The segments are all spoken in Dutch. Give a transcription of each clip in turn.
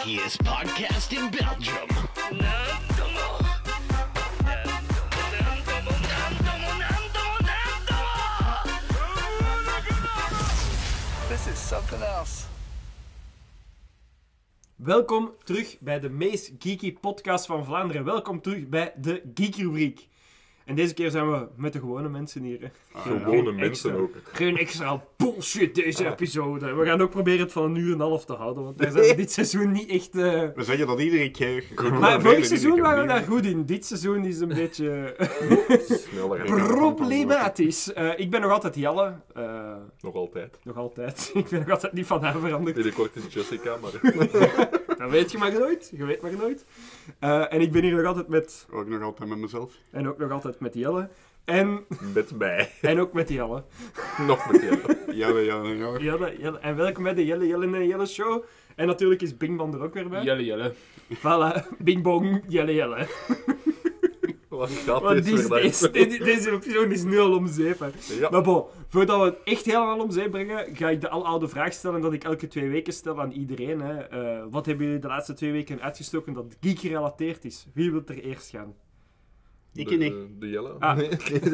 geekiest podcast in Belgium. This is something else. Welkom terug bij de meest geeky podcast van Vlaanderen. Welkom terug bij de Geek Rubriek. En deze keer zijn we met de gewone mensen hier. hè. Gewone Geen mensen extra- ook. Geen extra bullshit deze episode. We gaan ook proberen het van een uur en een half te houden, want daar zijn we dit seizoen niet echt... eh, We zeggen dat iedere keer. Maar vorig seizoen waren we daar goed in. Dit seizoen is een beetje Sneller. problematisch. Eh, ik ben nog altijd Jelle. Eh, Nog altijd. nog altijd. ik ben nog altijd niet van haar veranderd. Binnenkort is Jessica, maar Dat weet je maar nooit. Je weet maar nooit. Eh, en ik ben hier nog altijd met... Ook nog altijd met mezelf. En ook nog altijd met Jelle. En, met mij. en ook met Jelle. Nog met jou. Ja, ja, ja. Jelle, Jelle. En welkom bij de Jelle, Jelle en Jelle show. En natuurlijk is Bingban er ook weer bij. Jelle, jelle. Voilà, Bing Bong, Jelle, Jelle. Wat gaat Want dit deze, deze, deze episode is nu al om zeep. Ja. Maar bon, voordat we het echt helemaal om zeep brengen, ga ik de aloude vraag stellen dat ik elke twee weken stel aan iedereen. Hè. Eh, wat hebben jullie de laatste twee weken uitgestoken dat geek gerelateerd is? Wie wil er eerst gaan? Ik de, niet. De, de Jelle? Ah. Nee,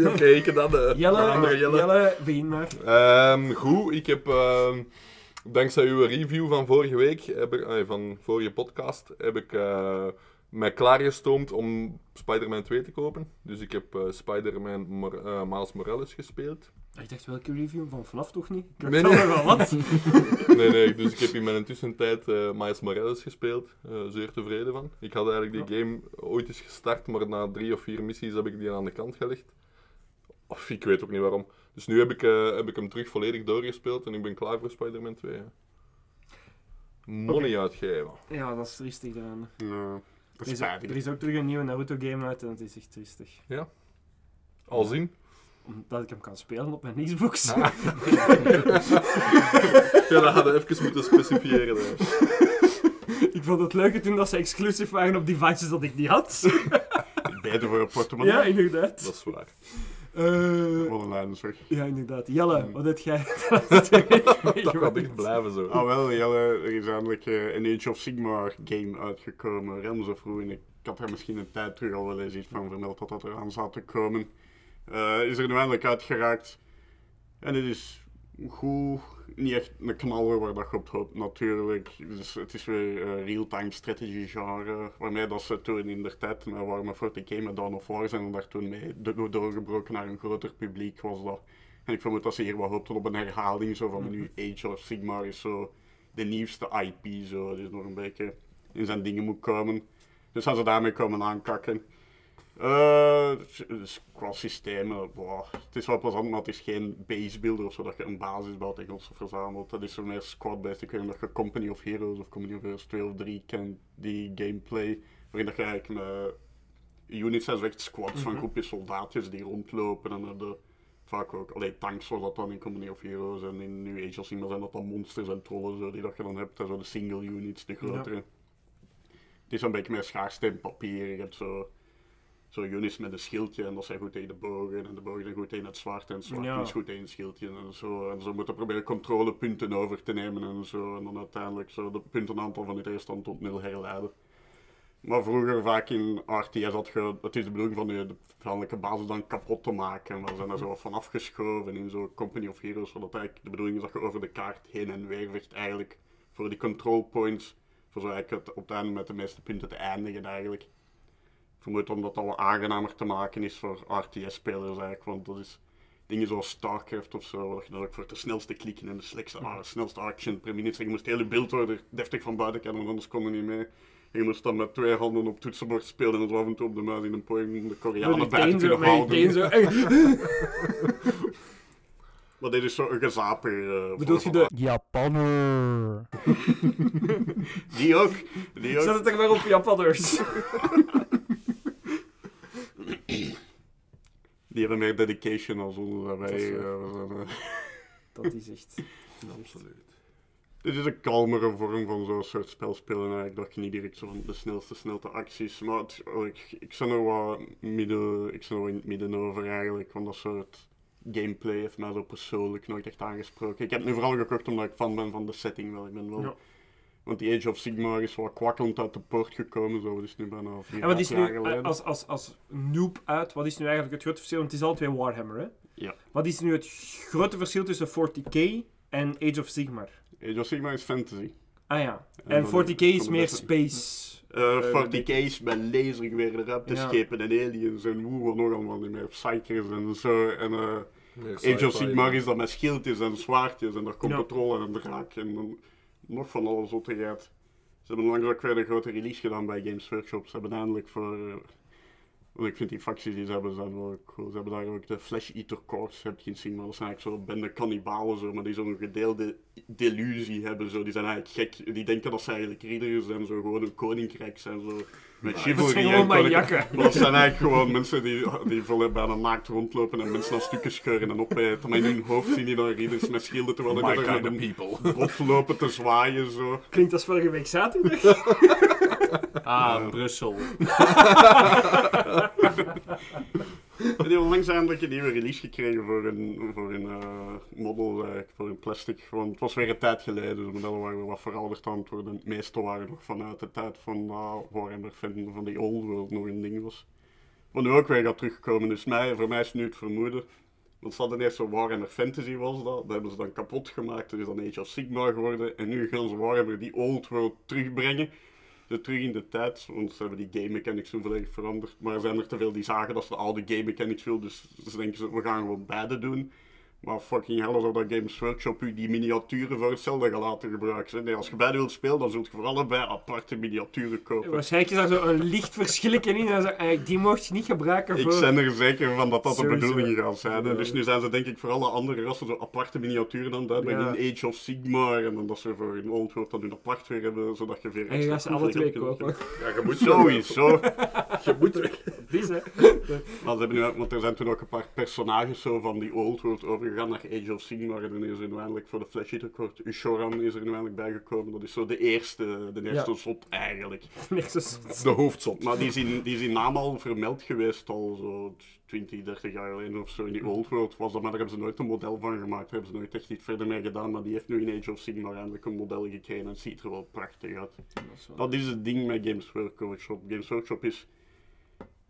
Oké, ik dan de, Jelle, de andere Jelle, Jelle. begin maar. Ehm, goed, ik heb ehm, dankzij uw review van vorige week, heb ik, eh, van vorige podcast, heb ik eh, mij klaargestoomd om Spider-Man 2 te kopen. Dus ik heb eh, Spider-Man Mor- eh, Miles Morales gespeeld. Ik dacht, welke review? Van vanaf toch niet? Ik Nee, al wel wat. Nee, nee, dus ik heb in mijn tussentijd eh Miles Morales gespeeld. Eh, zeer tevreden van. Ik had eigenlijk die game ooit eens gestart, maar na drie of vier missies heb ik die aan de kant gelegd. Of ik weet ook niet waarom. Dus nu heb ik, eh, heb ik hem terug volledig doorgespeeld en ik ben klaar voor Spider-Man 2. hè. Money uitgeven. Ja, dat is triestig eraan. Ja, Er is is, spijtig. er is ook terug een nieuwe Naruto-game uit en dat is echt triestig. Al zien? Omdat ik hem kan spelen op mijn Xbox. Ja, dat hadden we even moeten specifiëren. hè. ik vond het leuker toen dat ze exclusief waren op devices dat ik niet had. Beter voor een portemonnee. ja, inderdaad. Dat is waar. Eh, Wat een leidenszorg. ja, inderdaad. Jelle, wat heb jij Dat gaat echt blijven zo. Ah wel, Jelle, er is eindelijk eh, een Age of Sigmar game uitgekomen. Realms of Ruin. Ik had er misschien een tijd terug al wel eens iets van vermeld dat dat eraan zat te komen. Eh, is er nu eindelijk uitgeraakt. En het is goed. Niet echt een knaller waar dat je op hoopt natuurlijk. Dus het is weer eh, real-time strategy genre. Waarmee dat ze toen in de tijd, voor de game met Dawn of War zijn, en daar toen mee do- doorgebroken naar een groter publiek was dat. En ik vermoed dat ze hier wat hoopten op een herhaling zo van nu Age of Sigmar is zo de nieuwste IP zo. Dus nog een beetje in zijn dingen moet komen. Dus gaan ze daarmee komen aankakken. Eh, dus qua systemen, boah, het is wel plezant, maar het is geen base builder of zo dat je een basis bouwt en verzamelt. Dat is zo meer squad-based. Ik weet niet of je Company of Heroes of Company of Heroes 2 of 3 kent, die gameplay. Waarin dat je eigenlijk met units zo echt squads van groepjes soldaatjes die rondlopen en dan de, vaak ook, alleen tanks zoals dat dan in Company of Heroes en in nu Age of Sigmar zijn dat dan monsters en trollen zo, die dat je dan hebt, en zo de single units, de grotere. Het is een beetje meer schaarsteen papier, je hebt zo zo units met een schildje en dat zijn goed tegen de bogen en de bogen zijn goed tegen het zwaard en het Ja. dus is goed tegen het schildje en zo. En zo moeten proberen controlepunten over te nemen en zo. En dan uiteindelijk zo de puntenaantal van de tegenstand tot nul herleiden. Maar vroeger vaak in RTS had je, het is de bedoeling van je de vijandelijke basis dan kapot te maken. Maar we zijn er zo van afgeschoven in zo'n Company of Heroes, zodat eigenlijk de bedoeling is dat je over de kaart heen en weer vecht eigenlijk voor die control points. Voor zo eigenlijk het, op het einde met de meeste punten te eindigen eigenlijk. Vermoed omdat dat wat aangenamer te maken is voor RTS-spelers eigenlijk, want dat is dingen zoals StarCraft of zo, waar je dan ook voor de snelste klikken en de slechtste, ah, de snelste action per minuut. Je moest heel je beeld worden deftig van buiten kennen, want anders kon je niet mee. En je moest dan met twee handen op toetsenbord spelen en zo af en toe op de muis in een poging om de Koreanen bij te kunnen houden. zo. Maar dit is zo een gezaper. eh, Bedoel voor- je de... Japaner. Die ook. Die ook. Zet het er maar op, Japanners. Die hebben meer dedication als Wij, waar. eh, eh, Dat is echt... Absoluut. Dit is een kalmere vorm van zo'n soort spel spelen eigenlijk, dat je niet direct zo van de snelste, snelste acties, maar het, oh, ik, ik ben er wat midden, ik ben er wel in het midden over eigenlijk, want dat soort gameplay heeft mij zo persoonlijk nooit echt aangesproken. Ik heb het nu vooral gekocht omdat ik fan ben van de setting wel, ik ben wel Ja. Want die Age of Sigmar is wat kwakkelend uit de poort gekomen, zo. Dat is nu bijna vier En wat is jaar nu, geleden. eh, als, als, als noob uit, wat is nu eigenlijk het grote verschil? Want het is alle twee Warhammer, hè? Ja. Wat is nu het grote verschil tussen 40k en Age of Sigmar? Age of Sigmar is fantasy. Ah ja. En En dan 40k is meer space. Eh Eh, 40k is met lasergeweer, ruimteschepen en aliens en hoe wat nog allemaal niet meer. Psychers en zo. En eh, Age of. Sigmar is dat met schildjes en zwaardjes en daar komt Ja. en een draak en dan nog van alles zottigheid. Ze hebben langs ook weer een grote release gedaan bij Games Workshop. Ze hebben eindelijk voor... eh, want ik vind die facties die ze hebben zijn cool. Ze hebben daar ook de Flash Eater Corps, heb je gezien, maar dat zijn eigenlijk zo bende kannibalen zo, maar die zo'n gedeelde delusie hebben zo. Die zijn eigenlijk gek, die denken dat ze eigenlijk ridders zijn, zo gewoon een koninkrijk zijn zo. Met Dat chivalry zijn en jakken. dat zijn eigenlijk gewoon mensen die, die vol bijna naakt rondlopen en mensen aan stukken scheuren en opeten. Maar in hun hoofd zien die dan ridders met schilden terwijl My daar kind met of people. bot lopen te zwaaien zo. Klinkt als vorige week zaterdag. Ah, Brussel. Die hebben langs eindelijk een nieuwe release gekregen voor een, voor een model, eigenlijk, voor een plastic. Want het was weer een tijd geleden, dus de modellen waren wat verouderd aan het worden. Het meeste waren nog vanuit de tijd van uh, Warhammer van, die Old World nog een ding was. Wat nu ook weer gaat terugkomen, dus mij, voor mij is nu het vermoeden. Want ze hadden eerst zo Warhammer Fantasy was dat, dat hebben ze dan kapot gemaakt, dat is dan Age of Sigmar geworden. En nu gaan ze Warhammer die Old World terugbrengen. De terug in de tijd, want ze hebben die game mechanics toen volledig veranderd. Maar er zijn er te veel die zagen dat ze de oude game mechanics wil, dus ze denken ze, we gaan gewoon beide doen. Maar fucking hell, alsof dat Games Workshop u die miniaturen voor hetzelfde gaat laten gebruiken. Nee, als je beide wilt spelen, dan zult je voor allebei aparte miniaturen kopen. Waarschijnlijk is daar zo een licht verschilletje in. En dan zeg ik, die mocht je niet gebruiken Ik voor... ben er zeker van dat dat de bedoeling gaat zijn. Ja. Dus nu zijn ze denk ik voor alle andere rassen zo aparte miniaturen aan het uitbrengen Ja. in Age of Sigmar. En dan dat ze voor een Old World dat hun apart weer hebben, zodat je weer En je gaat ze alle twee kopen. Ja, je moet Sowieso. Je moet er. Maar ze hebben nu, want er zijn toen ook een paar personages zo van die Old World overgegaan naar Age of Sigmar. En dan is er nu eindelijk voor de Flash Eater Court, Ushoran is er nu eindelijk bijgekomen. Dat is zo de eerste, de eerste Ja. zot eigenlijk. De hoofdzot. Maar die is, in, die is in naam al vermeld geweest al zo 20, 30 jaar geleden of zo. In die Old World was dat, maar daar hebben ze nooit een model van gemaakt. Daar hebben ze nooit echt iets verder mee gedaan. Maar die heeft nu in Age of Sigmar eindelijk een model gekregen en het ziet er wel prachtig uit. Dat is het ding met Games Workshop. Games Workshop is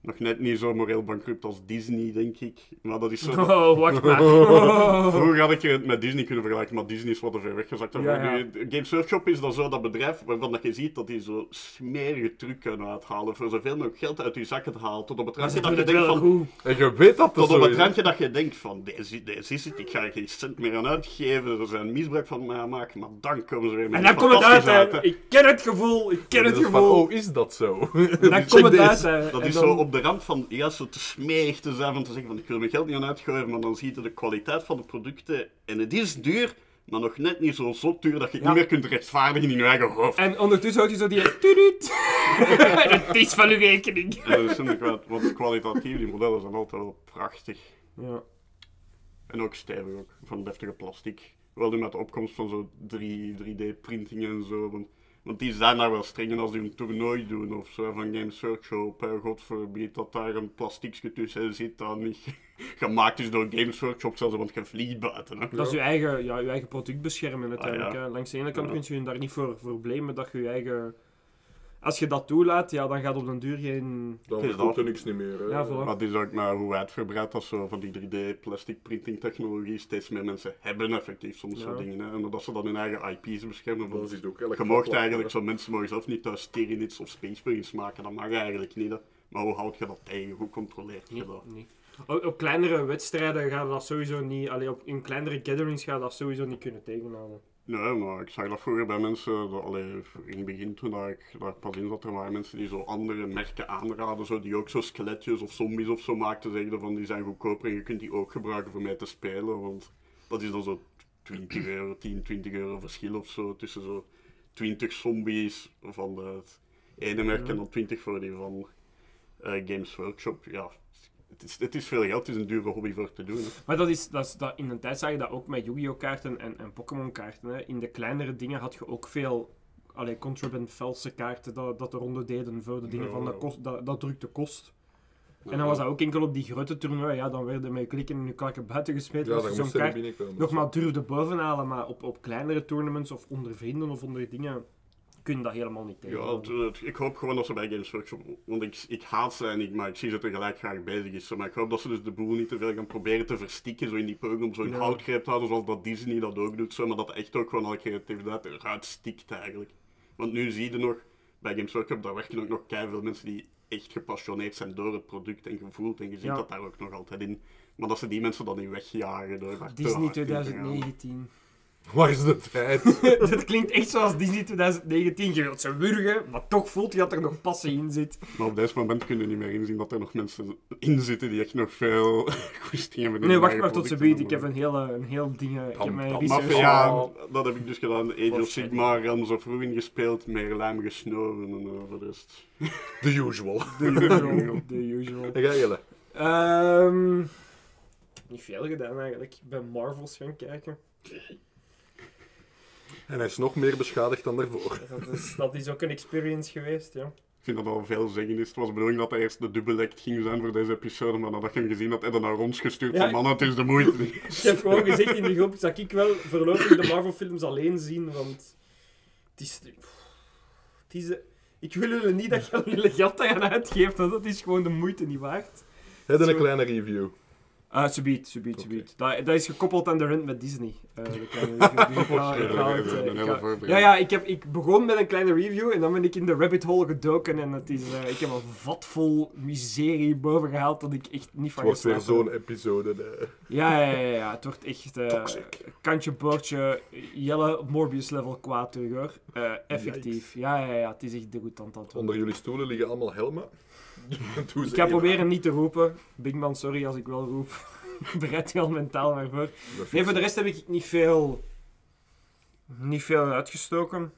nog net niet zo moreel bankrupt als Disney, denk ik. Maar dat is zo... Oh, wacht maar. Vroeger had ik het met Disney kunnen vergelijken, maar Disney is wat te ver weggezakt. Ja, Games Workshop is dan zo dat bedrijf waarvan dat je ziet dat die zo smerige truc kunnen uithalen voor zoveel mogelijk geld uit je zakken te halen. Tot op het randje dat je denkt van... goed. En je weet dat dat Tot op het randje dat je denkt van, deze, deze is het, ik ga er geen cent meer aan uitgeven, er zijn misbruik van mij maken, maar dan komen ze weer met En dan komt het uit, hè. Ik ken het gevoel. Ik ken het van, gevoel. oh, is dat zo? Dan komt het uit, hè. Dat is dan- zo op de rand van, ja, zo te smerig te zijn, van te zeggen van ik wil mijn geld niet aan uitgooien, maar dan zie je de kwaliteit van de producten en het is duur, maar nog net niet zo zot duur dat je het Ja. niet meer kunt rechtvaardigen in je eigen hoofd. En ondertussen hoort je zo die... Het is van uw rekening. En dat is inderdaad, want kwalitatief, die modellen zijn altijd wel prachtig. Ja. En ook stevig, ook, van deftige plastic. Wel nu met de opkomst van zo 3, 3D-printing en zo. Want, want die zijn daar wel streng in als die een toernooi doen of zo van Games Workshop. Uh, God verbiedt dat daar een plastiekje tussen zit dat niet gemaakt is door Games Workshop, zelfs want je vliegt buiten. Hè. Dat is je eigen, ja, je eigen product beschermen uiteindelijk. Ah, ja. hè. Langs de ene kant Ja. kun je je daar niet voor, voor blamen dat je je eigen... Als je dat toelaat, ja, dan gaat op den duur geen... Dan is verkoopt dat. er niks niet meer. Hè. Ja. Maar het is ook maar hoe uitgebreid dat zo van die 3D-plastic printing technologie steeds meer mensen hebben effectief soms Ja. soort dingen. Hè. En omdat ze dan hun eigen IP's beschermen. Want zit ook Je mocht vakblad, eigenlijk zo mensen mogen zelf niet thuis Tyranids of Space Marines maken, dat mag eigenlijk niet. Hè. Maar hoe houd je dat tegen? Hoe controleert je dat? Nee. Op, op kleinere wedstrijden gaat dat sowieso niet... Allee, op, in kleinere gatherings gaat dat sowieso niet kunnen tegenhouden. Nee, maar ik zag dat vroeger bij mensen, dat, allee, in het begin toen dat ik, ik pas in zat, er waren mensen die zo andere merken aanraden, zo, die ook zo skeletjes of zombies of zo maakten, zeiden van die zijn goedkoper en je kunt die ook gebruiken voor mij te spelen, want dat is dan zo 20 euro, 10, 20 euro verschil of zo, tussen zo 20 zombies van het ene merk en dan 20 voor die van eh, Games Workshop. Ja, het is, het is veel geld, het is een dure hobby voor te doen. hè. Maar dat is, dat is, dat, in een tijd zag je dat ook met Yu-Gi-Oh! kaarten en, en Pokémon kaarten. Hè. In de kleinere dingen had je ook veel allee, contraband valse kaarten dat, dat de ronde deden voor de dingen Ja, van kost, dat, dat drukte kost. En dan was dat ook enkel op die grote toernooien, ja, dan werden met klikken in je klakken buiten gesmeten Ja, als dan je zo'n kaart nog maar durfde bovenhalen. Maar op, op kleinere tournaments of onder vrienden of onder dingen, kun dat helemaal niet tegen. Ja, het- het- ik hoop gewoon dat ze bij Games Workshop, want ik, ik haat ze en ik, maar ik zie ze tegelijk graag bezig is. Maar ik hoop dat ze dus de boel niet te veel gaan proberen te verstikken, zo in die poging om zo'n Ja. houtgreep te houden, zoals dat Disney dat ook doet, zo, maar dat echt ook gewoon alle creativiteit eruit stikt eigenlijk. Want nu zie je nog, bij Games Workshop, daar werken ook nog veel mensen die echt gepassioneerd zijn door het product en gevoeld, en je ziet Ja. dat daar ook nog altijd in. Maar dat ze die mensen dan niet wegjagen door Disney hard in te gaan. 2019. Waar is de tijd? dat klinkt echt zoals Disney 2019. Je wilt ze wurgen, maar toch voelt je dat er nog passie in zit. Maar op deze moment kun je niet meer inzien dat er nog mensen in zitten die echt nog veel goesting hebben. Nee, wacht maar tot ze biedt. Ik heb een hele, een heel ding. eh, Ik heb mijn research. Mafia, dat heb ik dus gedaan. Age of Sigmar, Realms of Ruin gespeeld, meer lijm gesnoven en eh, voor de rest. The usual. The usual. The usual. En ga je Ehm, niet veel gedaan eigenlijk. Ik ben Marvels gaan kijken. En hij is nog meer beschadigd dan daarvoor. Dat is, dat is ook een experience geweest, ja. Ik vind dat al veel zeggen is. Het was de bedoeling dat hij eerst de dubbelect ging zijn voor deze episode, maar nadat je hem gezien had, heb je naar ons gestuurd Ja. van man, het is de moeite. niet." Ik heb gewoon gezegd in de groep, dat ik wel voorlopig de Marvel-films alleen zien, want het is... Het is eh, ik wil jullie niet dat je jullie geld daar aan uitgeeft, want dat is gewoon de moeite niet waard. Heb een kleine review? Ah, subiet, subiet, subiet. Dat, dat is gekoppeld aan de rent met Disney. Eh, de kleine het. Ja, ja, ik, heb, ik begon met een kleine review en dan ben ik in de rabbit hole gedoken en het is, eh, ik heb een vat vol miserie boven gehaald dat ik echt niet Het van wordt weer zo'n episode. Ja, ja, ja, ja, het wordt echt eh, kantje boordje, Jelle Morbius level kwaad terug hoor. Effectief. Ja, ja, ja, het is echt degoutant aan het worden. Onder jullie stoelen liggen allemaal helmen. Ik ga proberen niet te roepen. Big man, sorry als ik wel roep. Bereid je al mentaal maar voor. Nee, voor de rest heb ik niet veel, niet veel uitgestoken.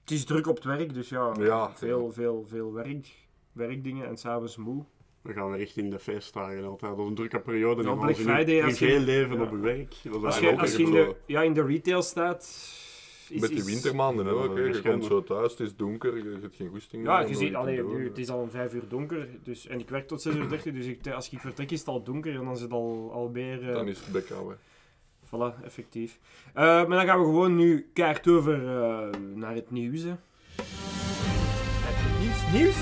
Het is druk op het werk, dus ja, Ja. veel, veel, veel werk, werkdingen en s'avonds moe. We gaan richting de feestdagen altijd. Dat is een drukke periode Ja, Black Friday, als je- ja. op werk. Dat is Als je, als je in, de, ja, in de retail staat... Is, Met die wintermaanden, hè, Ja, ook, hè. Je komt zo thuis, het is donker, je hebt geen goesting Ja, je ziet, allee, nu, het is al om vijf uur donker, dus, en ik werk tot 6 uur 30, dus ik, als ik vertrek is het al donker en dan is het al, al meer... eh, Dan is het bek houden. Voilà, effectief. Eh, maar dan gaan we gewoon nu kaart over eh, naar het nieuws. Hè. Nieuws, nieuws,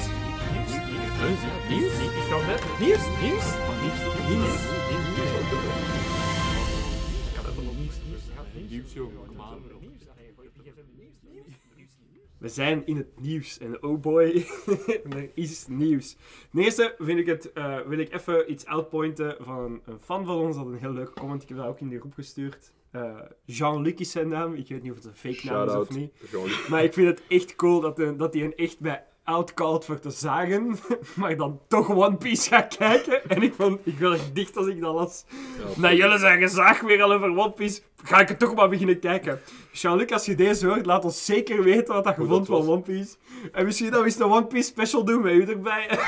nieuws, nieuws, nieuws, nieuws. Ik ga net nieuws, nieuws, nieuws, nieuws. We zijn in het nieuws en oh boy, er is nieuws. Ten eerste vind ik het, eh, wil ik even iets outpointen van een fan van ons. Dat had een heel leuke comment. Ik heb dat ook in de groep gestuurd. Eh, Jean-Luc is zijn naam. Ik weet niet of het een fake naam is of niet. Maar ik vind het echt cool dat, hij- dat hij een echt bij outcalled voor te zagen. Maar dan toch One Piece gaat kijken. En ik, vond, ik wil echt dicht als ik dat las. Ja, Na jullie zijn gezaag weer al over One Piece. Ga ik het toch maar beginnen kijken. Jean-Luc, als je deze hoort, laat ons zeker weten wat dat je vond van. One Piece. En misschien dat we eens een One Piece special doen met u erbij.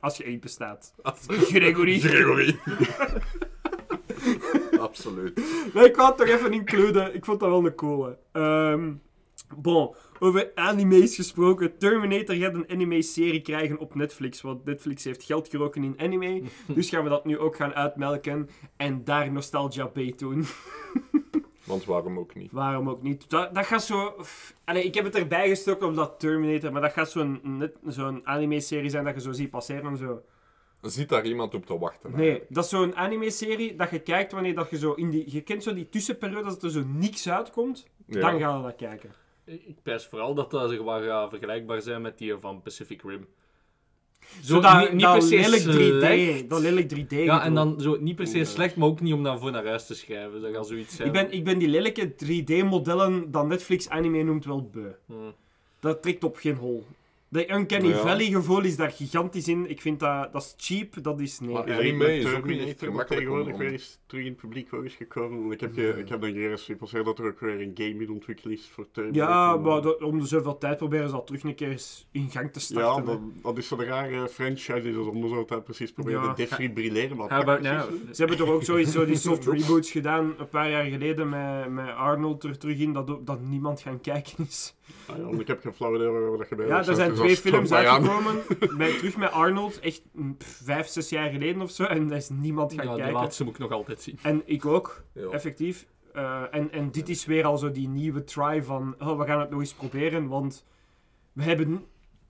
als je één bestaat. Gregory. Gregory. Absoluut. Nee, ik wou het toch even includen. Ik vond dat wel een coole. Ehm bon, over anime's gesproken. Terminator gaat een anime-serie krijgen op Netflix. Want Netflix heeft geld geroken in anime. dus gaan we dat nu ook gaan uitmelken. En daar nostalgia bij doen. Want waarom ook niet? Waarom ook niet? Dat, dat gaat zo... Allee, ik heb het erbij gestoken omdat Terminator... Maar dat gaat zo'n net- zo'n anime-serie zijn dat je zo ziet passeren en zo. Zit daar iemand op te wachten? Nee, dat is zo'n anime-serie dat je kijkt wanneer dat je zo in die... Je kent zo die tussenperiode dat er zo niks uitkomt. Ja. Dan gaan we dat kijken. Ik pers vooral dat dat zeg maar, vergelijkbaar zijn met die van Pacific Rim. Zo, Zo, dat, niet, niet dat per se lelijk 3D. slecht. Dat lelijk 3D. Ja, en dan zo niet per se slecht, maar ook niet om daarvoor naar huis te schrijven. Dat gaat zoiets zijn. Ik ben, ik ben die lelijke 3D-modellen dat Netflix anime noemt wel beu. Hm. Dat trekt op geen hol. De Uncanny Ja. Valley gevoel is daar gigantisch in. Ik vind dat, dat is cheap, dat is nee. Maar- Ja, Anime is ook Terminator niet dat gemakkelijk tegenwoordig weer eens terug in het publiek ook is gekomen. Want ik heb, ge- ik heb dan gerust gepasseerd dat er ook weer een game in ontwikkeld is voor Terminator. Ja, maar dat- om de zoveel tijd proberen ze dat terug een keer eens in gang te Ja, starten. hè. dat, dat is zo'n rare franchise die ze om de zoveel tijd precies proberen Ja. te defibrilleren. Maar Ja, maar, ja, Ze hebben toch ook sowieso die soft reboots gedaan een paar jaar geleden met, met Arnold er terug in, dat, ook- dat niemand gaan kijken is. Ah, ik heb geen flauw idee waarover dat gebeurt. Ja, er zijn twee films uitgekomen, met, terug met Arnold, echt pff, vijf, zes jaar geleden of zo, en daar is niemand gaan ja, de kijken. laatste moet ik nog altijd zien. En ik ook, Ja. effectief. Eh, en, en dit is weer al zo die nieuwe try van, oh, we gaan het nog eens proberen, want we hebben,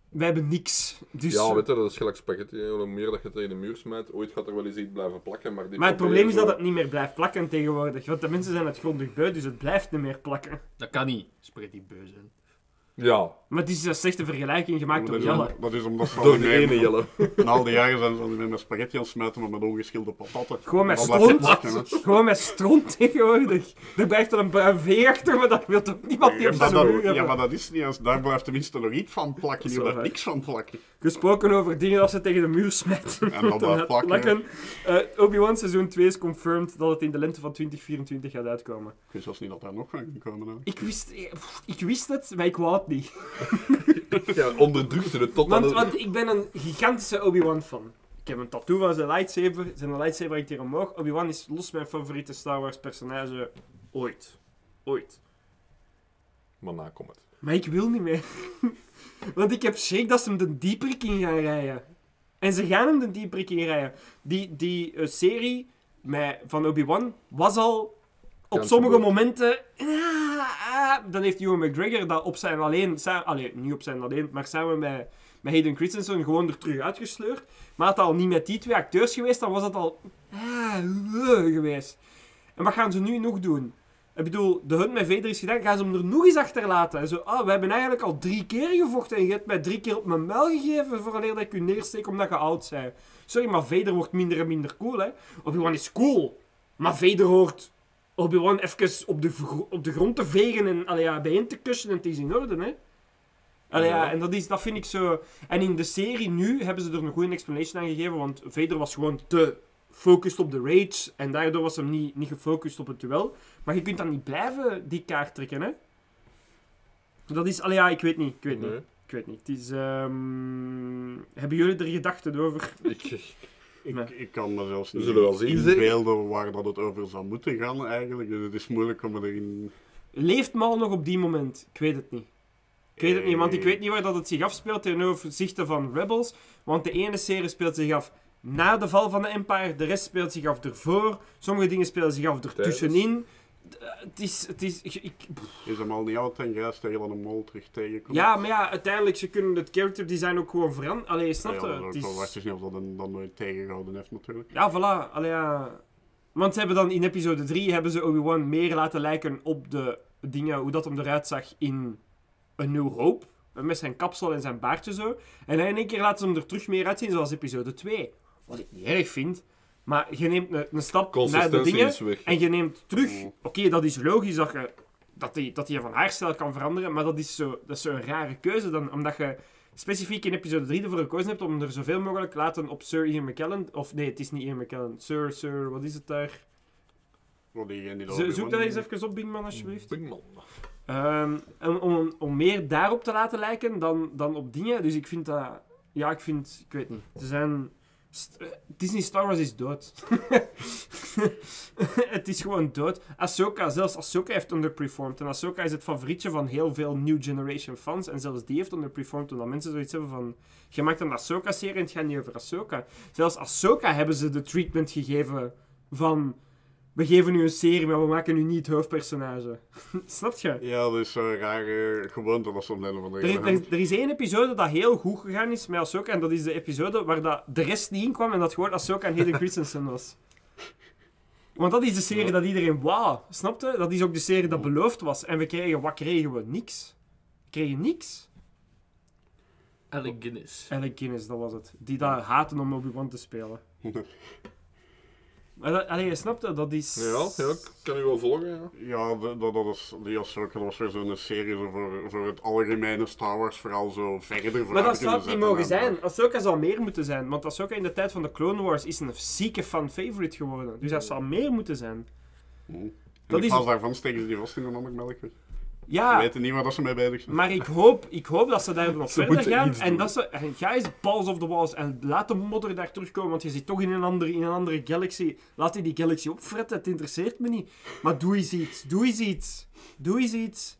we hebben niks. Dus, Ja, weet je, dat is gelijk spaghetti. hè. Hoe meer dat je tegen de muur smijt, ooit gaat er wel eens iets blijven plakken. Maar, dit maar het probleem is zo- dat het niet meer blijft plakken tegenwoordig. Want de mensen zijn het grondig beu, dus het blijft niet meer plakken. Dat kan niet. Spaghetti beu zijn. Ja, Maar het is een slechte vergelijking gemaakt door Jelle. dat is omdat ze door de ene jelle. Na al die jaren zijn ze al niet meer met spaghetti aan het smijten, maar met ongeschilde patatten. Gewoon met Dan blijft stront. plakken, hè. Gewoon met stront tegenwoordig. Er blijft er een bruin vee achter, maar dat wil toch niemand die Ja, op maar zijn muur dat, ja, hebben. maar dat is niet eens. Daar blijft tenminste nog iets van plakken. Hier blijft niks van plakken. Gesproken over dingen dat ze tegen de muur smijten. En dat blijft plakken. Eh, Obi-Wan seizoen 2 is confirmed dat het in de lente van 2024 gaat uitkomen. Ik wist zelfs niet dat daar nog van ging komen. Hè. Ik wist, eh, pff, ik wist het, maar ik wou het niet. Ja, onderdrukte het tot aan Want, de... want ik ben een gigantische Obi-Wan fan. Ik heb een tattoo van zijn lightsaber. Zijn lightsaber hangt hier omhoog. Obi-Wan is los mijn favoriete Star Wars personage ooit. Ooit. Maar na komt het. Maar ik wil niet meer. Want ik heb schrik dat ze hem de dieperik in gaan rijden. En ze gaan hem de dieperik in rijden. Die, die eh, serie met, van Obi-Wan was al op Kans sommige momenten... ah, ah, dan heeft Ewan McGregor dat op zijn alleen... sa- Allee, niet op zijn alleen, maar samen met, met Hayden Christensen gewoon er terug uitgesleurd. Maar dat al niet met die twee acteurs geweest, dan was dat al... ah, uh, geweest. En wat gaan ze nu nog doen? Ik bedoel, de hunt met Vader is gedaan, gaan ze hem er nog eens achterlaten. En zo, ah, we hebben eigenlijk al drie keer gevochten en je hebt mij drie keer op mijn muil gegeven vooraleer dat ik u neersteek omdat je oud bent. Sorry, maar Vader wordt minder en minder cool, hè. Obi-Wan is cool, maar Vader hoort Obi-Wan even op de, op de grond te vegen en allee, ja, bijeen te kussen en het is in orde, hè. Allee, ja, en dat, is, dat vind ik zo... En in de serie nu hebben ze er een goede explanation aan gegeven, want Vader was gewoon te gefocust op de rage en daardoor was hem niet, niet gefocust op het duel. Maar je kunt dan niet blijven die kaart trekken, hè? Dat is, allee, ja, ik weet niet, ik weet niet. Ik weet niet. Het is, ehm, Hebben jullie er gedachten over? Ik, Ik, Nee. ik kan me zelfs We niet zullen wel zien, zeg. inbeelden waar dat het over zou moeten gaan eigenlijk. Dus het is moeilijk om erin... Leeft Mal nog op die moment? Ik weet het niet. Ik weet het niet, want ik weet niet waar dat het zich afspeelt ten overzichte van Rebels. Want de ene serie speelt zich af na de val van de Empire, de rest speelt zich af ervoor. Sommige dingen spelen zich af ertussenin. Eh, Het is... Het is ik, Is hem al niet en grijs tegen dat een mol terug tegenkomt? ja, maar ja, uiteindelijk, ze kunnen het character design ook gewoon veranderen. Allee, snap Ja, je? dat is. Het is niet of dat dan nooit tegengehouden heeft natuurlijk. Ja, voilà. Allee, ja. Want ze hebben dan in episode 3 hebben ze Obi-Wan meer laten lijken op de dingen, hoe dat hem eruit zag in A New Hope. Met zijn kapsel en zijn baardje zo. En in één keer laten ze hem er terug meer uitzien zoals episode 2. Wat ik niet erg vind. Maar je neemt een, een stap naar de dingen weg. en je neemt terug. Mm. Oké, dat is logisch dat je dat die, dat die van haarstijl kan veranderen, maar dat is zo, zo'n rare keuze dan, omdat je specifiek in episode 3 ervoor gekozen hebt om er zoveel mogelijk te laten op Sir Ian McKellen, of nee, het is niet Ian McKellen, Sir, Sir, wat is het daar? Die Zo, zoek dat eens even op, Bingman, alsjeblieft. Bingman. Ehm, om, om, om meer daarop te laten lijken dan, dan op dingen, dus ik vind dat, ja, ik vind, ik weet niet, ze zijn... Eh, Disney Star Wars is dood. het is gewoon dood. Ahsoka, zelfs Ahsoka heeft underperformed. En Ahsoka is het favorietje van heel veel New Generation fans. En zelfs die heeft underperformed, omdat mensen zoiets hebben van... Je maakt een Ahsoka-serie en het gaat niet over Ahsoka. Zelfs Ahsoka hebben ze de treatment gegeven van... We geven u een serie, maar we maken u niet het hoofdpersonage. Snap je? Ja, dat is zo'n rare gewoonte dat ze om de Er, er, er is één episode dat heel goed gegaan is met Ahsoka. En dat is de episode waar dat de rest niet in kwam. En dat gewoon Ahsoka en Hayden Christensen was. Want dat is de serie dat iedereen wauw. Snapte? Dat is ook de serie dat beloofd was. En we kregen, wat kregen we? Niks. We kregen niks. Alec Guinness. Alec Guinness, dat was het. Die dat haten om Obi-Wan te spelen. Maar dat, allee, snapte? Dat is... Ja, ja, ik kan u wel volgen, ja. Ja, dat, dat, dat is, die Ahsoka dat was weer zo'n serie zo voor, voor het algemene Star Wars vooral zo verder Maar dat zou het niet mogen en, zijn. Ahsoka zal meer moeten zijn. Want Ahsoka in de tijd van de Clone Wars is een zieke fan-favorite geworden. Dus dat zal meer moeten zijn. eh, hm. En Dat in is- daarvan steken ze die vast in een ander Ze Ja, weten niet waar ze mee bezig zijn. maar ik hoop, ik hoop dat ze daar nog verder moeten gaan. En dat ze... En ga eens balls of the walls. En laat de modder daar terugkomen. Want je zit toch in een andere, in een andere galaxy. Laat die die galaxy opfretten. Het interesseert me niet. Maar doe eens iets. Doe eens iets. Doe eens iets.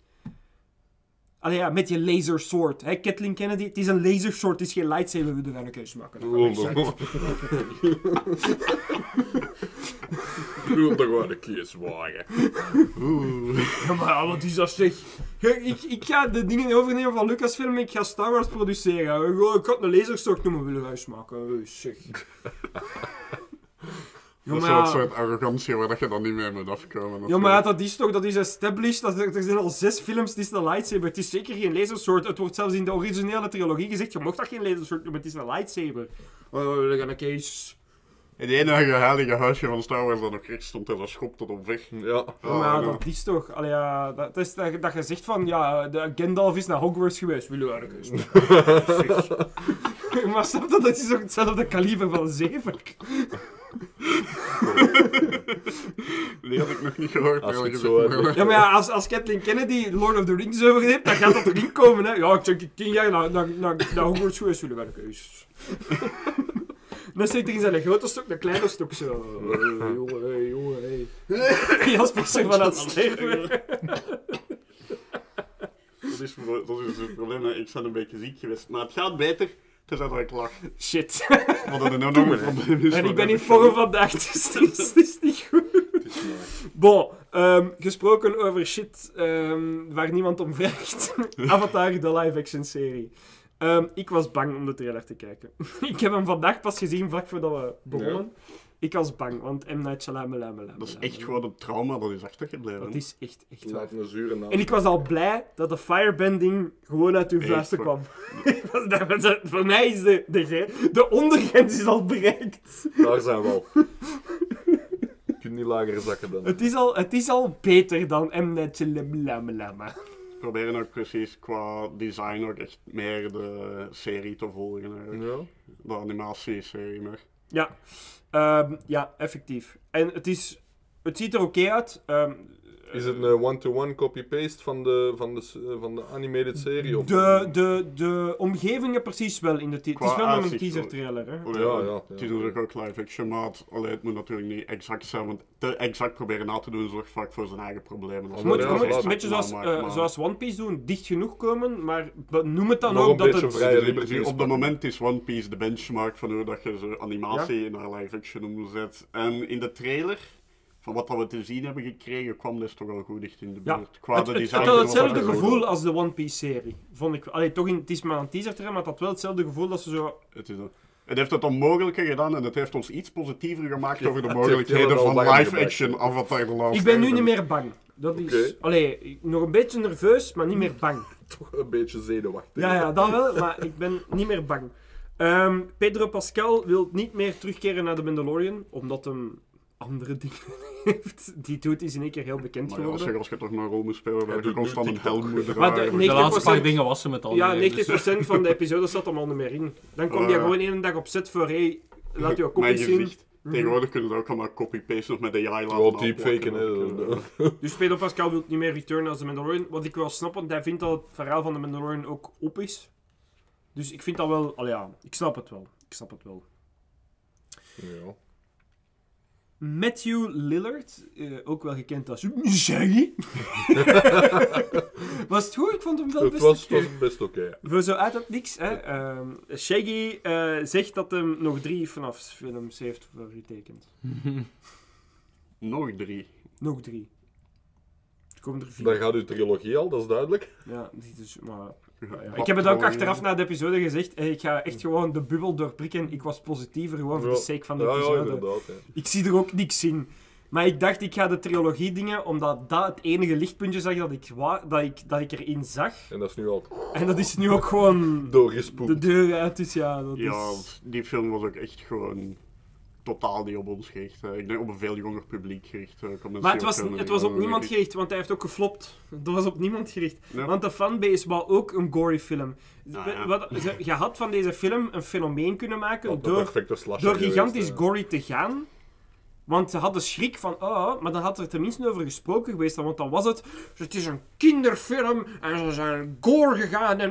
Allee ja, met je laser sword. Hè, Kathleen Kennedy. Het is een laser sword. Het is geen lightsaber. We doen daar een keuze maken. Ik wil toch gewoon een keer zwagen. Ja, maar wat is dat zeg? Ik, ik ga de dingen overnemen van Lucasfilm, ik ga Star Wars produceren. Gewoon, Ik had een laserstok noemen willen huis maken. Oh, zeg. Ja, Dat is maar zo'n ja, soort arrogantie waar dat je dan niet mee moet afkomen. ja, maar ja, dat is toch, dat is established. Dat, er zijn al zes films, het is een lightsaber. Het is zeker geen lasersoort. Het wordt zelfs in de originele trilogie gezegd, je mocht dat geen lasersoort noemen, het is een lightsaber. Oh, we gaan een case. Het enige heilige huisje van Star Wars dat nog recht stond, en dat schop tot op weg. Ja. Ja, maar dat is toch... Allee, ja, dat, dat is dat, dat je zegt van, ja, de Gandalf is naar Hogwarts geweest. Wil je ergens? maar snap je, dat is ook hetzelfde kaliber van zever. Die had ik nog niet gehoord. Als het zo gezegd. Ja, maar ja, als, als Kathleen Kennedy Lord of the Rings overneemt, dan gaat dat erin komen, hè. Ja, ik zeg ik tien jaar naar, naar, naar, naar Hogwarts geweest. Wil je ergens? Dan steekt er in zijn grote stok een kleine stok zo. Hey, jongen, hey, jongen, hey. Jasper is er van aan het sterven. Dat is, dat is het probleem. hè. Ik ben een beetje ziek geweest. Maar het gaat beter, tenzij dat ik lach. Shit. Wat een enorm probleem is. En voor ik ben in vorm vandaag, dus het is, het is niet goed. Het is mooi. Bon, ehm, gesproken over shit ehm, waar niemand om vraagt. Avatar, de live-action serie. Ehm, ik was bang om de trailer te kijken. ik heb hem vandaag pas gezien, vlak voordat we begonnen. Ik was bang, want M. Night Shyamalan. Dat is echt gewoon een trauma dat is achtergebleven. Dat is echt, echt waar. een zure naam. En ik was al blij dat de firebending gewoon uit uw vuisten kwam. Dat Voor mij is de, de, de ondergrens is al bereikt. Daar zijn we al. Je kunt niet lager zakken dan. Het is al, het is al beter dan M. Night Shyamalan. Proberen ook precies qua design ook echt meer de serie te volgen. eigenlijk. Ja. De animatieserie meer. Ja, Ehm, ja, effectief. En het is... Het ziet er oké uit. Ehm, Is het een one-to-one copy-paste van de, van, de, eh, van de animated serie? Of de, de, de omgevingen precies wel in de. Het is wel een teaser trailer, hè. Oh, Ja, ja, Het is natuurlijk ook live action, maar het, allee, het moet natuurlijk niet exact zijn, want te exact proberen na te doen zorgt vaak voor zijn eigen problemen. Je moet, voilà. een beetje zoals, eh, zoals One Piece doen, dicht genoeg komen, maar noem het dan Nog ook een dat beetje het... Dus op het moment is One Piece de benchmark van hoe dat je zo animatie naar live action omzet. En in de trailer, van wat we te zien hebben gekregen, kwam dus toch wel goed dicht in de Ja, buurt. Qua het, de het, design het had hetzelfde gevoel als de One Piece serie, vond ik. Allee, toch in, het is maar een teaser trailer, maar het had wel hetzelfde gevoel dat ze zo... Het, is een- het heeft het onmogelijke gedaan en het heeft ons iets positiever gemaakt Ja, over de mogelijkheden van warm live gemaakt. action Avatar The Last Ik ben nu niet meer bang. Dat is... Oké. Allee, nog een beetje nerveus, maar niet meer bang. Toch een beetje zenuwachtig. Ja, ja, dat wel, maar ik ben niet meer bang. Ehm, Pedro Pascal wil niet meer terugkeren naar de Mandalorian, omdat hem andere dingen heeft. Die doet is in één keer heel bekend Maar ja, geworden. zeg, als je toch maar een rol moet spelen waar je constant een helm moet Maar de- dragen. De laatste 90% paar dingen was ze met al. Ja, die- dus- 90% van de episodes zat hem al niet meer in. Dan kwam Ja. hij gewoon één dag op set voor, hey, laat je Mijn kopies zien. gezicht. Tegenwoordig kunnen we ook allemaal copy-paste nog met AI laten Wel deepfaken, hè. Dus Pedro Pascal wil niet meer returnen als de Mandalorian. Wat ik wel snap, want hij vindt dat het verhaal van de Mandalorian ook op is. Dus ik vind dat wel... Allee, ja, ik snap het wel. Ik snap het wel. Ja. Matthew Lillard, eh, ook wel gekend als Shaggy. was het goed? Ik vond hem wel Het best was, oké. het was best oké. ja. Voor zo uit het niks, hè. Ehm, Shaggy eh, zegt dat hem nog drie FNAF films heeft voorgetekend. Nog drie. Nog drie. Er komen er vier. Daar gaat uw trilogie al, dat is duidelijk. Ja, die is, maar... ja, ja. Ik heb het ook achteraf ja. na de episode gezegd. Ik ga echt gewoon de bubbel doorprikken. Ik was positiever gewoon voor Ja. de sake van de ja, ja, episode. Ja. ik zie er ook niks in. Maar ik dacht, ik ga de trilogie dingen, omdat dat het enige lichtpuntje zag dat ik, dat ik, dat ik erin zag. En dat is nu al En dat is nu ook gewoon doorgespoeld. de deur uit. Dus ja, dat Ja, is... die film was ook echt gewoon totaal niet op ons gericht. Ik denk op een veel jonger publiek gericht. eh, Maar het was, het was op niemand gericht, want hij heeft ook geflopt. Het was op niemand gericht. Ja. Want de fanbase wou ook een gory film. Ah, ja. Wat, ze- je had van deze film een fenomeen kunnen maken door, door geweest, gigantisch gory te gaan. Want ze hadden schrik van, oh, maar dan had er tenminste over gesproken geweest. Want dan was het, het is een kinderfilm en ze zijn gore gegaan en...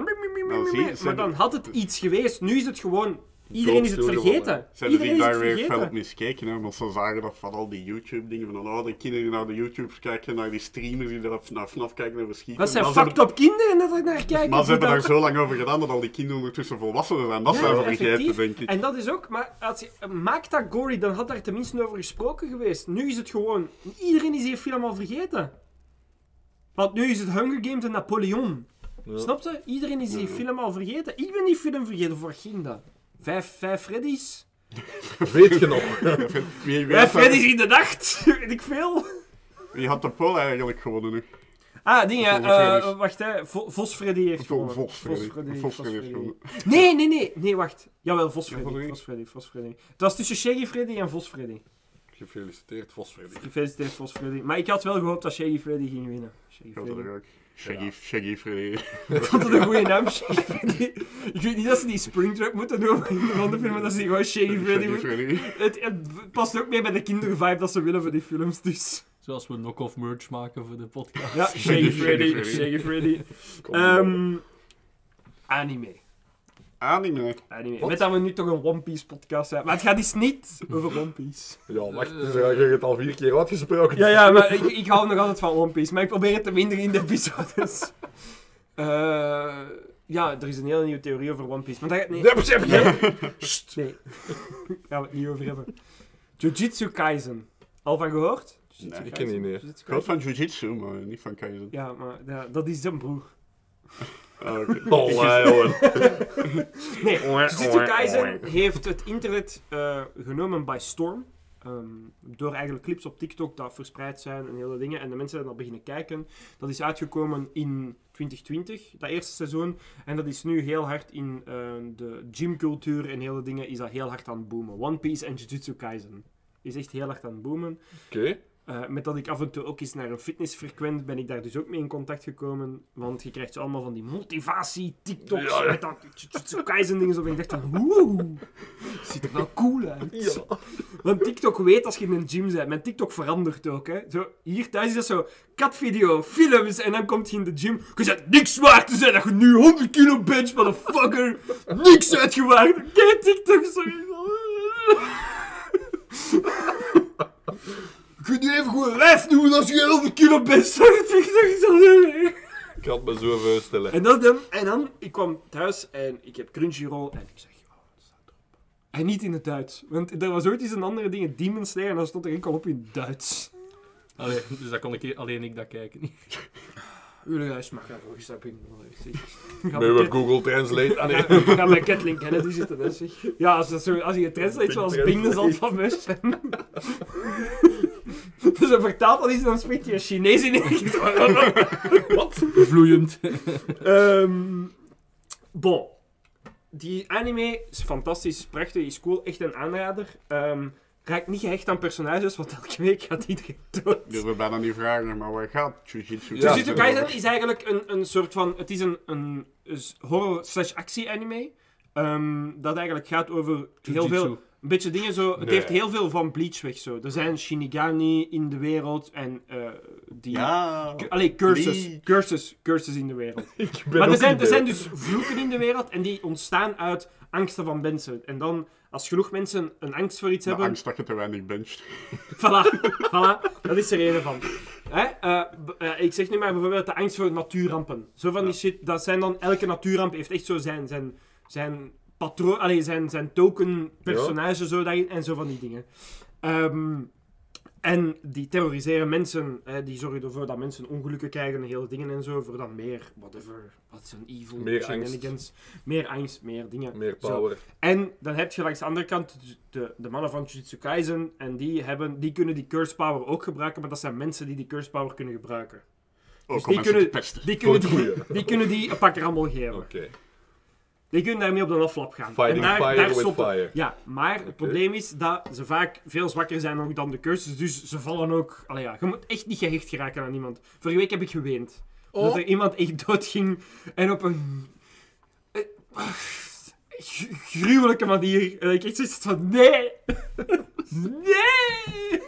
Nou, maar dan had het iets geweest. Nu is het gewoon Iedereen is het vergeten. Zijn er Iedereen die is daar het weer vergeten. fel miskeken, hè? omdat ze zagen dat van al die YouTube-dingen, van oh, de kinderen die naar de YouTubes kijken, naar die streamers die er naar FNAF kijken over schieten. Dat zijn Maar ze fucked up kinderen dat er naar kijken. Maar ze hebben daar zo lang over gedaan dat al die kinderen ondertussen volwassenen zijn. Dat Ja, zijn effectief. vergeten, denk ik. En dat is ook, maar als je, maak dat gory, dan had daar tenminste over gesproken geweest. Nu is het gewoon, iedereen is die film al vergeten. Want nu is het Hunger Games en Napoleon. Ja. Snap je? Iedereen is die film al vergeten. Ik ben die film vergeten, voor wat ging dat? Vijf, vijf Freddy's? Weet je nog? Wie, wie, Vijf had, Freddy's in de nacht? Weet ik veel. wie had de poll eigenlijk gewonnen nu? Ah, dingen, eh, Freddy's. wacht hè. Vo- Vos Freddy heeft gewonnen. Vos Freddy. Vos Freddy heeft Freddy. gewonnen. Nee, nee, nee. Nee, wacht. Jawel, Vos Ja, Freddy. Freddy. Vos Freddy, Vos Freddy. Het was tussen Shaggy Freddy en Vos Freddy. Gefeliciteerd, Vos Freddy. Gefeliciteerd, Vos Freddy. Maar ik had wel gehoopt dat Shaggy Freddy ging winnen. Shaggy Freddy. Shaggy, Shaggy Freddy. Ik vond het een goede naam, Shaggy Freddy. Ik weet niet dat ze die Springtrap moeten doen in de andere film, maar dat ze gewoon Shaggy Freddy Shaggy moeten. Het, het past ook mee bij de kindervibe dat ze willen voor die films, dus... Zoals we knock-off merch maken voor de podcast. Ja, Shaggy Freddy, Freddy. Shaggy Freddy. Kom, Ehm anime. Anime. anime. Wat? Met dat we nu toch een One Piece podcast hebben. Maar het gaat dus niet over One Piece. Ja, wacht, dus je hebt het al vier keer uitgesproken. Ja, ja, maar ik, ik hou nog altijd van One Piece. Maar ik probeer het te minderen in de episodes. Eh ja, er is een hele nieuwe theorie over One Piece. Maar dat gaat... Nee, nee. Daar gaan we het niet over hebben. Jujutsu Kaisen. Al van gehoord? Jujutsu Nee. Ik ken die niet. Jujutsu Ik Kaisen? van Jiu-Jitsu, maar niet van Kaizen. Ja, maar ja, dat is zijn broer. Oké. Oh, jongen. Nee, Jujutsu Kaisen heeft het internet eh, genomen by storm. Ehm, door eigenlijk clips op TikTok dat verspreid zijn en hele dingen. En de mensen zijn al beginnen kijken. Dat is uitgekomen in 2020, dat eerste seizoen. En dat is nu heel hard in eh, de gymcultuur en hele dingen is dat heel hard aan het boomen. One Piece en Jujutsu Kaisen is echt heel hard aan het boomen. Oké. Eh, met dat ik af en toe ook eens naar een fitnessfrequent ben ik daar dus ook mee in contact gekomen. Want je krijgt zo allemaal van die motivatie-TikToks Ja, met dat Kaisen dingen. zo. En ik dacht van, woe, ziet er wel cool uit. Ja. Want TikTok weet als je in een gym bent. Mijn TikTok verandert ook, hè. Zo, hier thuis is dat zo, katvideo, films, en dan komt je in de gym. Je zegt niks waard te zijn dat je nu 100 kilo bench, motherfucker. Niks uitgewaagd. Kijk, TikTok zo. Je kunt nu even gewoon lijf doen als je 100 kilo bench. TikTok is al Ik had me zo voorstellen. en dan, dan, en dan, ik kwam thuis en ik heb Crunchyroll en ik zeg, oh, wat staat erop? En niet in het Duits. Want er was ooit eens een andere ding, Demon Slayer, en dat stond er enkel op in het Duits. Allee, dus dat kon ik, alleen ik dat kijken. Jullie huis mag daar nog eens op in. Zeg. Ga Met bij wat Cat- Google Translate. Ah, nee. ga- Ga bij Kathleen Kennedy zitten, hè, zeg. Ja, als, dat zo, als je translate zoals Bing dan zal het van zijn. Dus hij vertaalt dat iets en dan spreekt hij een Chinees in één Wat? Vloeiend. Ehm bon. Die anime is fantastisch, prachtig, is cool, echt een aanrader. Ehm raakt niet gehecht aan personages, want elke week gaat iedereen dood. Ik durf bijna niet vragen, maar waar gaat Jiu-Jitsu? Ja, Jujutsu? Kaisen is eigenlijk een, een soort van... Het is een, een, een horror slash actie anime. ehm, dat eigenlijk gaat over heel veel... Een beetje dingen zo... Het Nee. heeft heel veel van Bleach weg zo. Er zijn Shinigami in de wereld en eh die... Ja. Allee, curses. Curses. Curses in de wereld. Ik ben Maar er zijn, er zijn dus vloeken in de wereld en die ontstaan uit angsten van mensen. En dan, als genoeg mensen een angst voor iets De hebben... angst dat je te weinig bencht. Voilà, voilà, dat is er een van. Hè? eh, eh, ik zeg nu maar bijvoorbeeld de angst voor natuurrampen. Zo van die shit, dat zijn dan, elke natuurramp heeft echt zo zijn, zijn, zijn patroon, allee, zijn, zijn token personage zo daarin, en zo van die dingen. Ehm, en die terroriseren mensen, hè, die zorgen ervoor dat mensen ongelukken krijgen en hele dingen en zo, voor dan meer, whatever, wat is een evil Meer shenanigans. Meer angst, meer dingen. Meer Zo. power. En dan heb je langs de andere kant de, de mannen van Jujutsu Kaisen. En die, hebben, die kunnen die curse power ook gebruiken. Maar dat zijn mensen die die curse power kunnen gebruiken. Ook Dus om die kunnen-. Die kunnen die, die, kunnen die een pak rammel geven. Oké. Die kunnen daarmee op de aflap gaan. Fighting en daar, fire daar with fire. Ja, maar het probleem is dat ze vaak veel zwakker zijn nog dan de curses. Dus ze vallen ook... Allee, ja, je moet echt niet gehecht geraken aan iemand. Vorige week heb ik geweend. Dat er iemand echt doodging en op een... eh, gruwelijke manier. En ik echt zoiets van... Nee! nee!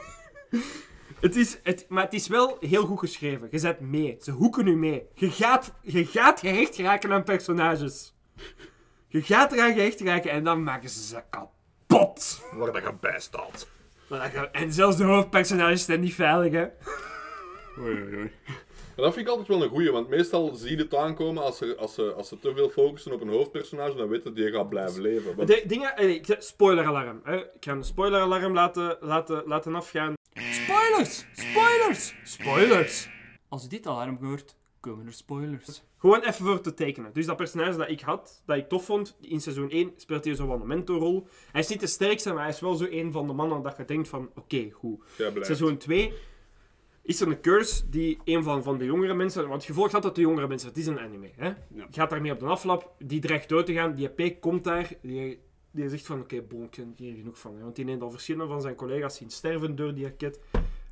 Het is, het, maar het is wel heel goed geschreven. Je zet mee. Ze hoeken nu mee. Je gaat, je gaat gehecht geraken aan personages. Je gaat eraan gehecht raken en dan maken ze ze kapot. Waar dat je bij staat. Maar dat gaat- En zelfs de hoofdpersonages zijn niet veilig, hè. Oei, oei, oei. En dat vind ik altijd wel een goeie, want meestal zie je het aankomen als ze, als ze, als ze te veel focussen op een hoofdpersonage, dan weten die gaat blijven leven. Want- De dingen, eh, ik- spoileralarm. Hè. Ik ga een spoileralarm laten, laten, laten afgaan. Spoilers! Spoilers! Spoilers! Als je dit alarm hoort, komen er spoilers. Gewoon even voor te tekenen. Dus dat personage dat ik had, dat ik tof vond, in seizoen 1 speelt hij zo wel een mentorrol. Hij is niet de sterkste, maar hij is wel zo een van de mannen dat je denkt van, oké, goed. Seizoen 2 is er een curse die een van, van de jongere mensen... Want je volgt altijd de jongere mensen, het is een anime. Hè? Je gaat daarmee op de aflap, die dreigt dood te gaan. Die EP komt daar, die, die zegt van... Oké, bon, ik heb hier genoeg van. Hè? Want die neemt al verschillende van zijn collega's zien sterven door die ket.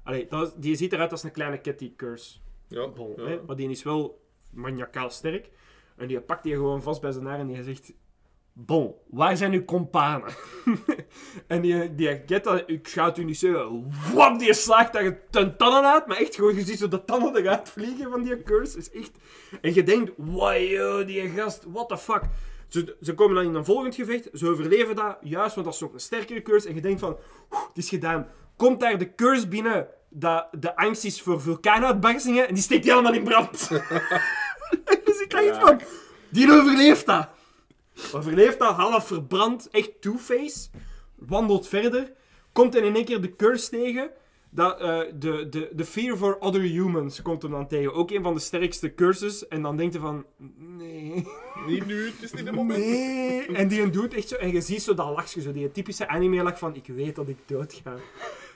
Allee, dat, die ziet eruit als een kleine cat die curse. Ja, Bon, ja. hè? Maar die is wel maniacaal sterk. En die pakt die gewoon vast bij zijn haar en die zegt... Bon, waar zijn uw companen? en die, die get dat, ik ga het u niet zeggen, wap, die slaagt daar ten tanden uit, maar echt gewoon, je ziet zo de tanden eruit vliegen van die curse, is echt... En je denkt, wow, die gast, what the fuck. Ze, ze komen dan in een volgend gevecht, ze overleven dat, juist, want dat is nog een sterkere curse, en je denkt van, "Oeh, het is gedaan. Komt daar de curse binnen, dat de angst is voor vulkaanuitbarstingen, en die steekt die allemaal in brand. dus ik dacht van, die overleeft dat. Overleeft dat, half verbrand, echt two-face. Wandelt verder. Komt in één keer de curse tegen. Dat, eh, de, de, de fear for other humans komt hem dan tegen. Ook een van de sterkste curses. En dan denkt hij van... Nee... Niet nu, het is niet het moment. Nee. En die doet echt zo. En je ziet zo dat lachje, zo die typische anime lach van ik weet dat ik dood ga.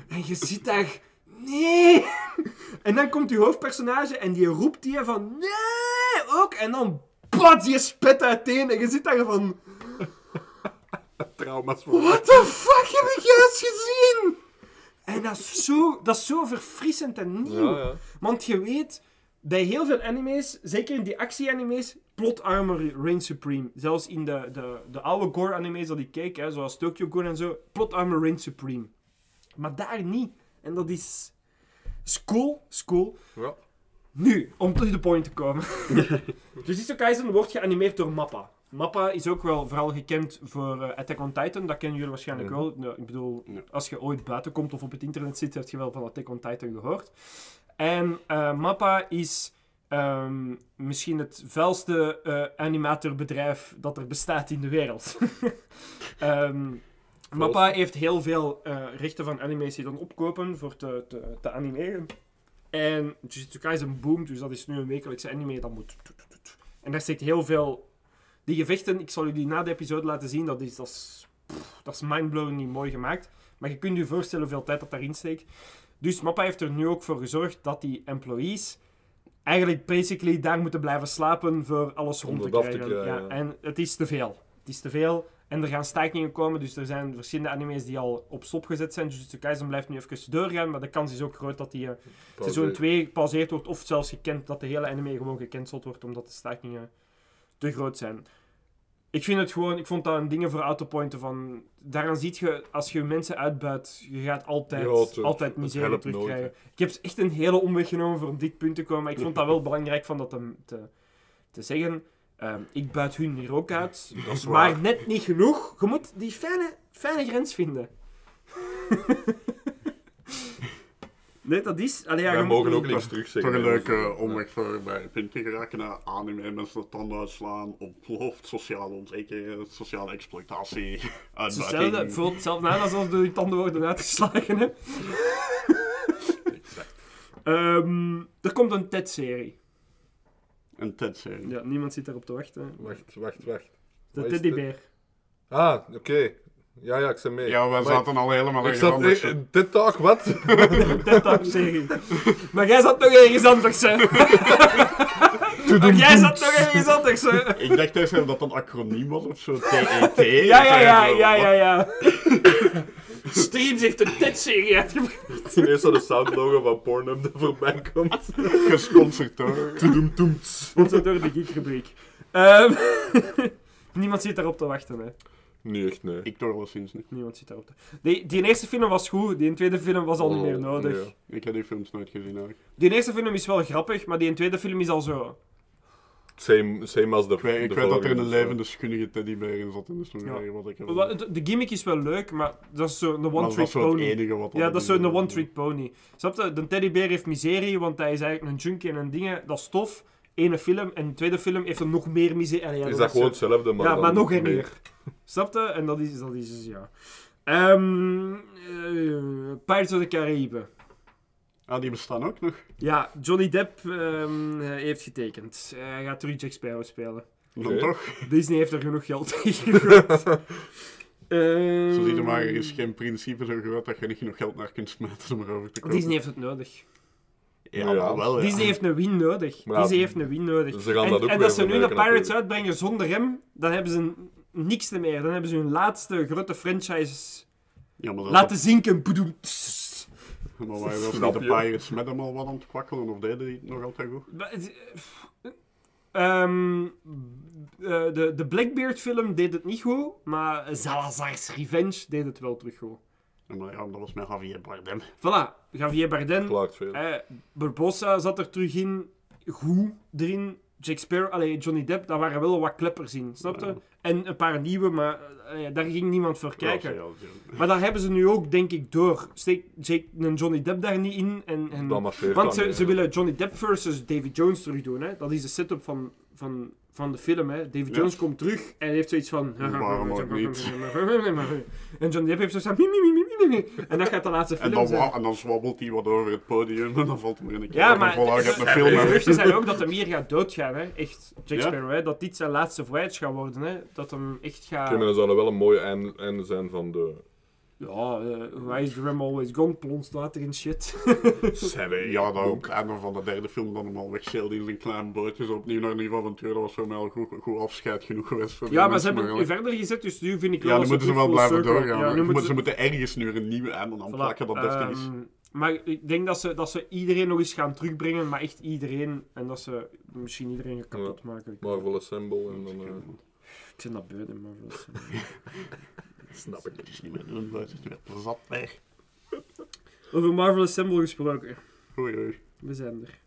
En je ziet daar. Nee! En dan komt die hoofdpersonage en die roept die van nee! Ook. En dan pat je spet uiteen. En je zit daar van Trauma's voor what the fuck heb ik juist gezien? En dat is zo, dat is zo verfrissend en nieuw. Ja, ja. Want je weet, bij heel veel anime's, zeker in die actie-anime's, plot armor reigns supreme. Zelfs in de, de, de oude gore-anime's dat ik keek, hè, zoals Tokyo Ghoul en zo, plot armor reigns supreme. Maar daar niet. En dat is... is cool. Ja. Nu, om to the point te komen. Jujutsu Kaisen wordt geanimeerd door Mappa. Mappa is ook wel vooral gekend voor eh, Attack on Titan. Dat kennen jullie waarschijnlijk Mhm. wel. Nou, ik bedoel, Ja. als je ooit buiten komt of op het internet zit, heb je wel van Attack on Titan gehoord. En eh, Mappa is ehm, misschien het vuilste eh, animatorbedrijf dat er bestaat in de wereld. Ehm, Mappa heeft heel veel eh, rechten van anime's die dan opkopen voor te, te, te animeren. En Jujutsu Kaisen boomt, dus dat is nu een wekelijkse anime dat moet... En daar zit heel veel... Die gevechten, ik zal jullie na de episode laten zien, dat is, dat is, pff, dat is mindblowing mooi gemaakt. Maar je kunt je voorstellen hoeveel tijd dat daarin steekt. Dus Mappa heeft er nu ook voor gezorgd dat die employees eigenlijk basically daar moeten blijven slapen voor alles rond te krijgen. krijgen, ja, ja. en het is te veel. Het is te veel. En er gaan stakingen komen, dus er zijn verschillende anime's die al op stop gezet zijn. Jujutsu Kaisen blijft nu even doorgaan, maar de kans is ook groot dat die eh, seizoen 2 gepauzeerd wordt, of zelfs gekend, dat de hele anime gewoon gecanceld wordt, omdat de stakingen te groot zijn. Ik vind het gewoon, ik vond dat een ding voor autopointen van, daaraan ziet je, als je mensen uitbuit, je gaat altijd, Ja, het- altijd miserie terugkrijgen. nooit, ik heb echt een hele omweg genomen voor op dit punt te komen, maar ik vond dat wel belangrijk van dat te, te, te zeggen. Ehm, ik buit hun hier ook uit, Dat is maar waar. net niet genoeg. Je moet die fijne, fijne grens vinden. nee, dat is... Allee, ja, Wij je mogen moet- ook niks terugzeggen. Toch een leuke eh, omweg voor bij te geraken naar anime, mensen de tanden uitslaan, ontploft, sociale onzekerheid, sociale exploitatie, Het is uitbuiting. hetzelfde, het voelt hetzelfde aan alsof de je tanden worden uitgeslagen. Hè? Ehm, er komt een TED-serie. Een TED-serie. Ja, niemand zit erop te wachten. Wacht, wacht, wacht. De Wat is teddybeer. Ah, oké. Ja, ja, ik zei mee. Ja, we Maar zaten al helemaal Ik ergens zat... anders. eh, Dit talk, wat? TED-serie. maar jij zat nog ergens anders, hè? maar jij zat nog ergens anders, hè? Ik dacht eerst dat dat een acroniem was of zo, TET. Ja, ja, ja, ja, ja, ja. Streams heeft een TED-serie uitgebracht. Ineens zo de soundlogo van Pornhub er voorbij komt. Gesponsord door. Sponsor door de Geekrubriek. Ehm Niemand zit daarop te wachten, hè. Niet echt, nee. Ik toch wel sinds niet. Niemand zit daarop te... Die, die eerste film was goed, die tweede film was al niet meer Oh, nodig. ja. Ik heb die films nooit gezien eigenlijk. Die eerste film is wel grappig, maar die tweede film is al zo... Same, same als de Ik weet, ik weet dat er een dus, levende schunnige teddybeer in zat in de snoegerij. Wat ik heb De, de gimmick is wel leuk, maar dat is zo'n one-trick is zo het pony. enige wat Ja, dat is zo'n one-trick pony. Snap je? De teddybeer heeft miserie, want hij is eigenlijk een junkie en een dingen. Dat is tof. Ene film. En de tweede film heeft er nog meer miserie. Ja, Is dat gewoon zo- hetzelfde, maar ja, maar nog meer. erger. Snap je? En dat is, dat is ja. Ehm eh, Pirates of the Caribbean. Ah, die bestaan ook nog. Ja, Johnny Depp ehm, heeft getekend. Eh, hij gaat terug Jack Sparrow spelen. Dan toch. Disney heeft er genoeg geld in gegooid. Ehm, Zo zie je maar, er is geen principe zo groot dat je niet genoeg geld naar kunt smijten om erover te komen. Disney heeft het nodig. Ja, wel, ja. Disney heeft een win nodig. Ja, Disney heeft een win nodig. Ze gaan en dat en ze nu de Pirates natuurlijk. uitbrengen zonder hem, dan hebben ze niks meer. Dan hebben ze hun laatste grote franchise Ja, maar dat laten zinken. Boedoem. Is... Maar waren niet de je? Pirates met hem al wat aan het kwakkelen, of deden die het nog altijd goed? Ehm, eh, de, de Blackbeard film deed het niet goed, maar Salazar's Revenge deed het wel terug goed. Ja, maar ja, dat was met Javier Bardem. Voilà, Javier Bardem, eh, Barbossa zat er terug in, goed erin. Jack Sparrow, allee, Johnny Depp, daar waren wel wat kleppers in, snap je? Ja. En een paar nieuwe, maar daar ging niemand voor kijken. Ja, ja, Maar daar hebben ze nu ook, denk ik, door. Steek Jake, Johnny Depp daar niet in. En, Want ze, ze willen Johnny Depp versus David Jones terug doen. Hè? Dat is de setup van, van, van de film. Hè? David. Jones komt terug en heeft zoiets van... Waarom ook niet? En Johnny Depp heeft zoiets van... En dat gaat de laatste En film dan, zijn. en dan zwabbelt hij wat over het podium en dan valt hem er een keer Ja, maar de- geruchten zijn ook dat hem hier gaat doodgaan. Hè? Echt, Jack? Sparrow. Hè? Dat dit zijn laatste voyage gaat worden. Hè? Dat hem echt gaat... Oké, maar dan zou dat wel een mooie einde zijn van de Ja, eh, why is the ram always gone? Plonst water in shit. Ja, dat op het einde van de derde film dan hem al wegzeilde in zijn klein bootje, zo opnieuw naar een nieuw avontuur. Dat was voor mij al goed, goed afscheid genoeg geweest voor Ja, maar ze hebben u verder gezet, dus nu vind ik wel Ja, dat nu moeten ze wel blijven circle- doorgaan. Ja, nu moeten ze moeten ergens nu een nieuwe einde aan Voilà, plakken dat deftig is. ehm, Maar ik denk dat ze, dat ze iedereen nog eens gaan terugbrengen, maar echt iedereen. En dat ze misschien iedereen gaan kapot maken. Ik, Marvel Assemble en dan... eh, ik zit naar buiten, eens, eh. Snap ik. Is niet meer doen, het is weer zat weg. Over Marvel Assemble gesproken. Oei, oei. We zijn er.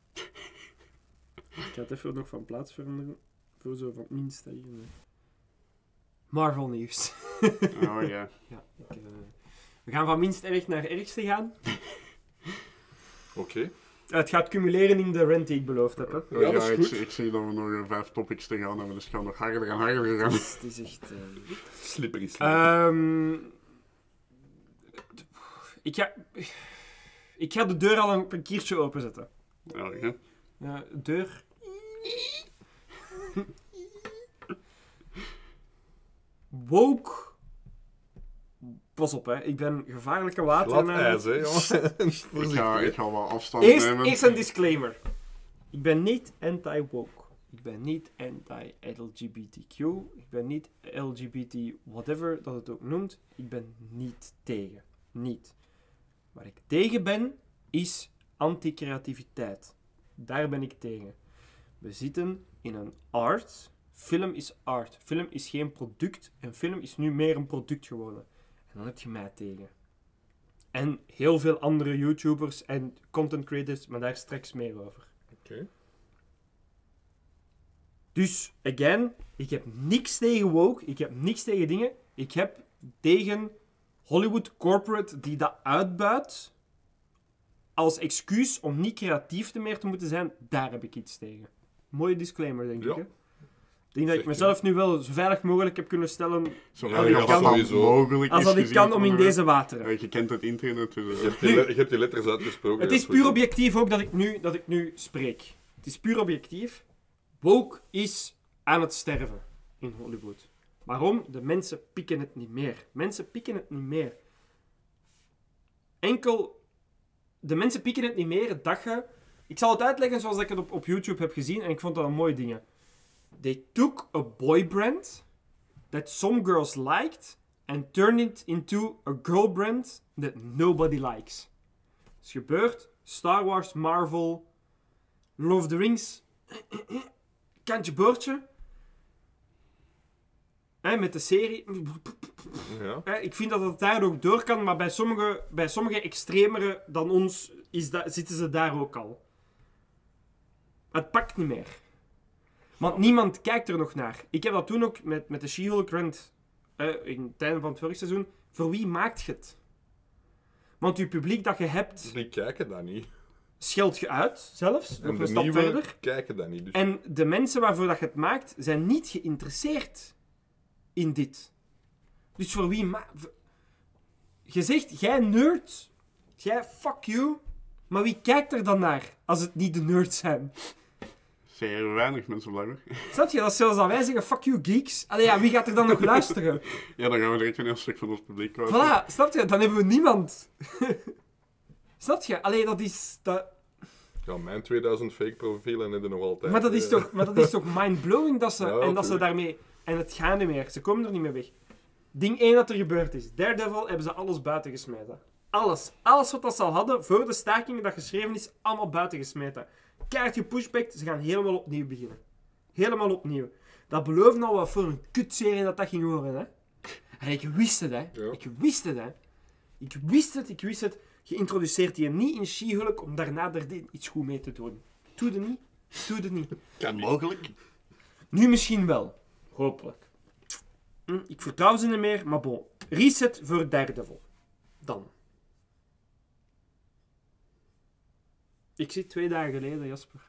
Ik ga het even nog van plaats veranderen. Voor zo van het hier, eh. Marvel nieuws. Oh ja. Ja, ik, eh, we gaan van minst erg naar ergste gaan. Oké. Het gaat cumuleren in de rent die ik beloofd heb. Hè. Ja, ja, dat is ik, goed. zie- ik zie dat we nog eh, vijf topics te gaan hebben, dus het gaat nog harder en harder gaan. Het is echt... eh, Slippery slip. Ehm, ik, ga, ik ga de deur al een, een keertje openzetten. Ja, ja. Ja, deur. Woke. Pas op, hè. Ik ben gevaarlijke water. Glad ijs, hè, jongen. Ik ga, ik ga wel afstand Eerst, nemen. eerst een disclaimer. Ik ben niet anti-woke. Ik ben niet anti-LGBTQ. Ik ben niet LGBT whatever dat het ook noemt. Ik ben niet tegen. Niet. Waar ik tegen ben, is anti-creativiteit. Daar ben ik tegen. We zitten in een art. Film is art. Film is geen product. En film is nu meer een product geworden. En dan heb je mij tegen. En heel veel andere YouTubers en content creators, maar daar straks meer over. Oké. Dus, again, ik heb niks tegen woke, ik heb niks tegen dingen. Ik heb tegen Hollywood corporate die dat uitbuit als excuus om niet creatief te meer te moeten zijn. Daar heb ik iets tegen. Mooie disclaimer, denk Ja. ik. Hè? Ik denk dat ik mezelf nu wel zo veilig mogelijk heb kunnen stellen Zo Ja, ver ja, als dat sowieso. mogelijk als dat ik kan om in de- deze wateren. Ja, je kent het internet, dus... Je eh, hebt die, je hebt die letters uitgesproken. Het is puur objectief ook dat ik, nu, dat ik nu spreek. Het is puur objectief. Woke is aan het sterven in Hollywood. Waarom? De mensen pikken het niet meer. Mensen pikken het niet meer. Enkel... De mensen pikken het niet meer dat je... Ik zal het uitleggen zoals ik het op, op YouTube heb gezien en ik vond dat een mooie dingen. They took a boy brand that some girls liked and turned it into a girl brand that nobody likes is gebeurd. Star Wars, Marvel, Lord of the Rings. Kantje boordje. Hè, met de serie. Ja. Hè, ik vind dat het daar ook door kan, maar bij sommige, bij sommige extremere dan ons is dat, zitten ze daar ook al. Het pakt niet meer. Want niemand kijkt er nog naar. Ik heb dat toen ook met, met de She-Hulk rant eh, in het einde van het vorige seizoen. Voor wie maakt je het? Want je publiek dat je hebt, Die kijken dat niet. scheldt je uit, zelfs. En Nog een stap verder. kijken dat niet. Dus En de mensen waarvoor dat je het maakt, zijn niet geïnteresseerd in dit. Dus voor wie ma... v- Je zegt, jij nerd, jij fuck you, maar wie kijkt er dan naar als het niet de nerds zijn? Zeer weinig mensen blijven. Snap je? Dat is zoals dat wij zeggen, fuck you geeks. Allee, ja, wie gaat er dan nog luisteren? Ja, dan gaan we direct een heel stuk van ons publiek kwijt. Voilà, snap je? Dan hebben we niemand. snap je? Allee, dat is... Dat... ja, mijn 2000 fake profielen hebben nog altijd. Maar, dat is eh, toch, maar dat is toch mind-blowing dat ze... Ja, en dat ze daarmee... En het gaat niet meer. Ze komen er niet meer weg. Ding 1 dat er gebeurd is. Daredevil hebben ze alles buiten gesmeten. Alles. Alles wat dat ze al hadden voor de stakingen dat geschreven is, allemaal buiten gesmeten. Kaartje pushback, ze gaan helemaal opnieuw beginnen. Helemaal opnieuw. Dat beloofde al wat voor een kutserie dat dat ging worden, hè. En ik wist het, hè. Ja. Ik wist het, hè. Ik wist het, ik wist het. Je introduceert je niet in She-Hulk om daarna er iets goed mee te doen. Doe het niet. Doe het niet. Kan mogelijk. Nu misschien wel. Hopelijk. Hm, ik vertrouw ze niet meer, maar bon. Reset voor Daredevil. Dan. Ik zit twee dagen geleden, Jasper.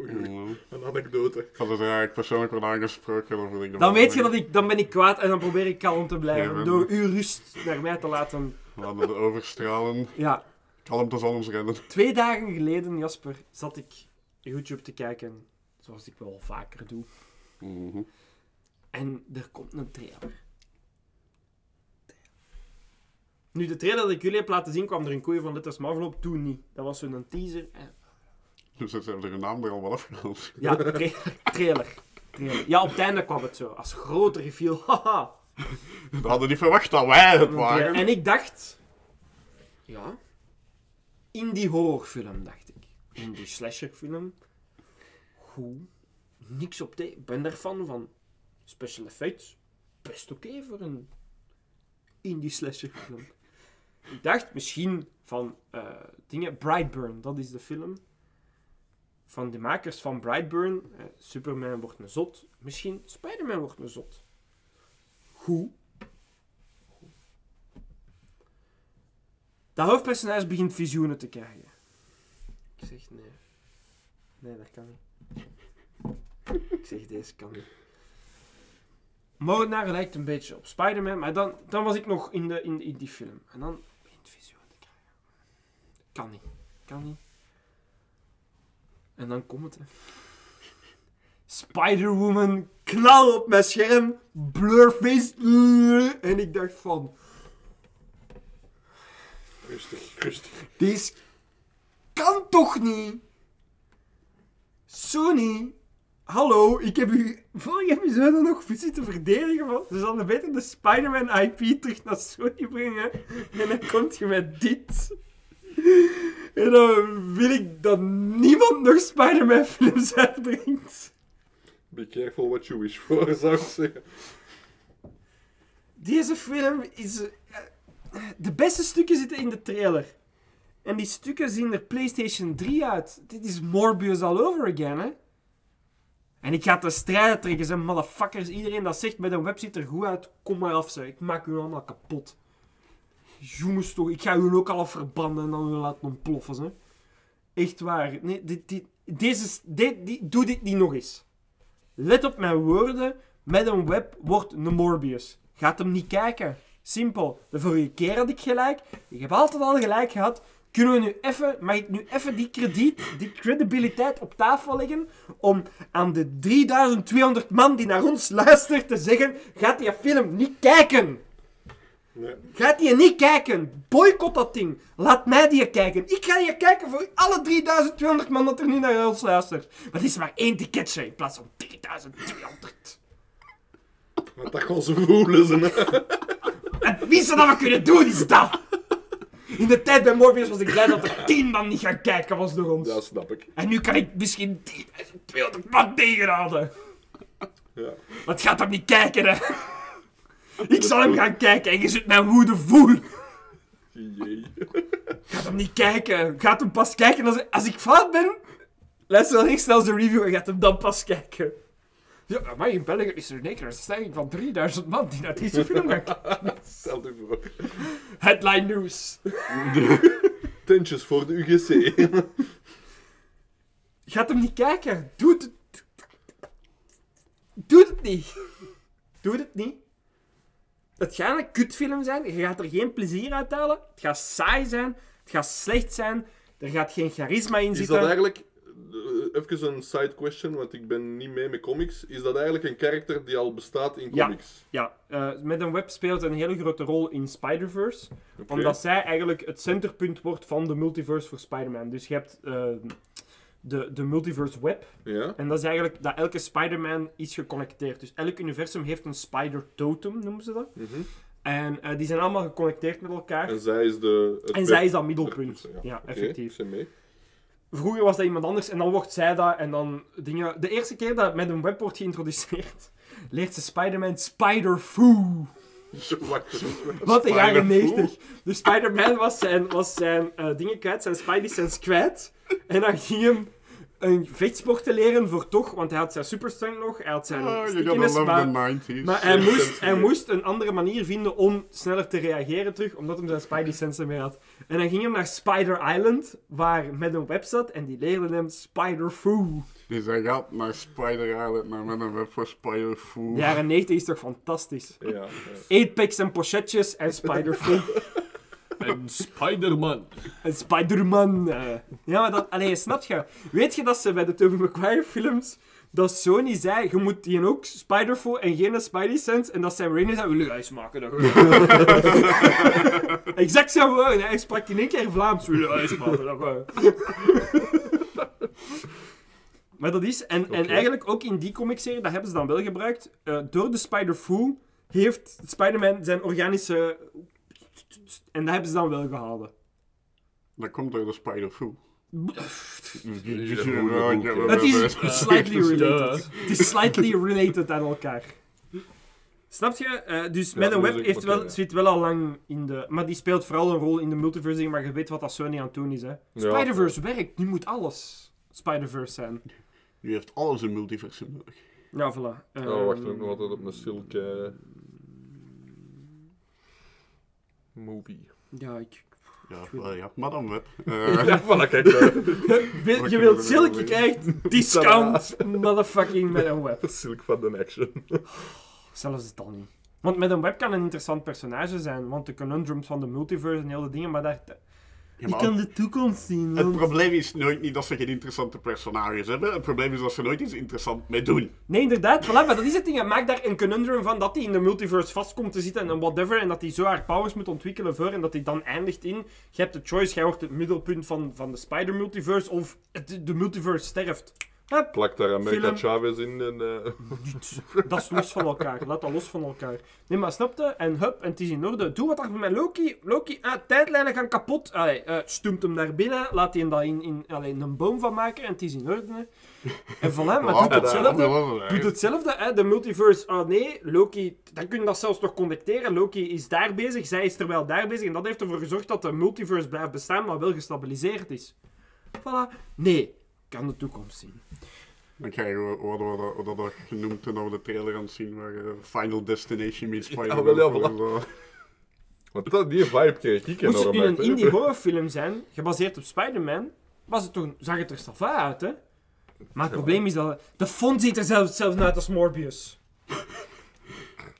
oei, oei, Een anekdote. Ik had het eigenlijk persoonlijk wel aangesproken. Dan, ik Dan weet je dat ik, dan ben ik kwaad en dan probeer ik kalm te blijven. Door uw rust naar mij te laten. Laten we het overstralen. Ja, Kalmte zal ons redden. twee dagen geleden, Jasper, zat ik YouTube te kijken. Zoals ik wel vaker doe. Mhm. En er komt een trailer. Nu, de trailer dat ik jullie heb laten zien, kwam er een koeien van Letters Marvel op. Toen niet. Dat was zo'n teaser. En- Dus ze hebben er naam er al wel afgehaald. Ja, tra- trailer. trailer. Ja, op het einde kwam het zo. Als grote reveal. Haha. We hadden niet verwacht dat wij het waren. En ik dacht... Ja. Indie horrorfilm, dacht ik. Indie slasherfilm. Goed. Niks op de... Ik ben ervan van... Special effects. Best oké voor een... Indie slasherfilm. Ik dacht misschien van... eh, dingen... Brightburn, dat is de film. Van de makers van Brightburn. eh, Superman wordt een zot. Misschien Spider-Man wordt een zot. Goed. Dat hoofdpersonage begint visioenen te krijgen. Ik zeg nee. Nee, dat kan niet. Ik zeg deze kan niet. Moordenaar lijkt een beetje op Spider-Man, maar dan, dan was ik nog in, de, in, in die film. En dan visioenen te krijgen. Kan niet. Kan niet. En dan komt het. Spider-Woman, knal op mijn scherm, blurface. En ik dacht van, Rustig, rustig. Deze kan toch niet? Sony, hallo, ik heb u vorige episode nog zitten verdedigen. Van, ze zouden beter de Spider-Man IP terug naar Sony brengen. En dan komt je met dit. En dan wil ik dat niemand nog Spider-Man films uitbrengt. Be careful what you wish for, zou ik zeggen. Deze film is... eh, De beste stukken zitten in de trailer. En die stukken zien er PlayStation 3 uit. Dit is Morbius all over again, hè. En ik ga te strijden trekken, zijn motherfuckers. Iedereen dat zegt met een web ziet er goed uit, kom maar af, zeg. Ik maak u allemaal kapot. Jongens toch, ik ga u ook al verbranden en dan u laten ontploffen, hè. Echt waar. Nee, dit, deze, dit, dit, doe dit niet nog eens. Let op mijn woorden. Met een web wordt een Morbius. Gaat hem niet kijken. Simpel. De vorige keer had ik gelijk. Ik heb altijd al gelijk gehad. Kunnen we nu even, mag ik nu even die krediet, die credibiliteit op tafel leggen om aan de 3200 man die naar ons luistert te zeggen, gaat die film niet kijken. Nee. Gaat die niet kijken. Boycott dat ding. Laat mij die kijken. Ik ga die kijken voor alle 3200 man dat er nu naar ons luistert. Maar het is maar één ticketje in plaats van 3200. Want dat gaan ze voelen, ze. Het minste dat we kunnen doen is dat. In de tijd bij Morbius was ik blij dat er 10 man niet gaan kijken was door ons. Ja, snap ik. En nu kan ik misschien 3200 man tegenhouden. Ja. Het gaat hem niet kijken, hè. Ik zal hem gaan kijken en je zult mijn woede voelen. Jee. Gaat hem niet kijken. Gaat hem pas kijken als, als ik fout ben. Luister dan niet snel zijn review en gaat hem dan pas kijken. Ja, maar in België is er zeker een stijging van 3000 man die naar deze film gaan kijken. Stel je voor. Headline news. Tentjes voor de UGC. Gaat hem niet kijken. Doe het. Doe het niet. Doe het niet. Het gaat een kutfilm zijn. Je gaat er geen plezier uit halen. Het gaat saai zijn. Het gaat slecht zijn. Er gaat geen charisma in Is zitten. dat eigenlijk, even een side question, want ik ben niet mee met comics. Is dat eigenlijk een karakter die al bestaat in Ja. comics? Ja, eh, met een web speelt een hele grote rol in Spider-Verse. Omdat zij eigenlijk het centerpunt wordt van de multiverse voor Spider-Man. Dus je hebt eh, de, de multiverse web. Ja? En dat is eigenlijk dat elke Spider-Man is geconnecteerd. Dus elk universum heeft een spider-totem, noemen ze dat. Mhm. En eh, die zijn allemaal geconnecteerd met elkaar. En zij is de... En zij is dat middelpunt. Ja, Ja, effectief. zijn mee. Vroeger was dat iemand anders en dan wordt zij dat en dan dingen... De eerste keer dat met een web wordt geïntroduceerd, leert ze Spider-Man Spider-Foo. Wat de jaren Spider-Foo? 90. Dus Spider-Man was zijn, was zijn eh, dingen kwijt, zijn Spidey sense kwijt. En dan ging hem een vechtsport leren voor toch, want hij had zijn superstrength nog, hij had zijn Oh, stickiness, love maar, the 90s. maar hij, Ja, moest, hij moest een andere manier vinden om sneller te reageren terug, omdat hij zijn Spidey sense meer had. En dan ging hem naar Spider Island, waar met een web zat, en die leerde hem Spider-Foo. Dus hij gaat naar Spider Island, naar met een web voor Spider-Foo. De jaren 90 is toch fantastisch? Ja, ja. 8-packs en pochetjes en Spider-Foo. En Spider-Man. En Spider-Man. eh. Ja, maar dat... Allee, snap je? Weet je dat ze bij de Tobey Maguire films... Dat Sony zei, je moet die ook Spider-Foo en geen Spidey Sense. En dat Sam Raimi zei, wil je ijs maken? Exact zo woorden. Hij sprak in één keer Vlaams. Wil je ijs maken? Maar dat is... En, en Oké. eigenlijk ook in die comicserie, dat hebben ze dan wel gebruikt. eh, door de Spider-Foo heeft Spider-Man zijn organische... En dat hebben ze dan wel gehouden. Dat komt door de Spider-Foo. Het is slightly related. Het is slightly related aan elkaar. Snap je? Eh, dus Ja, een web heeft wel, ja. zit wel al lang in de... Maar die speelt vooral een rol in de multiverse, maar je weet wat dat Sony aan het doen is. Hè. Spider-Verse werkt, nu moet alles Spider-Verse zijn. U heeft alles in multiversum nodig. Ja, voilà. Oh, wacht, Ehm, we hadden het op een silk... movie. Ja, ik... Ja, Ik dan web. Eh, Ja, voilà, kijk Wat je wilt wil silk, je krijgt discount motherfucking met een web. Silk van de action. Zelfs het al niet. Want met een web kan een interessant personage zijn, want de conundrums van de multiverse en heel de dingen, maar daar... Je maar kan de toekomst zien. Het probleem is nooit niet dat ze geen interessante personages hebben. Het probleem is dat ze nooit iets interessant mee doen. Nee, inderdaad. Voilà, maar dat is het ding. hè. Maak daar een conundrum van dat hij in de multiverse vast komt te zitten en whatever. En dat hij zo haar powers moet ontwikkelen voor. En dat hij dan eindigt in... Je hebt de choice. Jij wordt het middelpunt van, van de Spider-multiverse. Of het, de multiverse sterft. Hup, Plak daar America Film. Chavez in en... eh, dat is los van elkaar. Laat dat los van elkaar. Nee, maar snapte? En hup, en het is in orde. Doe wat er met Loki. Loki, ah, tijdlijnen gaan kapot. Allee, eh, stoemt hem daar binnen. Laat hij daar in, in allee, een boom van maken. En het is in orde. En voilà, maar Ja, doet hetzelfde. Doet hetzelfde, hè? de multiverse. Oh nee, Loki, dan kun je dat zelfs nog connecteren. Loki is daar bezig, zij is terwijl daar bezig. En dat heeft ervoor gezorgd dat de multiverse blijft bestaan, maar wel gestabiliseerd is. Voilà. Nee, kan de toekomst zien. Dan krijgen we wat we dat, genoemd toen we de trailer aan het zien waar eh, Final Destination meets Spider-Man. wel, ja, zo. Want dat, die vibe kreeg ik Moest het nu een indie horrorfilm zijn, gebaseerd op Spider-Man, was het toch, zag het er sava uit, hè? Maar het probleem is dat... De font ziet er zelfs, zelfs uit als Morbius.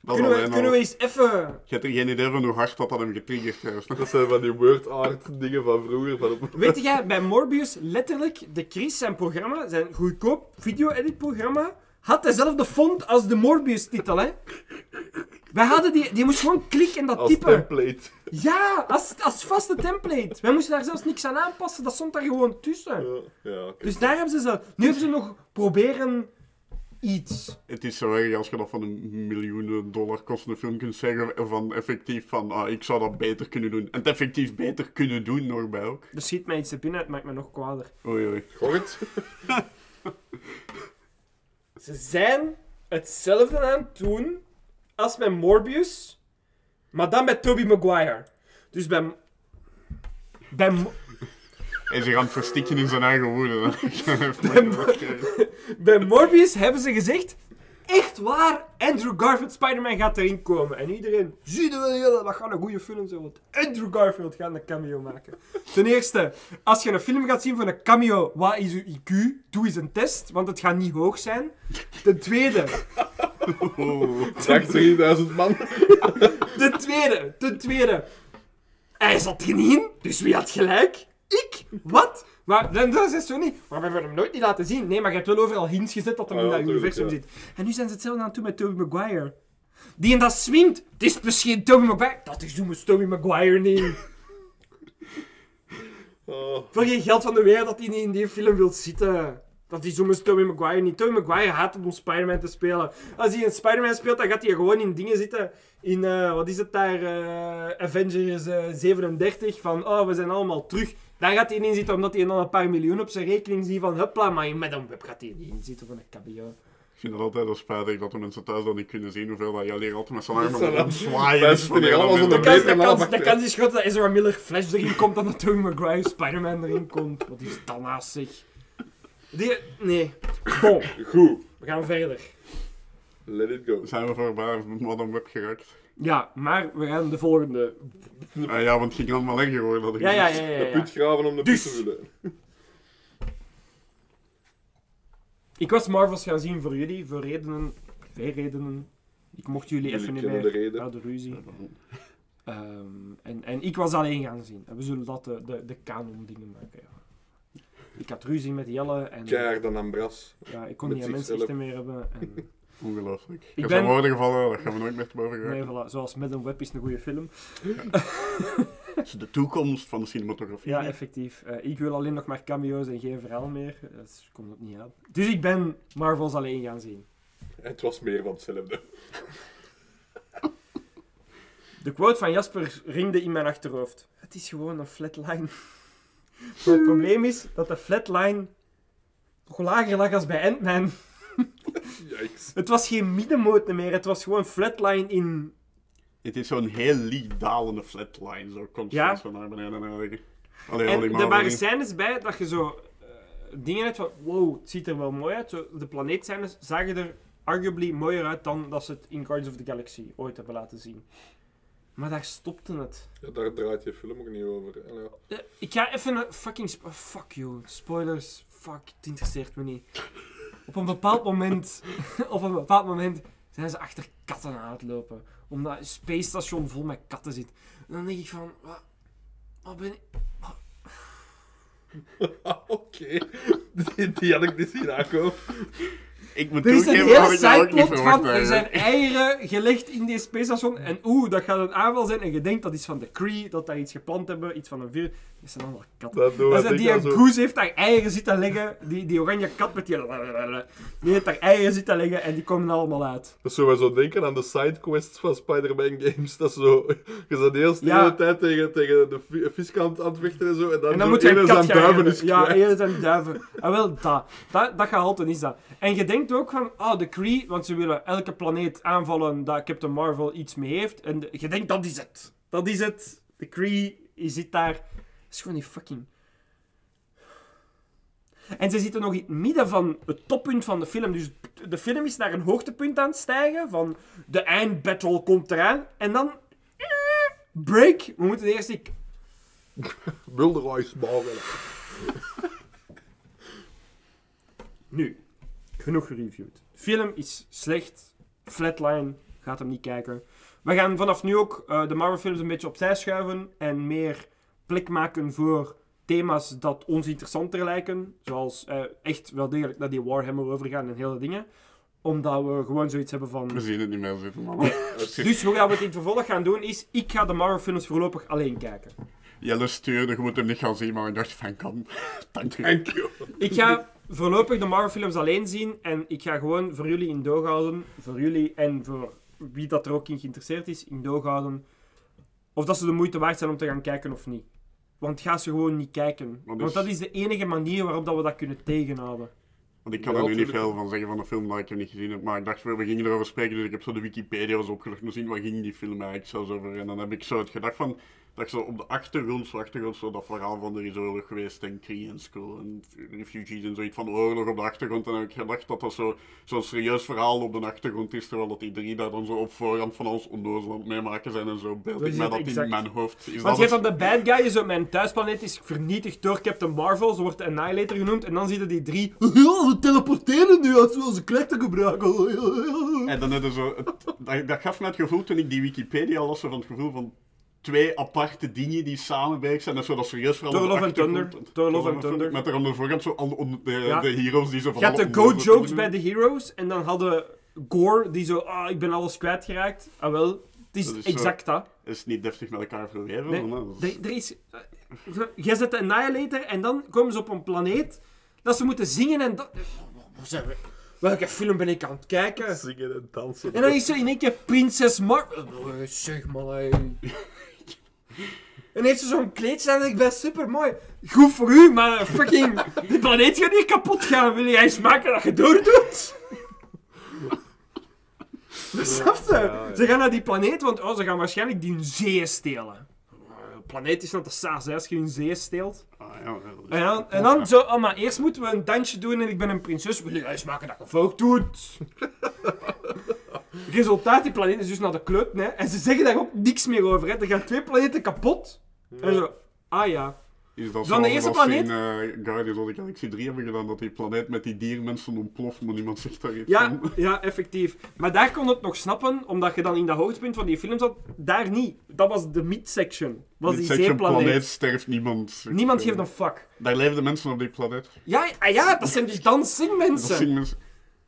Dat Kunnen we, kunnen eens even... Je hebt er geen idee van hoe hard dat, dat hem getriggerd heeft. Dat zijn van die word art dingen van vroeger. Van het... Weet jij, bij Morbius, letterlijk, de Chris, zijn programma, zijn goedkoop video-edit-programma, had dezelfde font als de Morbius-titel, hè? Wij hadden die... Die moest gewoon klikken en dat Als typen. template. Ja, als, als vaste template. Wij moesten daar zelfs niks aan aanpassen, dat stond daar gewoon tussen. Ja. Dus daar hebben ze ze... Nu hebben ze nog proberen iets. Het is zo erg als je dat van een miljoenen dollar kostende film kunt zeggen van effectief van ah, ik zou dat beter kunnen doen. En het effectief beter kunnen doen nog bij ook. Er schiet mij iets te binnen, het maakt me nog kwader. Oei oei. Gort. Ze zijn hetzelfde aan het doen als met Morbius, maar dan met Tobey Maguire. Dus bij... Bij... Mo- Hij is hier aan het verstikken in zijn eigen woede. Bij Morbius hebben ze gezegd... Echt waar, Andrew Garfield Spider-Man gaat erin komen. En iedereen, zie je dat gaat een goede film zijn, want Andrew Garfield gaat een cameo maken. Ten eerste, als je een film gaat zien van een cameo, wat is uw IQ? Doe eens een test, want het gaat niet hoog zijn. Ten tweede, Dag 3000 man. ten tweede, ten tweede. Hij zat er niet in, dus wie had gelijk? Ik? Wat? Maar dan, dan is zo niet. Maar we hebben hem nooit niet laten zien. Nee, maar je hebt wel overal hints gezet dat hij Ah, in dat universum zit. En nu zijn ze hetzelfde aan het doen met Tobey Maguire. Die en dat zwemt. Het is misschien Tobey Maguire. Dat is doen met Tobey Maguire niet. Oh, Voor geen geld van de wereld dat hij niet in die film wil zitten. Dat is zo met Tobey Maguire niet. Tobey Maguire haat het om Spider-Man te spelen. Als hij een Spider-Man speelt, dan gaat hij gewoon in dingen zitten. In, eh, wat is het daar, eh, Avengers eh, 37. Van, oh, we zijn allemaal terug. Daar gaat hij in zitten, omdat hij dan een paar miljoen op zijn rekening ziet. Van, hupla, maar met een web gaat hij niet in zitten van een cameo. Ik vind het altijd wel spijtig dat de mensen thuis dan niet kunnen zien hoeveel dat jij hier altijd met zijn armen dan- zwaaien De kans, de kans, naam de achter. kans is groot dat Ezra Miller Flash erin komt dan dat Tobey Maguire Spider-Man erin komt. Wat is dat nou zeg? Die, nee. Bon, goed. we gaan verder. Let it go. Zijn we voorbij Modern Web geraakt? Ja, maar we gaan de volgende. Ah, ja, want het ging allemaal worden. Dat ik Ja, ja, ja, ja. De ja. put graven om de Dus. put te vullen. Ik was Marvels gaan zien voor jullie, voor redenen, veel redenen. Ik mocht jullie, Jullie even niet kennen meer de reden. uit de ruzie. Ehm, en, en ik was alleen gaan zien. En we zullen dat de, de, de canon dingen maken. Ja. Ik had ruzie met Jelle en Keihard aan Ambras. ja, ik kon met niet aan zichzelf. mensen meer hebben. En, Ongelooflijk. Ik Ik heb zijn ben- woorden gevallen, dat gaan we nooit meer te boven nee, voilà, zoals Met een Web is een goede film. Het is de toekomst van de cinematografie. Ja, effectief. Eh, ik wil alleen nog maar cameo's en geen verhaal meer. Dat komt het niet aan. Dus ik ben Marvels alleen gaan zien. Het was meer van hetzelfde. De quote van Jasper ringde in mijn achterhoofd. Het is gewoon een flatline. Maar het probleem is dat de flatline nog lager lag als bij Ant-Man. Yikes. Het was geen middenmoot meer, het was gewoon flatline in... Het is zo'n heel lief dalende flatline, zo constant Ja. zo naar beneden en liggen. Allee, al die En er waren scènes bij dat je zo eh, dingen hebt van... Wow, het ziet er wel mooi uit. Zo, de planeetscènes zagen er arguably mooier uit dan dat ze het in Guardians of the Galaxy ooit hebben laten zien. Maar daar stopte het. Ja, daar draait je film ook niet over. En ja. Eh, ik ga even een fucking... fuck you. Spoilers. Fuck, het interesseert me niet. Op een bepaald moment... op een bepaald moment zijn ze achter katten aan het lopen. Omdat een space station vol met katten zit. En dan denk ik van... Wat, wat ben ik... Oké. Die, die had ik niet zien aankomen. Ik moet Er is een sideplot verwacht. van... Er zijn eieren gelegd in die space station. En oeh, dat gaat een aanval zijn. En je denkt dat is van de Cree. Dat daar iets geplant hebben. Iets van een vir... Dat zijn allemaal katten. Dat doen we dat die zo. Goose heeft daar eieren zitten leggen. Die, die oranje kat met die... Die heeft daar eieren zitten leggen en die komen allemaal uit. Dat zo, we zo denken aan de sidequests van Spider-Man games. Dat is zo, je zat eerst de Ja. hele tijd tegen, tegen de viskant aan het vechten en zo. En dan, En dan moet je een kat duiven is Ja, eerder zijn duiven. Ah, wel, dat. Dat, dat gehalte is dat. En je denkt ook van, oh, de Kree, want ze willen elke planeet aanvallen dat Captain Marvel iets mee heeft. En de- je denkt, dat is het. Dat is het. De Kree je zit daar. Is gewoon die fucking... En ze zitten nog in het midden van het toppunt van de film. Dus de film is naar een hoogtepunt aan het stijgen. Van de eindbattle komt eraan. En dan... Break. We moeten eerst die Wilderwijs bouwen. Nu, genoeg gereviewd. Film is slecht. Flatline, gaat hem niet kijken. We gaan vanaf nu ook eh, de Marvel-films een beetje opzij schuiven en meer plek maken voor thema's dat ons interessanter lijken. Zoals eh, echt wel degelijk naar die Warhammer overgaan en hele dingen. Omdat we gewoon zoiets hebben van... We zien het niet meer zitten, man. Dus hoe gaan we het in het vervolg gaan doen is, ik ga de Marvel-films voorlopig alleen kijken. Jelle stuurde, je moet hem niet gaan zien, maar ik dacht van, kan. Dank. Thank you. Ik ga voorlopig de Marvel-films alleen zien en ik ga gewoon voor jullie in doog houden, voor jullie en voor wie dat er ook in geïnteresseerd is, in doog houden of dat ze de moeite waard zijn om te gaan kijken of niet. Want ga ze gewoon niet kijken. Dus- Want dat is de enige manier waarop dat we dat kunnen tegenhouden. Want ik kan Ja, er nu niet veel van zeggen van de film dat ik hem niet gezien heb, maar ik dacht, we gingen erover spreken, dus ik heb zo de Wikipedia's opgezocht om te zien wat ging die film eigenlijk zelfs over. En dan heb ik zo het gedacht van, dat zo op de achtergrond, zo achtergrond, zo dat verhaal van er is oorlog geweest en Korean School en refugees en zoiets van oorlog op de achtergrond. En dan heb ik gedacht dat dat zo- zo'n serieus verhaal op de achtergrond is, terwijl dat die drie daar dan zo op voorhand van ons onnozel aan meemaken zijn en zo beeld ik mij dat exact. in mijn hoofd. Is Want je hebt de bad guy, is op mijn thuisplaneet is vernietigd door Captain Marvel, zo wordt Annihilator genoemd, en dan zie je die drie, ja, we teleporteren nu als we onze krachten gebruiken. En dan hebben zo, het, dat, dat gaf me het gevoel toen ik die Wikipedia las, van het gevoel van twee aparte dingen die samen bezig zijn. Dat is zo dat serieus vooral Thor Love and Thunder. Thor Love and Thunder. Met er aan de voorkant zo al de, Ja. de heroes die zo Je van had de alle go onnozele jokes dingen bij de heroes, en dan hadden Gore, die zo, ah, ik ben alles kwijtgeraakt. Ah wel, het is, Dat is zo- exact dat. is niet deftig met elkaar verweven. Nee, maar dat is- er, er is... Jij zet de Annihilator en dan komen ze op een planeet dat ze moeten zingen en dat... Zijn we? Welke film ben ik aan het kijken? Zingen en dansen. En dan is er in één keer Prinses Mar... Oh, zeg maar, hey. En heeft ze zo'n kleedje en ik ben super mooi. Goed voor u, maar fucking... De planeet gaat hier kapot gaan. Wil jij eens maken dat je doordoet? Snap je? Ze gaan naar die planeet, want oh, ze gaan waarschijnlijk die hun zeeën stelen. Planeet is net de als je hun zeeën steelt. Ah, ja, dat is- En dan, en dan zo, oh, maar eerst moeten we een dansje doen en ik ben een prinses. Wil je eens maken dat je volk doet? Resultaat, die planeet is dus naar de kloot, hè. En ze zeggen daar ook niks meer over, hè. Er gaan twee planeten kapot. En zo, ah ja. Is dat Dan de eerste planeet? in uh, Guardians of the Galaxy 3 hebben gedaan, dat die planeet met die diermensen ontploft, maar niemand zegt daar iets Ja, van. ja, effectief. Maar daar kon het nog snappen, omdat je dan in dat hoogtepunt van die film zat. Daar niet. Dat was de mid-section. Was die zeeplaneet. planeet sterft niemand. Niemand geeft een fuck. Daar leefden mensen op die planeet. Ja, ah ja, dat zijn die dansingmensen. Dat zien mensen...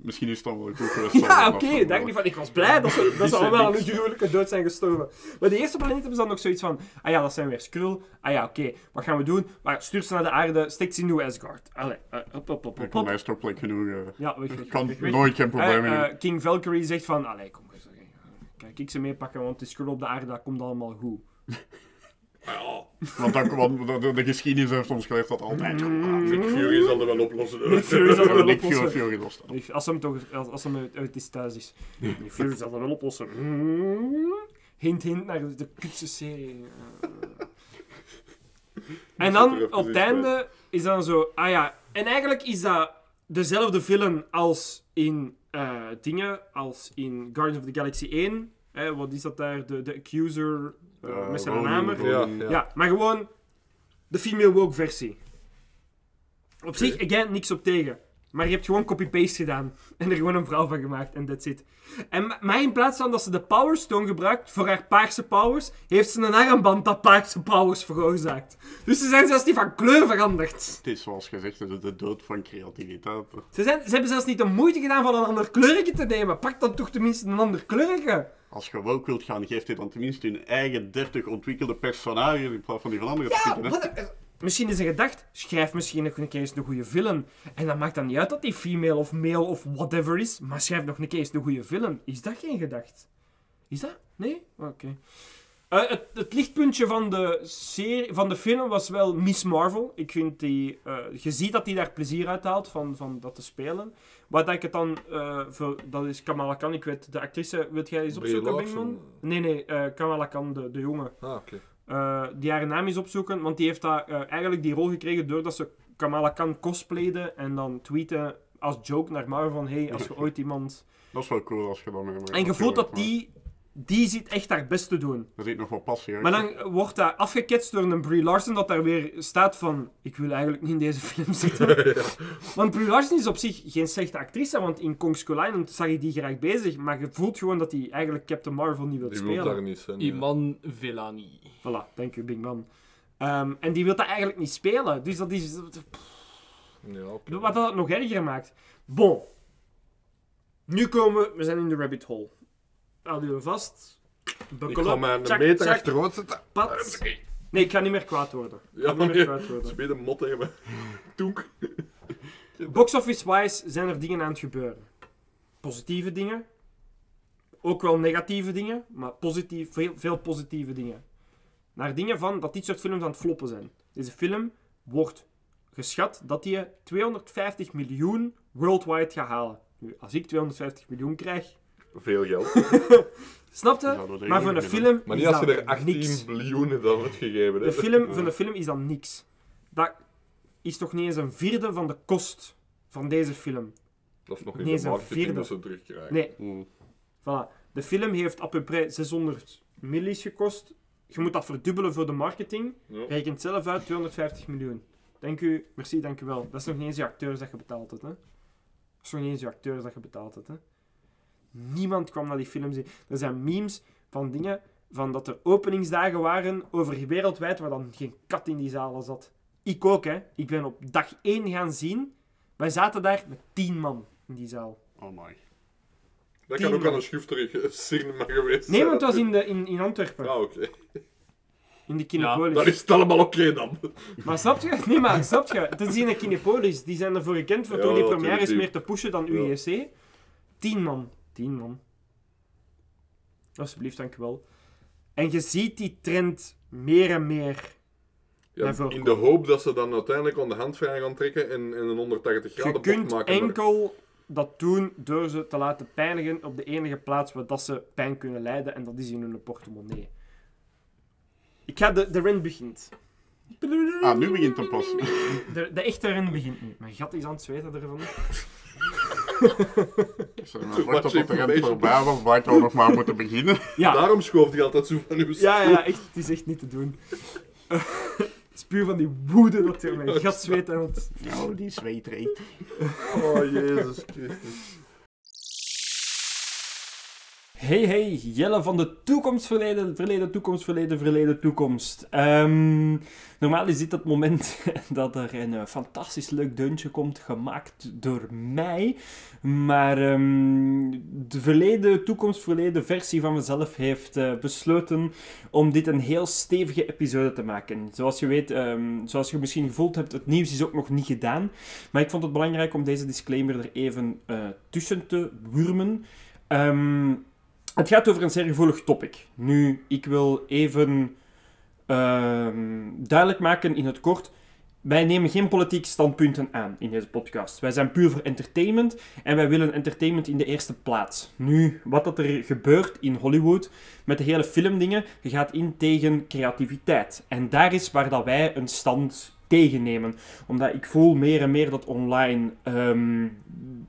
Misschien is het dan wel goed geweest. Ja, oké, daar niet van. Ik was blij dat ze, dat ze allemaal aan een gruwelijke dood zijn gestorven. Maar de eerste planeet hebben ze dan nog zoiets van... Ah ja, dat zijn weer Skrull. Ah ja, oké, wat gaan we doen? Maar stuur ze naar de aarde, steek ze in New Asgard. Allee, eh, hop, hop, hop, Ik hop, mij plek genoeg. eh. Ja, kan nooit geen probleem Eh, eh, King Valkyrie zegt van... Allee, kom eens. eh, Kijk, ik ze meepakken, want de Skrull op de aarde, dat komt allemaal goed. Want dan, want de, de, de geschiedenis heeft ons geleerd dat altijd goed gaat. Nick Fury zal er wel oplossen. Nick Fury zal er wel Nick oplossen. Fury Fury lost dat. Als hem toch als, als hem uit, uit is thuis is. Nick Fury zal dat wel oplossen. Hint, hint naar de kutse serie. En er dan op het einde is dan zo. Ah ja, en eigenlijk is dat dezelfde film als in eh, dingen, als in Guardians of the Galaxy 1. Hè, wat is dat daar? De, de Accuser eh, Eh, met zijn. Ronan. Ja, ja. Ja, maar gewoon de female woke versie. Op zich, again, niks op tegen. Maar je hebt gewoon copy-paste gedaan. En er gewoon een vrouw van gemaakt. En that's it. En ma- maar in plaats van dat ze de Power Stone gebruikt voor haar paarse powers, heeft ze een armband dat paarse powers veroorzaakt. Dus ze zijn zelfs niet van kleur veranderd. Het is zoals gezegd, het is de dood van creativiteit. Ze, zijn, ze hebben zelfs niet de moeite gedaan van een ander kleuretje te nemen. Pak dan toch tenminste een ander kleuretje. Als je woke wilt gaan, geeft dit dan tenminste hun eigen 30 ontwikkelde personages in plaats van die van Ja, wat een- Misschien is er gedacht, schrijf misschien nog een keer eens een goede film. En dan maakt dat niet uit dat die female of male of whatever is, maar schrijf nog een keer eens een goede film. Is dat geen gedacht? Is dat? Nee? Oké. Eh, het, het lichtpuntje van de, serie, van de film was wel Miss Marvel. Ik vind die... eh, je ziet dat hij daar plezier uit haalt van, van dat te spelen. Wat dat ik het dan... eh, voor, dat is Kamala Khan. Ik weet, de actrice... Weet jij eens opzoeken. Bingman? Nee, nee. eh, Kamala Khan, de, de jongen Ah, oké. eh, die haar naam is opzoeken, want die heeft daar, eigenlijk die rol gekregen doordat ze Kamala Khan cosplayde en dan tweeten als joke naar Marvel van hey, als je ooit iemand... Dat is wel cool als je dan En je voelt dat die, die zit echt haar best te doen. Er zit nog wel passie uit. Maar dan wordt dat afgeketst door een Brie Larson dat daar weer staat van ik wil eigenlijk niet in deze film zitten. Want Brie Larson is op zich geen slechte actrice, want in Kong Skull Island zag je die graag bezig, maar je voelt gewoon dat hij eigenlijk Captain Marvel niet wil Die wil spelen. daar niet zijn. ja. Iman Villani. Voilà, dank u, Big Man. Ehm, en die wil dat eigenlijk niet spelen. Dus dat is... Ja. Wat dat het nog erger maakt. Bon. Nu komen we... We zijn in de rabbit hole. Houd u vast. Ik ga up. mij een Tjak, meter tjak, achteruit zetten. pat. Nee, ik ga niet meer kwaad worden. Ik Ja, ga niet meer kwaad worden. Speel een mot tegen me. Toek. Box office-wise zijn er dingen aan het gebeuren. Positieve dingen. Ook wel negatieve dingen, maar positief, veel, veel positieve dingen. Naar dingen van dat dit soort films aan het floppen zijn. Deze film wordt geschat dat die 250 miljoen worldwide gaat halen. Nu, als ik 250 miljoen krijg, Veel geld. Snap je? Ja, dat denk maar voor een film Maar is niet als je er 18 niks. biljoenen dan hebt gegeven. Hè. De film, voor een film is dat niks. Dat is toch niet eens een vierde van de kost van deze film. Dat is nog niet de zijn marketing vierde. dat ze terugkrijgen. Nee, Mm. voilà. De film heeft à peu près 600 millies gekost. Je moet dat verdubbelen voor de marketing. Ja. Rekent zelf uit 250 miljoen. Dank u, merci, dank u wel. Dat is nog niet eens je acteurs dat je betaald hebt, hè. Dat is nog niet eens je acteurs dat je betaald hebt, hè. Niemand kwam naar die film zien. Er zijn memes van dingen, van dat er openingsdagen waren over wereldwijd waar dan geen kat in die zalen zat. Ik ook, hè. Ik ben op dag 1 gaan zien. Wij zaten daar met 10 man in die zaal. Oh my. Dat Tien kan ook man. aan een schufterige cinema geweest Nee, zijn. want het was in, de, in, in Antwerpen. Ah, oké. In de Kinepolis. Dan is het allemaal oké dan. Maar snap je? Nee, maar snap je? Het is in de Kinepolis. Die zijn ervoor gekend voor Ja, toch die premières die- meer te pushen dan Ja. UEC. Tien man. Tien man. Alsjeblieft, dankjewel. En je ziet die trend meer en meer. Ja, in de hoop dat ze dan uiteindelijk aan de handvrij gaan trekken en, en een 180 Je graden bocht kunt maken. maar- enkel dat doen door ze te laten pijnigen op de enige plaats waar dat ze pijn kunnen lijden. En dat is in hun portemonnee. Ik ga... De, de rent begint. Ah, nu begint het pas. De, de echte rent begint nu. Mijn gat is aan het zweten ervan. Er maar wacht tot de rent voorbij was, waar ik wel nog maar moeten beginnen. Ja. Daarom schoof hij altijd zo van uw Ja, ja, echt, het is echt niet te doen. Het is puur van die woede dat er mijn gat zweet en het... Nou, die zweetreet. Oh, Jezus Christus. Hey, hey, Jelle van de toekomst, verleden, verleden, toekomst, verleden, verleden, toekomst. Ehm, normaal is dit het moment dat er een eh, fantastisch leuk deuntje komt, gemaakt door mij. Maar ehm, de verleden, toekomst, verleden versie van mezelf heeft eh, besloten om dit een heel stevige episode te maken. Zoals je weet, ehm, zoals je misschien gevoeld hebt, het nieuws is ook nog niet gedaan. Maar ik vond het belangrijk om deze disclaimer er even eh, tussen te wurmen. Ehm, het gaat over een zeer gevoelig topic. Nu, ik wil even ehm, duidelijk maken in het kort. Wij nemen geen politieke standpunten aan in deze podcast. Wij zijn puur voor entertainment en wij willen entertainment in de eerste plaats. Nu, wat dat er gebeurt in Hollywood met de hele filmdingen, je gaat in tegen creativiteit. En daar is waar dat wij een stand tegen nemen. Omdat ik voel meer en meer dat online ehm,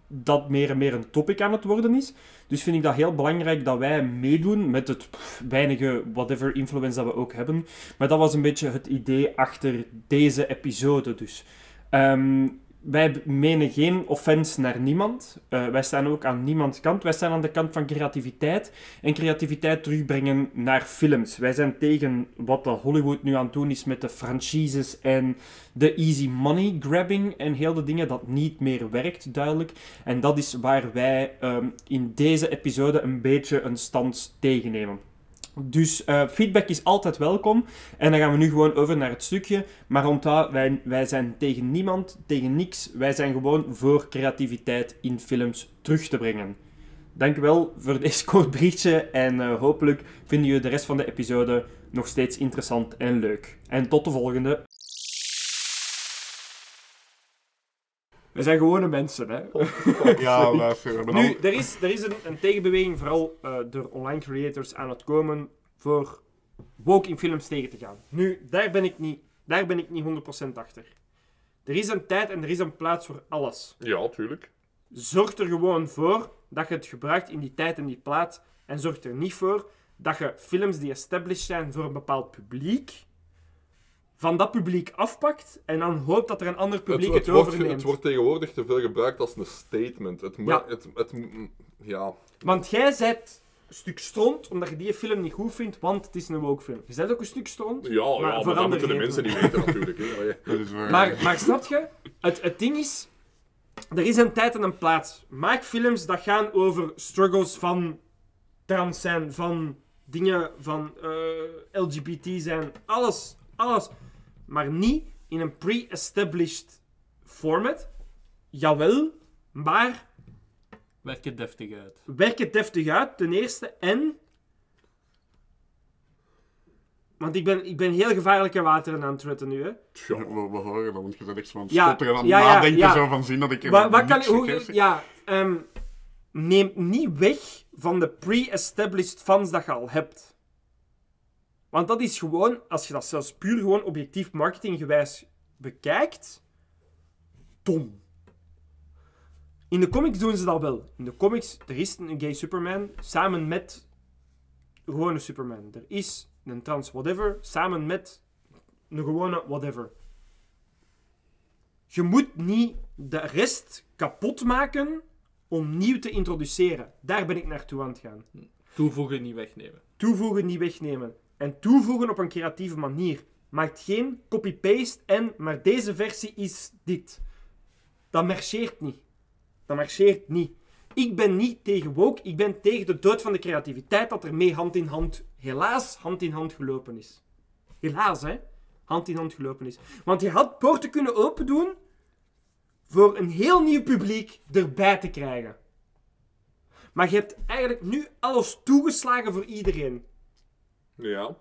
dat meer en meer een topic aan het worden is. Dus vind ik dat heel belangrijk dat wij meedoen met het weinige whatever influence dat we ook hebben. Maar dat was een beetje het idee achter deze episode dus. Ehm, wij menen geen offense naar niemand. Eh, wij staan ook aan niemands kant. Wij staan aan de kant van creativiteit. En creativiteit terugbrengen naar films. Wij zijn tegen wat Hollywood nu aan het doen is met de franchises en de easy money grabbing en heel de dingen dat niet meer werkt, duidelijk. En dat is waar wij ehm, in deze episode een beetje een stand tegen nemen. Dus eh, feedback is altijd welkom. En dan gaan we nu gewoon over naar het stukje. Maar onthoud, wij, wij zijn tegen niemand, tegen niks. Wij zijn gewoon voor creativiteit in films terug te brengen. Dankjewel voor deze kort berichtje. En eh, hopelijk vinden jullie de rest van de episode nog steeds interessant en leuk. En tot de volgende. We zijn gewone mensen, hè. Ja, hebben Nu, er is, er is een, een tegenbeweging, vooral eh, door online creators, aan het komen voor woke in films tegen te gaan. Nu, daar ben ik niet, daar ben ik niet 100% achter. Er is een tijd en er is een plaats voor alles. Ja, tuurlijk. Zorg er gewoon voor dat je het gebruikt in die tijd en die plaats. En zorg er niet voor dat je films die established zijn voor een bepaald publiek, van dat publiek afpakt en dan hoopt dat er een ander Het, publiek het, het, wordt, overneemt. het wordt tegenwoordig te veel gebruikt als een statement. Het, Ja. het, het, ja. Want jij bent een stuk stront omdat je die film niet goed vindt, want het is een woke film. Je bent ook een stuk stront. Ja, ja, Maar maar, voor dat moeten de mensen niet weten natuurlijk. Hè. Dat. Maar, maar snap je? Het, het ding is, er is een tijd en een plaats. Maak films dat gaan over struggles van trans zijn, van dingen van eh, LGBT zijn. Alles, alles. Maar niet in een pre-established format. Jawel, maar Werk het deftig uit. werk het deftig uit, ten eerste. En... Want ik ben, ik ben heel gevaarlijke wateren aan het tretten nu, hè. Ja, we, we horen dat, want je bent echt het Ja, stotteren en aan het ja, ja, nadenken ja. zo van zien dat ik er Wat, wat kan hoe. Ja, ehm, neemt niet weg van de pre-established fans dat je al hebt. Want dat is gewoon, als je dat zelfs puur gewoon objectief marketinggewijs bekijkt, dom. In de comics doen ze dat wel. In de comics, er is een gay Superman samen met een gewone Superman. Er is een trans whatever samen met een gewone whatever. Je moet niet de rest kapot maken om nieuw te introduceren. Daar ben ik naartoe aan het gaan. Toevoegen, niet wegnemen. Toevoegen, niet wegnemen. En toevoegen op een creatieve manier. Maakt geen copy-paste en, maar deze versie is dit. Dat marcheert niet. Dat marcheert niet. Ik ben niet tegen woke, ik ben tegen de dood van de creativiteit dat er mee hand in hand, helaas, hand in hand gelopen is. Helaas, hè. Hand in hand gelopen is. Want je had poorten kunnen open doen voor een heel nieuw publiek erbij te krijgen. Maar je hebt eigenlijk nu alles toegeslagen voor iedereen. Ja.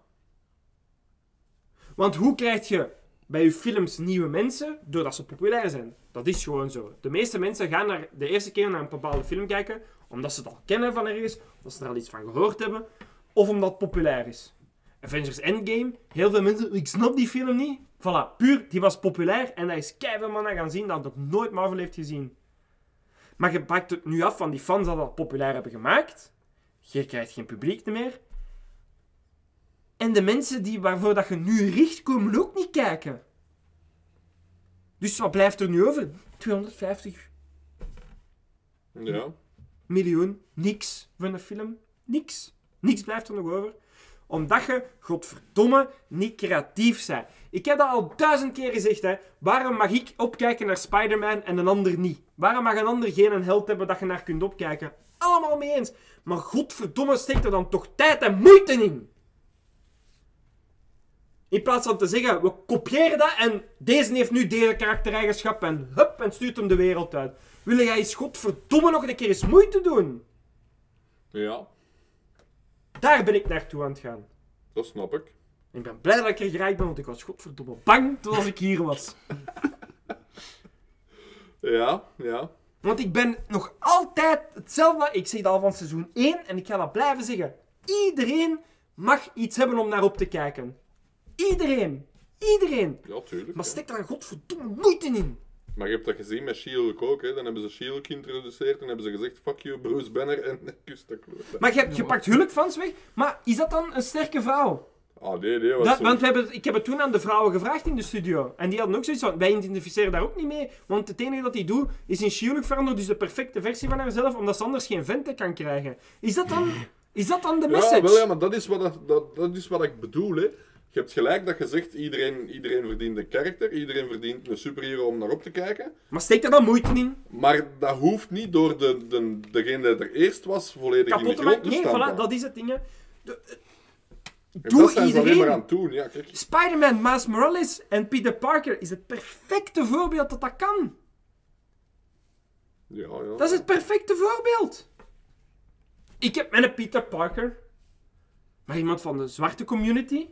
Want hoe krijg je bij je films nieuwe mensen? Doordat ze populair zijn. Dat is gewoon zo. De meeste mensen gaan naar de eerste keer naar een bepaalde film kijken omdat ze het al kennen van ergens, omdat ze er al iets van gehoord hebben, of omdat het populair is. Avengers Endgame, heel veel mensen, ik snap die film niet. Voilà, puur, die was populair en daar is keihard mannen gaan zien dat nog nooit Marvel heeft gezien. Maar je pakt het nu af van die fans dat dat populair hebben gemaakt. Je krijgt geen publiek meer. En de mensen die, waarvoor dat je nu richt, komen ook niet kijken. Dus wat blijft er nu over? 250 Ja. miljoen. Niks van een film. Niks. Niks blijft er nog over. Omdat je, godverdomme, niet creatief bent. Ik heb dat al duizend keer gezegd, hè. Waarom mag ik opkijken naar Spider-Man en een ander niet? Waarom mag een ander geen een held hebben dat je naar kunt opkijken? Allemaal mee eens. Maar godverdomme, steek er dan toch tijd en moeite in. In plaats van te zeggen, we kopiëren dat en deze heeft nu deze karaktereigenschap en hup, en stuurt hem de wereld uit. Wil jij eens godverdomme nog een keer eens moeite doen? Ja. Daar ben ik naartoe aan het gaan. Dat snap ik. Ik ben blij dat ik er geraakt ben, want ik was godverdomme bang toen ik hier was. Ja, ja. Want ik ben nog altijd hetzelfde. Ik zeg dat al van seizoen 1 en ik ga dat blijven zeggen. Iedereen mag iets hebben om naar op te kijken. Iedereen. Iedereen. Ja, tuurlijk. Maar ja. stek daar godverdomme moeite in. Maar je hebt dat gezien met She-Hulk ook, hè. Dan hebben ze She-Hulk geïntroduceerd en hebben ze gezegd, fuck you, Bruce Banner, en kus dat kloot. Maar je, hebt- je pakt Hulkfans weg. Maar is dat dan een sterke vrouw? Ah, nee, nee, was Dat, want we hebben, ik heb het toen aan de vrouwen gevraagd in de studio. En die hadden ook zoiets van, wij identificeren daar ook niet mee. Want het enige dat die doet, is in She-Hulk veranderen. Dus de perfecte versie van haarzelf, omdat ze anders geen venten kan krijgen. Is dat dan, is dat dan de message? Ja, wel, ja, maar dat is wat, dat, dat is wat ik bedoel, hè. Je hebt gelijk dat je zegt, iedereen, iedereen verdient een karakter, iedereen verdient een superhero om naar op te kijken. Maar steek daar dan moeite in? Maar dat hoeft niet door de, de, degene die er eerst was volledig in Kapot de te grond te Nee, voilà, dat is het ding. De- eh, Doe dat zijn ze iedereen. aan het doen, ja. Spider-Man, Miles Morales en Peter Parker is het perfecte voorbeeld dat dat kan. Ja, ja. Dat is het perfecte voorbeeld. Ik heb met een Peter Parker, maar iemand van de zwarte community,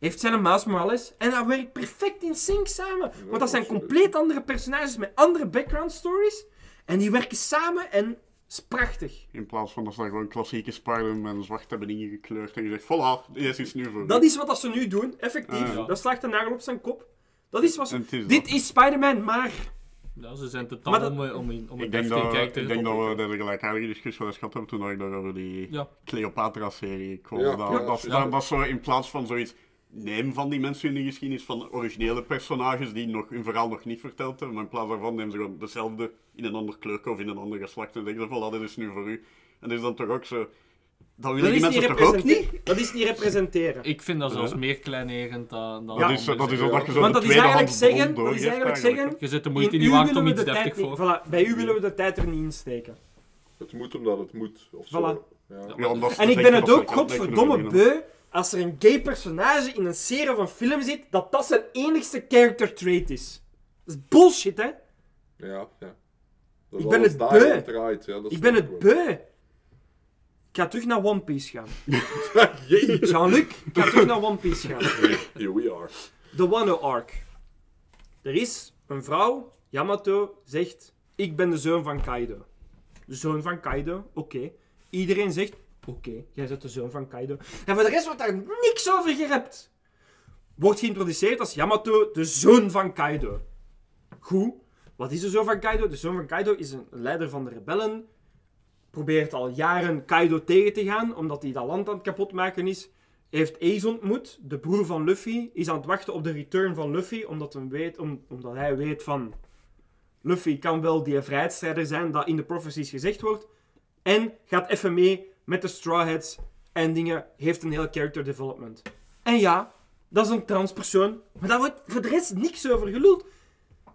heeft zijn Miles Morales en dat werkt perfect in sync samen. Want dat zijn compleet andere personages met andere background stories en die werken samen en is prachtig. In plaats van dat ze daar gewoon klassieke Spider-Man zwart hebben ingekleurd en gezegd, voilà, deze is nu voor Dat is wat dat ze nu doen, effectief. Ah, ja. Dat slaagt de nagel op zijn kop. Dat is wat ze... Is Dit dat. is Spider-Man, maar... Ja, ze zijn te dat- om, eh, om, in- om Ik een denk, dat, ik te denk dat we de gelijkaardige discussie wel eens gehad hebben toen ik daar over die Ja. Cleopatra-serie kwam. Ja, dat, ja, dat, ja. dat, dat is zo in plaats van zoiets... Neem van die mensen in de geschiedenis van originele personages die nog hun verhaal nog niet verteld hebben, maar in plaats daarvan nemen ze gewoon dezelfde in een ander kleur of in een ander geslacht en denken ze, voilà, dit is nu voor u. En dat is dan toch ook zo... Dat Dat willen die is, niet mensen toch ook niet? representeren. dat is niet representeren. Ik vind dat zelfs Ja. meer kleinerend dan... dan Ja. Dat is, dat is anders. zo dat je zo Want dat is eigenlijk zeggen... Dat is eigenlijk zeggen... Je zet de In moeite u niet waard om iets deftig voor. Voilà, bij u willen we de tijd er niet in steken. Het moet omdat het moet, of zo. Ja. Omdat En ik ben het dat ook dat godverdomme beu als er een gay personage in een serie of een film zit, dat dat zijn enigste character trait is. Dat is bullshit, hè? Ja, ja. Dat Ik ben het beu. draait, ja, Ik ben het beu. Ik ga terug naar One Piece gaan. Jean-Luc, ik ga terug naar One Piece gaan. Here we are. De Wano Arc. Er is een vrouw, Yamato, zegt: Ik ben de zoon van Kaido. de zoon van Kaido. Oké. Iedereen zegt, oké, jij bent de zoon van Kaido. En voor de rest wordt daar niks over gerept. Wordt geïntroduceerd als Yamato, de zoon van Kaido. Goed. Wat is de zoon van Kaido? De zoon van Kaido is een leider van de rebellen. Probeert al jaren Kaido tegen te gaan, omdat hij dat land aan het kapotmaken is. Heeft Ace ontmoet, de broer van Luffy. Is aan het wachten op de return van Luffy, omdat, hem weet, om, omdat hij weet van... Luffy kan wel die vrijheidsstrijder zijn dat in de prophecies gezegd wordt. En gaat even mee met de Straw Hats en dingen. Heeft een heel character development. En ja, dat is een transpersoon. Maar daar wordt voor de rest niks over geluld.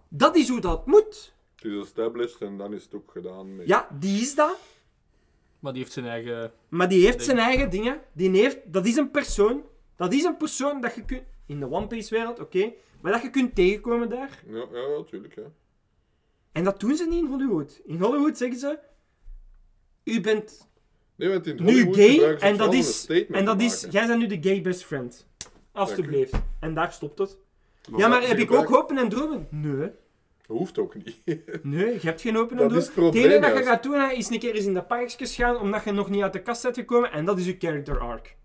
Dat is hoe dat moet. Het is established en dan is het ook gedaan. Met... Ja, die is dat. Maar die heeft zijn eigen... Maar die heeft zijn eigen dingen. Die heeft, dat is een persoon. Dat is een persoon dat je kunt... In de One Piece wereld, oké. maar dat je kunt tegenkomen daar. Ja, ja, natuurlijk. Ja. En dat doen ze niet in Hollywood. In Hollywood zeggen ze... U bent Nee, want in nu gay en dat is... En dat is... Jij bent nu de gay best friend. Alsjeblieft. En daar stopt het. Maar Ja, maar heb ik ook hopen en dromen? Nee. Dat hoeft ook niet. Nee, je hebt geen open en Dat dromen. is het probleem, Het enige dat je gaat doen, hè, is een keer eens in de parkjes gaan, omdat je nog niet uit de kast bent gekomen. En dat is je character arc.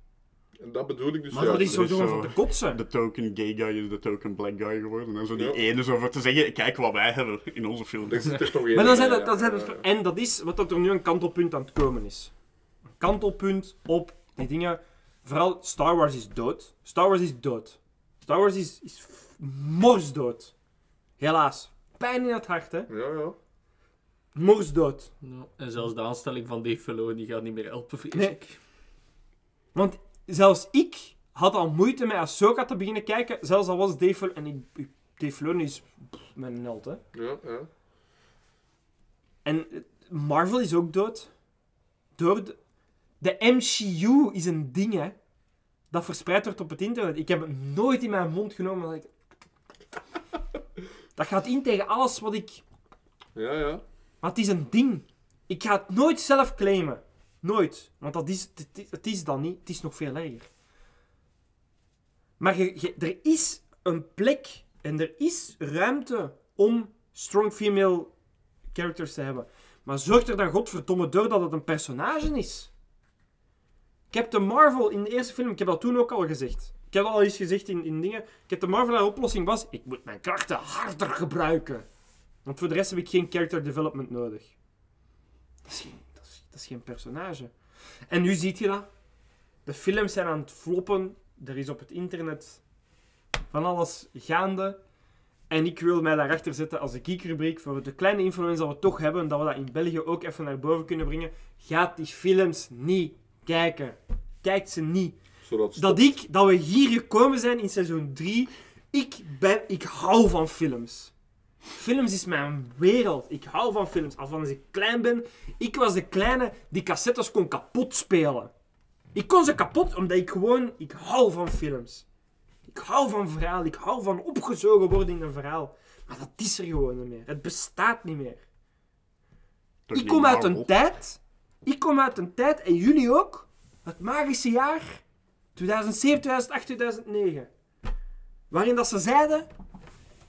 En dat bedoel ik dus Maar dat is zo gewoon zo- van te kotsen. De token gay guy is de token black guy geworden. En zo die Ja. ene zo voor te zeggen, kijk wat wij hebben in onze film. Er zit er toch in. Maar dan zijn ja, dat, dan zijn ja, dat, ja. en dat is wat dat er nu een kantelpunt aan het komen is. Kantelpunt op die dingen. Vooral Star Wars is dood. Star Wars is dood. Star Wars is, is morsdood. Helaas. Pijn in het hart, hè. Ja, ja. Morsdood. Ja. En zelfs de aanstelling van Dave Filoni gaat niet meer helpen, vrees Nee. ik. Want zelfs ik had al moeite met Ahsoka te beginnen kijken. Zelfs al was Dave Filoni... En ik, Dave Filoni is pff, mijn held, hè. ja, ja. En Marvel is ook dood. Door de, de MCU is een ding, hè. Dat verspreid wordt op het internet. Ik heb het nooit in mijn mond genomen. Dat, ik... dat gaat in tegen alles wat ik... Ja, ja. Maar het is een ding. Ik ga het nooit zelf claimen. Nooit. Want dat is, het, is- het is dat niet. Het is nog veel erger. Maar je, je- er is een plek en er is ruimte om strong female characters te hebben. Maar zorg er dan godverdomme door dat het een personage is. Captain Marvel in de eerste film, ik heb dat toen ook al gezegd. Ik heb dat al eens gezegd in, in dingen. Captain Marvel, haar oplossing was: ik moet mijn krachten harder gebruiken. Want voor de rest heb ik geen character development nodig. Dat is geen, dat is, geen personage. En nu ziet je dat. De films zijn aan het floppen. Er is op het internet van alles gaande. En ik wil mij daarachter zetten als de geekrubriek voor de kleine influence dat we toch hebben. Dat we dat in België ook even naar boven kunnen brengen. Gaat die films niet kijken. Kijkt ze niet. Zodat Dat ik, dat we hier gekomen zijn in seizoen 3. Ik ben, ik hou van films. Films is mijn wereld. Ik hou van films. Al van als ik klein ben. Ik was de kleine die cassettes kon kapot spelen. Ik kon ze kapot omdat ik gewoon, ik hou van films. Ik hou van verhaal. Ik hou van opgezogen worden in een verhaal. Maar dat is er gewoon niet meer. Het bestaat niet meer. Toch Ik kom uit een tijd. Ik kom uit een tijd, en jullie ook. Het magische jaar 2007, 2008, 2009. Waarin dat ze zeiden.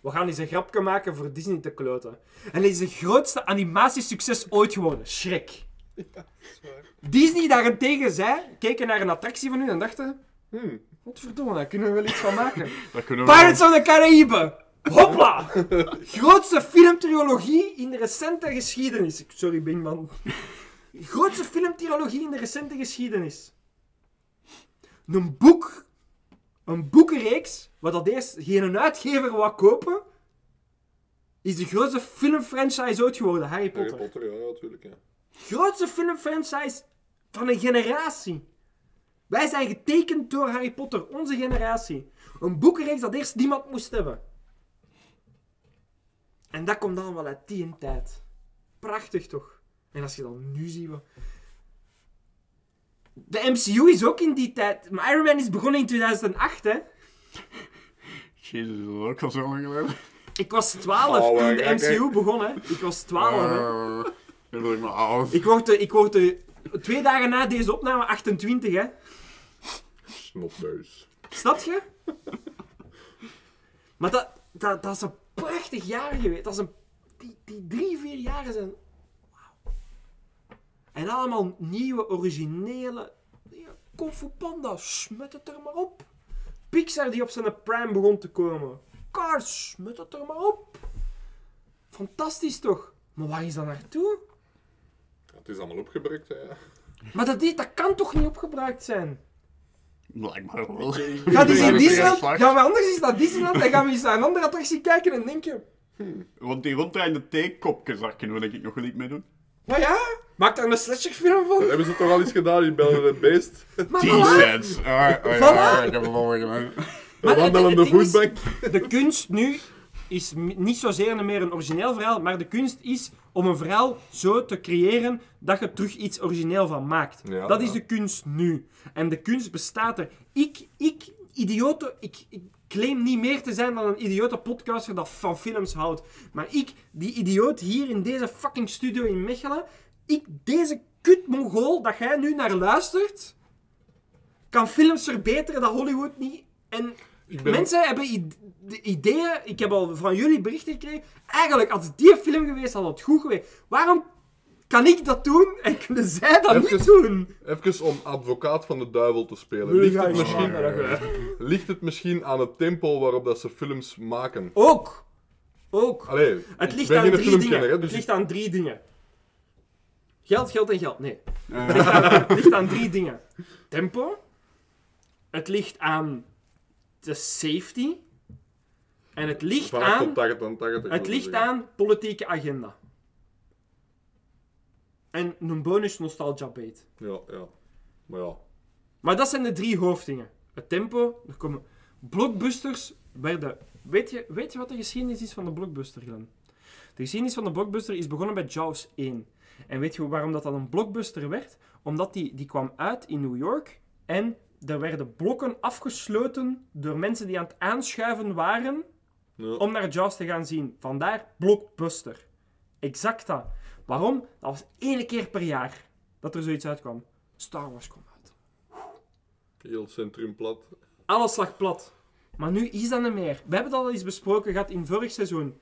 We gaan eens een grapje maken voor Disney te kloten. En dit is het grootste animatiesucces ooit geworden. Shrek. Disney daarentegen zei, keken naar een attractie van u en dachten... Hmm. Wat verdomme, daar kunnen we wel iets van maken. Pirates of the Caraïben! Hopla! Grootste filmtrilogie in de recente geschiedenis. Sorry, Bingman. Grootste filmtrilogie in de recente geschiedenis. Een boek, een boekenreeks, wat dat eerst geen uitgever wou kopen, is de grootste filmfranchise ooit geworden, Harry Harry Potter. Potter, ja, natuurlijk. Ja. Grootste filmfranchise van een generatie. Wij zijn getekend door Harry Potter, onze generatie. Een boekenreeks dat eerst niemand moest hebben. En dat komt dan wel uit die tijd. Prachtig toch? En als je dan nu ziet... wat- De MCU is ook in die tijd... Maar Iron Man is begonnen in 2008, hè? Jezus, is dat ook al zo lang geleden? Ik was 12 Oh, toen de MCU begon, hè? Ik was 12, hè? Eh, Dan wil ik maar af. Ik word, de- ik word de- twee dagen na deze opname 28, hè? Snotneus. Snap je? Maar dat, dat, dat is een prachtig jaar geweest. Dat is een, die, die drie, vier jaren zijn... En allemaal nieuwe, originele... Ja, Kung Fu Panda, smet het er maar op. Pixar die op zijn prime begon te komen. Cars, smet het er maar op. Fantastisch toch? Maar waar is dat naartoe? Het is allemaal opgebruikt, hè. ja. Maar dat, dat kan toch niet opgebruikt zijn? Blijkbaar wel. Gaat eens in Disneyland? Gaan we anders eens naar Disneyland? Dan gaan we eens naar een andere attractie kijken en denken... Want die ronddraaiende theekopjes, daar kunnen we denk ik nog wel iets mee doen. Maar ja, maak daar een slasherfilm van. Hebben ze toch al iets gedaan in Bellen het Beest? T-sets. Ik heb. Een Maar ding is- voetbank. De kunst nu is niet zozeer meer een origineel verhaal, maar de kunst is om een verhaal zo te creëren dat je er terug iets origineel van maakt. Ja, dat is de kunst nu. En de kunst bestaat er. Ik, ik idiote, ik, ik claim niet meer te zijn dan een idiote podcaster dat van films houdt. Maar ik, die idioot hier in deze fucking studio in Mechelen, ik, deze kut mongool dat jij nu naar luistert, kan films verbeteren dat Hollywood niet... En ben... Mensen hebben de ideeën, ik heb al van jullie berichten gekregen. Eigenlijk, als het die film geweest had het goed geweest. Waarom kan ik dat doen en kunnen zij dat Even- niet doen? Even om advocaat van de duivel te spelen. Ligt het, misschien, ligt het misschien aan het tempo waarop dat ze films maken? Ook. Ook. Allee, Het ik ligt aan drie dingen. hè, dus Het ligt aan drie dingen. Geld, geld en geld. Nee. Eh, Het ligt aan, het ligt aan drie dingen. Tempo. Het ligt aan de safety. En het ligt van 8 tot aan... 80 en 80. Het ligt aan politieke agenda. En een bonus nostalgia bait. Ja, ja. Maar ja. Maar dat zijn de drie hoofddingen. Het tempo, er komen... Blockbusters werden... Weet je, weet je wat de geschiedenis is van de blockbuster, Glenn? De geschiedenis van de blockbuster is begonnen bij Jaws 1. En weet je waarom dat dan een blockbuster werd? Omdat die, die kwam uit in New York en er werden blokken afgesloten door mensen die aan het aanschuiven waren ja. om naar Jaws te gaan zien. Vandaar blockbuster. Exact dat. Waarom? Dat was één keer per jaar dat er zoiets uitkwam. Star Wars kwam uit. Heel centrum plat. Alles lag plat. Maar nu is dat niet meer. We hebben het al eens besproken gehad in vorig seizoen.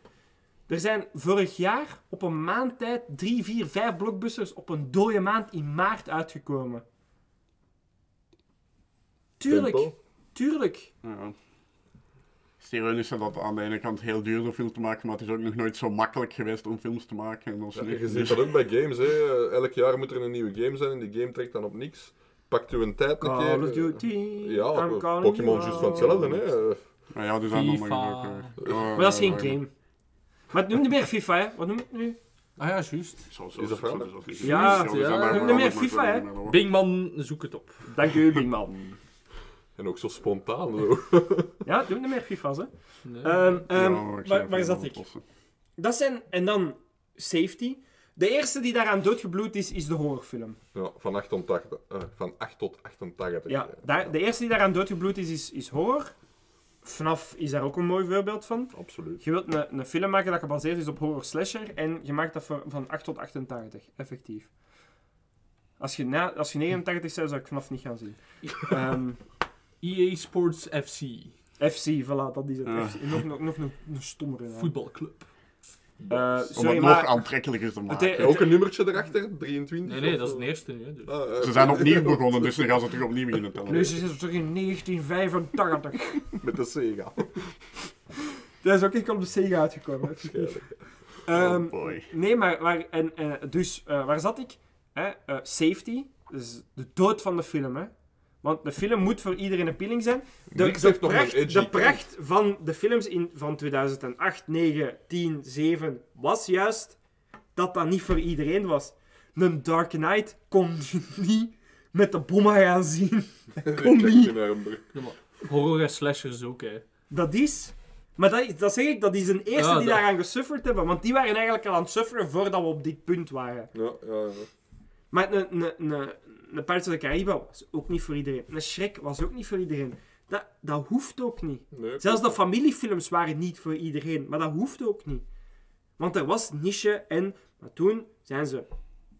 Er zijn vorig jaar op een maand tijd drie, vier, vijf blockbusters op een dode maand in maart uitgekomen. Tuurlijk, Tempo. tuurlijk. ja. Het is ironisch dat aan de ene kant heel duur om film te maken, maar het is ook nog nooit zo makkelijk geweest om films te maken. En als Ja, nu- je ziet dat ook bij games. Hè. Elk jaar moet er een nieuwe game zijn en die game trekt dan op niks. Pakt u een tijd een Call of keer. Duty. Ja, Pokémon is van hetzelfde. Hè. Maar ja, dus dan nog FIFA. maar ook, eh, Maar dat is geen eh, game. Maar het noemt niet meer FIFA, hè? Wat noemt het nu? Ah ja, juist. Zo, zo, Is dat veranderd? Ja, noem niet meer FIFA, hè. Bingman, zoek het op. Dank u, Big Man. En ook zo spontaan. Zo. Ja, doet niet meer FIFA's, hè? Nee. Ehm, ehm, Ja, ik waar, zat ik? Dat zijn... En dan safety. De eerste die daaraan doodgebloed is, is de horrorfilm. Ja, van 8 tot 80. eh, van 8 tot 88. Ja, daar, de eerste die daaraan doodgebloed is, is, is horror. FNAF is daar ook een mooi voorbeeld van. Absoluut. Je wilt een, een film maken dat gebaseerd is op horror slasher en je maakt dat voor, van 8 tot 88, effectief. Als je, na, als je 89 bent, zou ik FNAF niet gaan zien. Ehm, EA E Sports FC. FC, voilà, dat is het. Ah. FC. Nog, nog, nog een, een stommere naam. Eh, Om het maar... nog aantrekkelijker te maken. Het- Ook een nummertje erachter, 23. Nee, nee, dat is de eerste nu. Dus. Ah, eh, Ze zijn opnieuw begonnen, dus dan gaan ze terug opnieuw beginnen tellen. Nu is het terug in 1985. Met de Sega. Dat is ook echt op de Sega uitgekomen. Ehm, oh boy. nee, maar waar, en, eh, dus, eh, waar zat ik? Hè, eh, safety, dus de dood van de film. Hè? Want de film moet voor iedereen appealing zijn. De, de, heeft nog een pracht, de van de films in, van 2008, 9, 10, 7 was juist dat dat niet voor iedereen was. Een Dark Knight kon je niet met de bommen gaan zien. Kom niet. Horror en slashers ook, hè. Dat is... Maar dat, dat zeg ik, dat is een eerste Ja, die dat- daaraan gesufferd hebben. Want die waren eigenlijk al aan het sufferen voordat we op dit punt waren. Ja, ja, ja. Maar een, een, een, een Pirates of the Caribbean was ook niet voor iedereen. Een Shrek was ook niet voor iedereen. Dat, dat hoeft ook niet. Nee, Zelfs de familiefilms waren niet voor iedereen. Maar dat hoeft ook niet. Want er was niche en... Maar toen zijn ze...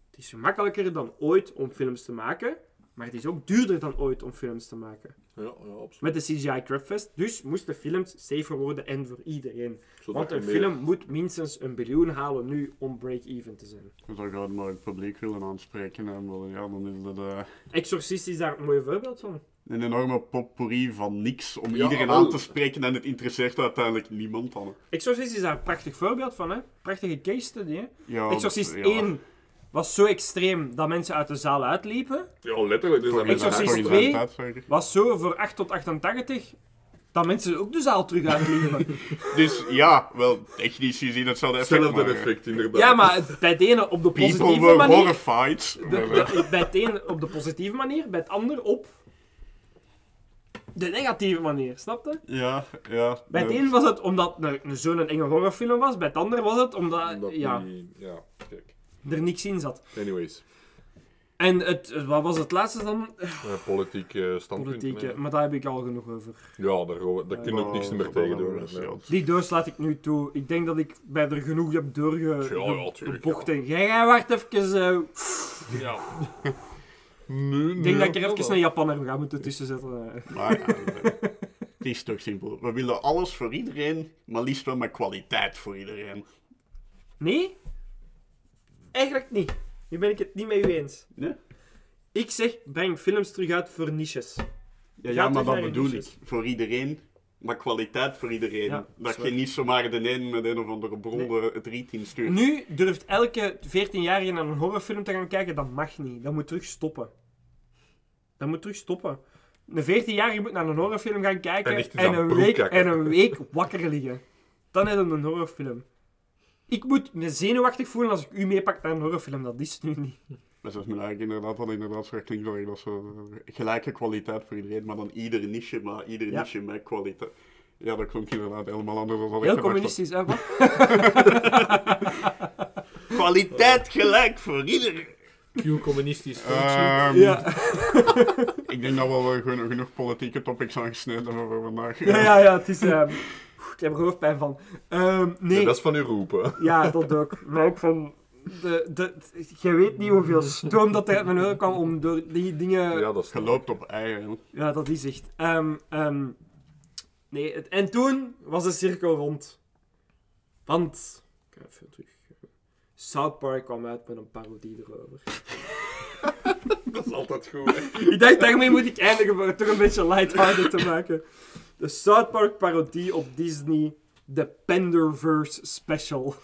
Het is gemakkelijker dan ooit om films te maken. Maar het is ook duurder dan ooit om films te maken. Ja, ja, absoluut. Met de CGI Crabfest. Dus moesten films safer worden en voor iedereen. Zodat Want een meer- film moet minstens een biljoen halen nu om break-even te zijn. Dus dan gaan we maar het publiek willen aanspreken. En wel, ja, dan is dat eh, Exorcist is daar een mooi voorbeeld van. een enorme potpourri van niks om Ja, iedereen aan te spreken. En het interesseert uiteindelijk niemand dan. Exorcist is daar een prachtig voorbeeld van, hè? Prachtige case study, hè? Ja, Exorcist ja. 1 was zo extreem dat mensen uit de zaal uitliepen. Ja, letterlijk. Dus dat Exorcist voor in 2. zijn tijd, zeker. Was zo voor 8 tot 88 dat mensen ook de zaal terug uitliepen. Dus ja, wel technisch gezien hetzelfde effect. Hetzelfde effect, inderdaad. ja, maar bij het ene op de People positieve were manier. horrified. de- Maar, de- bij het ene op de positieve manier, bij het ander op de negatieve manier, snap je? ja, ja. Bij het een was het omdat zo'n enge horrorfilm was, bij het ander was het omdat Dat ja, ja, kijk. Er niks in zat. Anyways. En het, wat was het laatste dan? Eh, politiek eh standpunt. Politieke, nee. maar daar heb ik al genoeg over. Ja, daar, gaan we- daar je ook niks meer tegen doen. Nee. Die doos laat ik nu toe. Ik denk dat ik bij er genoeg heb doorge... Ja, ja, ge- tuurlijk, gebochten. Jij wacht even... eh, Ja. Nee, ik denk dat ik er even een Japaner ga moeten tussen zetten. eh. Maar ja, het is toch simpel. We willen alles voor iedereen, maar liefst wel met kwaliteit voor iedereen. Nee? Eigenlijk niet. Nu ben ik het niet met u eens. Nee? Ik zeg, breng films terug uit voor niches. Ja, ja maar dat bedoel ik. Voor iedereen, maar kwaliteit voor iedereen. Ja, dat je niet zomaar de een met een of andere bron Nee. het riet instuurt. Nu durft elke 14-jarige naar een horrorfilm te gaan kijken. Dat mag niet. Dat moet terug stoppen. Dat moet terug stoppen. Een 14-jarige moet naar een horrorfilm gaan kijken En een, week, en een week wakker liggen. Dan is het een horrorfilm. Ik moet me zenuwachtig voelen als ik u meepak naar een horrorfilm. Dat is het nu niet. Maar zoals me eigenlijk inderdaad wel inderdaad zo klinkt dat dat eh, gelijke kwaliteit voor iedereen, maar dan iedere niche, maar iedere Ja. niche met kwaliteit. Ja, dat klonk inderdaad helemaal anders dan wat ik Heel communistisch, hè? Wat? Kwaliteit gelijk voor iedereen. Q communistisch. Ehm, Ja. Ik denk dat we wel genoeg, genoeg politieke topics aangesneden hebben voor vandaag. ja, ja, ja. Het is... ik heb er hoofdpijn van. Ehm, nee. Dat is van u roepen. Ja, dat ook. Maar ook van... De, de, je weet niet hoeveel stoom dat er uit mijn oren kwam om door die dingen... Ja, dat is Geloopt op eieren. Ja, dat is echt. Ehm, ehm, nee, het, en toen was de cirkel rond. Want. Ik ga even terug. South Park kwam uit met een parodie erover. Dat is altijd goed. hè. ik dacht, daarmee moet ik eindigen voor het toch een beetje lighthearted te maken. De South Park parodie op Disney. De Penderverse Special.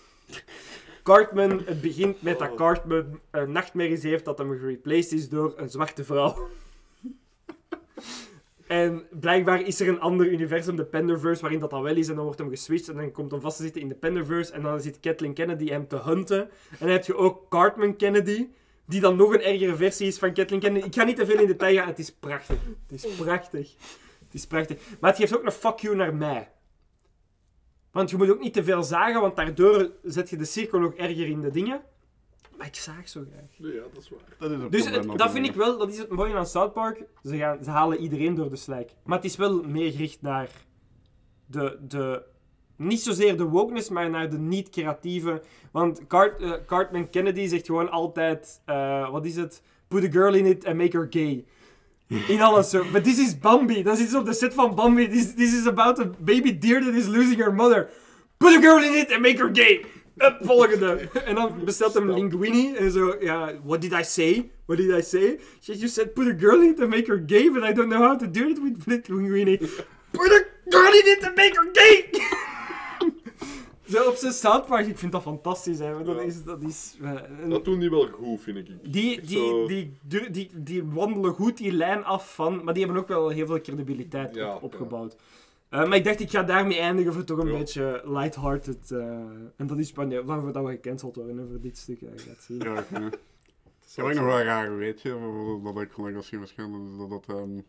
Cartman, het begint met dat Cartman een nachtmerries heeft dat hem gereplaced is door een zwarte vrouw. En blijkbaar is er een ander universum, de Penderverse, waarin dat dan wel is. En dan wordt hem geswitcht en dan komt hem vast te zitten in de Penderverse. En dan zit Kathleen Kennedy hem te hunten. En dan heb je ook Cartman Kennedy, die dan nog een ergere versie is van Kathleen Kennedy. Ik ga niet te veel in detail gaan, het is prachtig. Het is prachtig. Het is prachtig. Maar het geeft ook een fuck you naar mij. Want je moet ook niet te veel zagen, want daardoor zet je de cirkel nog erger in de dingen. Maar ik zaag zo graag. Ja, dat is waar. Dat is een Dus probleem het- dat dat vind ik wel, dat is het mooie aan South Park. Ze, gaan, ze halen iedereen door de slijk. Maar het is wel meer gericht naar de, de niet zozeer de wokeness, maar naar de niet-creatieve. Want Cart, eh, Cartman Kennedy zegt gewoon altijd, eh, wat is het? Put a girl in it and make her gay. In alles zo. But this is Bambi. Dat is iets op de set van Bambi. This, this is about a baby deer that is losing her mother. Put a girl in it and make her gay. Up, volgende. En dan bestelt hem linguini en zo, ja, what did I say? What did I say? She just said put a girl in it and make her gay, but I don't know how to do it with linguini. Put a girl in it and make her gay! zo op zijn South Park, ik vind dat fantastisch, hè. Dat Ja. is, dat is... eh, een- Dat doen die wel goed, vind ik. die, die, zo- die, die, die, die wandelen goed die lijn af van... Maar die hebben ook wel heel veel credibiliteit Ja, op, opgebouwd. Eh, maar ik dacht, ik ga daarmee eindigen voor toch een Ja. beetje lighthearted. eh en dat is wanneer waarvoor dat we gecanceld worden over dit stuk. gaat zien. Ja, ik, ik heb ook nog wel een raar weetje, dat ik collega's hier waarschijnlijk, is dat dat, ehm,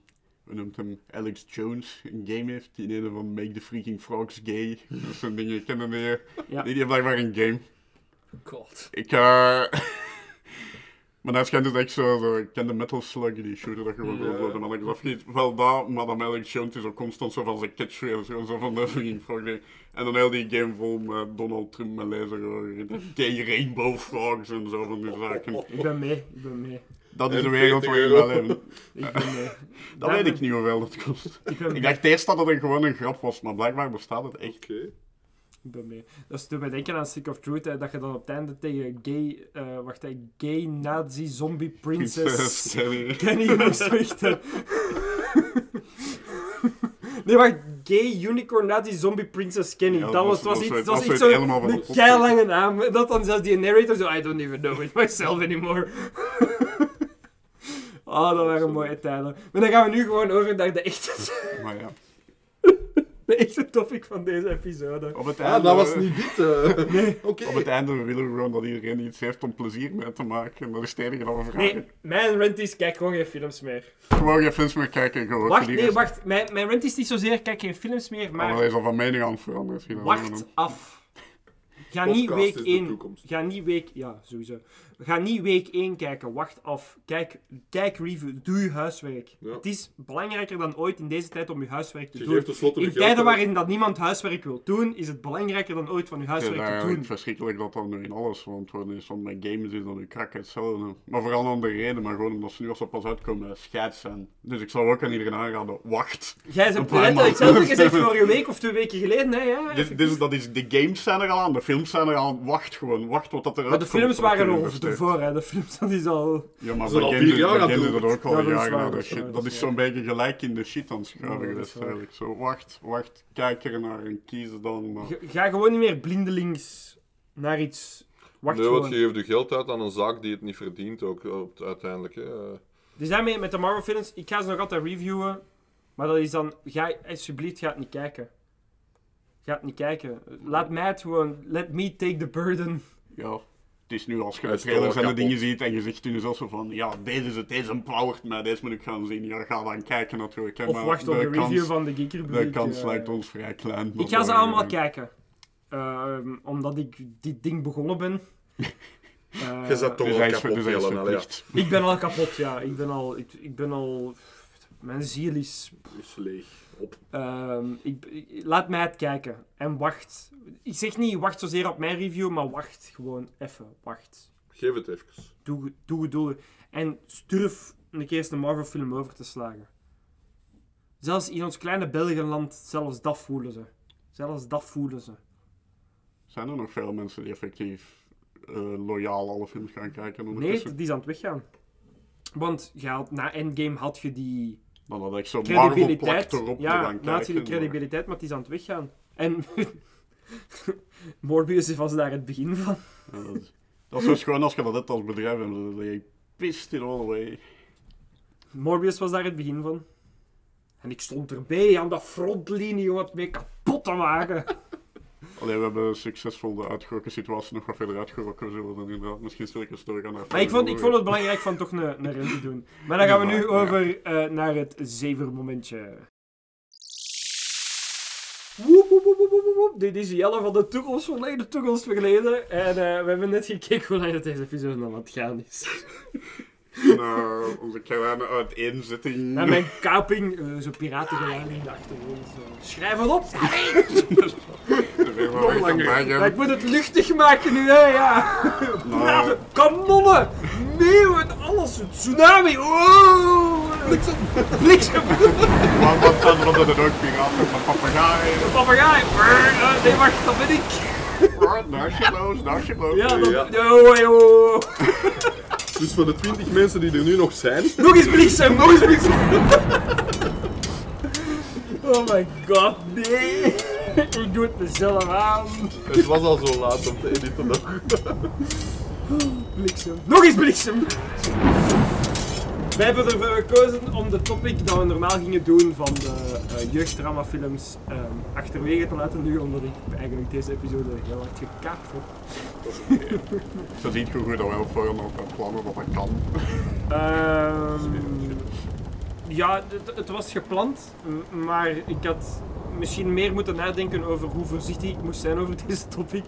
we noemt hem Alex Jones, een game heeft, die ene van Make the Freaking Frogs Gay. Dat zijn dingen, kennen die, Ja. die, die heeft blijkbaar een game. God. Ik, eh... maar dat schijnt het echt zo, zo, ik ken de Metal Slug, die shooter dat gewoon Ja. zo de mannetjes afgiet. Wel dat, maar dan Alex Jones is ook constant zo van zijn catchphrase, gewoon zo van de Freaking Frog. En dan heel die game vol met Donald Trump met lezen, gewoon, gay rainbow frogs en zo van die zaken. Ik ben mee, ik ben mee. Dat is En de wereld 40 waarin we euro. leven. Ik ben... eh, Dat weet ik niet hoeveel dat kost. ik ben Ik dacht eerst dat het een- gewoon een grap was, maar blijkbaar bestaat het echt. Oké. Ik ben mee. Dat is doet mij denken aan Stick of Truth, hè, dat je dan op het einde tegen gay, eh wacht, hè, gay nazi zombie princess Kenny. Kenny moest vechten. nee, wacht, gay unicorn nazi zombie princess Kenny. Ja, dat was, was, was iets, dat was iets zoiets zo, helemaal van een de top. keilange naam. Dat dan zelfs die narrator zo, I don't even know it myself anymore. Oh, dat waren mooie tijden. Maar dan gaan we nu gewoon over naar de echte, Maar ja. de echte topic van deze episode. Op het Ah, einde, dat was niet dit. eh. Oké. Op het einde willen we gewoon dat iedereen iets heeft om plezier mee te maken. En dat is het enige dat we vragen. Nee, mijn rent is, kijk gewoon geen films meer. Gewoon geen films meer kijken. Gewoon Wacht, nee, wacht. Mijn, mijn rent is niet zozeer, kijk geen films meer, Oh, maar... is al van mening aan het veranderen. Wacht af. Ga niet week is de 1. toekomst. Ga niet week. Ja, sowieso. Ga niet week 1 kijken. Wacht af. Kijk, kijk review. Doe je huiswerk. Ja. Het is belangrijker dan ooit in deze tijd om je huiswerk te Je doen. tenslotte In tijden waarin dat niemand huiswerk wil doen, is het belangrijker dan ooit van je Het is huiswerk te eigenlijk doen. verschrikkelijk dat nu in alles want is. Met games is dat nu krak hetzelfde. Maar vooral om de reden, maar gewoon omdat ze nu als ze pas uitkomen scheid zijn. Dus ik zou ook aan iedereen aanraden, wacht. Jij hebt Een paar hetzelfde gezegd vorige week of twee weken geleden, hè? Ja, Dit, dit is, dat is, de games zijn er al aan, de films zijn er al aan. Wacht gewoon, wacht wat dat eruit maar de films waren er investeert. Ervoor, hè? De films, dat is al. Ja, maar zijn al vier jaar aan dat ook al Ja, dat is jaren dat is Dat, waar, shit. dat dat is zo'n beetje gelijk in de shit aan schuiven dat is eigenlijk. Zo, wacht, wacht, kijk er naar en kies dan. Maar... Ga- Ga gewoon niet meer blindelings naar iets. Wacht nee, gewoon. want je geeft je geld uit aan een zaak die het niet verdient, ook op, uiteindelijk. Hè. Eh, Dus daarmee met de Marvel films, ik ga ze nog altijd reviewen. Maar dat is dan, ga, alsjeblieft, ga het niet kijken. Ga het niet kijken. Laat mij het gewoon, let me take the burden. Ja, het is nu als je de trailers en de dingen ziet en je zegt toen zelfs zo van, ja, deze is het, deze empowert mij, deze moet ik gaan zien. Ja, ga dan kijken natuurlijk. hè, Of maar wacht op de, review van de Geek Republic. De kans eh. lijkt ons vrij klein. Ik ga ze allemaal kijken. Ehm, omdat ik dit ding begonnen ben. Eh, Je zat toch Dus hij is, kapot, dus Jelle, ja. Ik ben al kapot, ja. Ik ben al... Ik, ik ben al... Mijn ziel is Is leeg. Op. Ehm, ik, ik- laat mij het kijken. En wacht. Ik zeg niet wacht zozeer op mijn review, maar wacht gewoon even. Wacht. Geef het even. Doe, doe, doe. En durf een keer eens een Marvel film over te slagen. Zelfs in ons kleine Belgenland, zelfs dat voelen ze. Zelfs dat voelen ze. Zijn er nog veel mensen die effectief eh, loyaal alle films gaan kijken Nee, die is aan het weggaan. Want na Endgame had je die Dan had ik zo Marvel plakt credibiliteit. erop te Ja, gaan kijken. credibiliteit, maar die is aan het weggaan. En Morbius was daar het begin van. Ja, dat, is, dat is dus gewoon als je dat hebt als bedrijf en dan je pissed it all away. Morbius was daar het begin van. En ik stond erbij aan de frontlinie om het mee kapot te maken. Alleen we hebben succesvol de uitgerokken situatie nog wat verder uitgerokken. Zullen we dan inderdaad misschien stilletjes doorgaan naar Maar ik vond, ik vond het belangrijk van toch een, een run te doen. Maar dan gaan we nu over eh, naar het zevermomentje. Woep, woep, woep, woep, woep, woep. Dit is Jelle van de toekomst verleden, toekomst verleden. En eh, we hebben net gekeken hoe lang het deze episode aan het gaan is. Nou, onze kleine uiteenzetting. Na mijn kaping, eh zo piratengeluiden achter ons. eh, schrijf het op! Nog Maar langer. ik moet het luchtig maken nu, hè, ja. Piraten, kanonnen, meeuwen, alles. Een tsunami. Oh. Bliksem. Bliksem. Wat zijn er ook piraten van papegaaien? Een papegaai. Brrr, eh, Nee, wacht, dat ben ik. Daar is je los, daar is je los. Ja, dat... Ja. Oh, oh, oh. Dus van de 20 mensen die er nu nog zijn, Nog eens bliksem, nog eens bliksem. Oh my god, nee. Ik doe het mezelf aan. het was al zo laat om te editen nog. Bliksem. Nog eens bliksem! Wij hebben ervoor gekozen om de topic dat we normaal gingen doen van de eh, jeugddramafilms ehm, achterwege te laten nu, omdat ik eigenlijk deze episode heel hard gekaapt heb. Zo ziet je hoe dat wij op voorhand altijd plannen dat dat kan. Ehm, ja, het, het was gepland, maar ik had misschien meer moeten nadenken over hoe voorzichtig ik moest zijn over deze topic.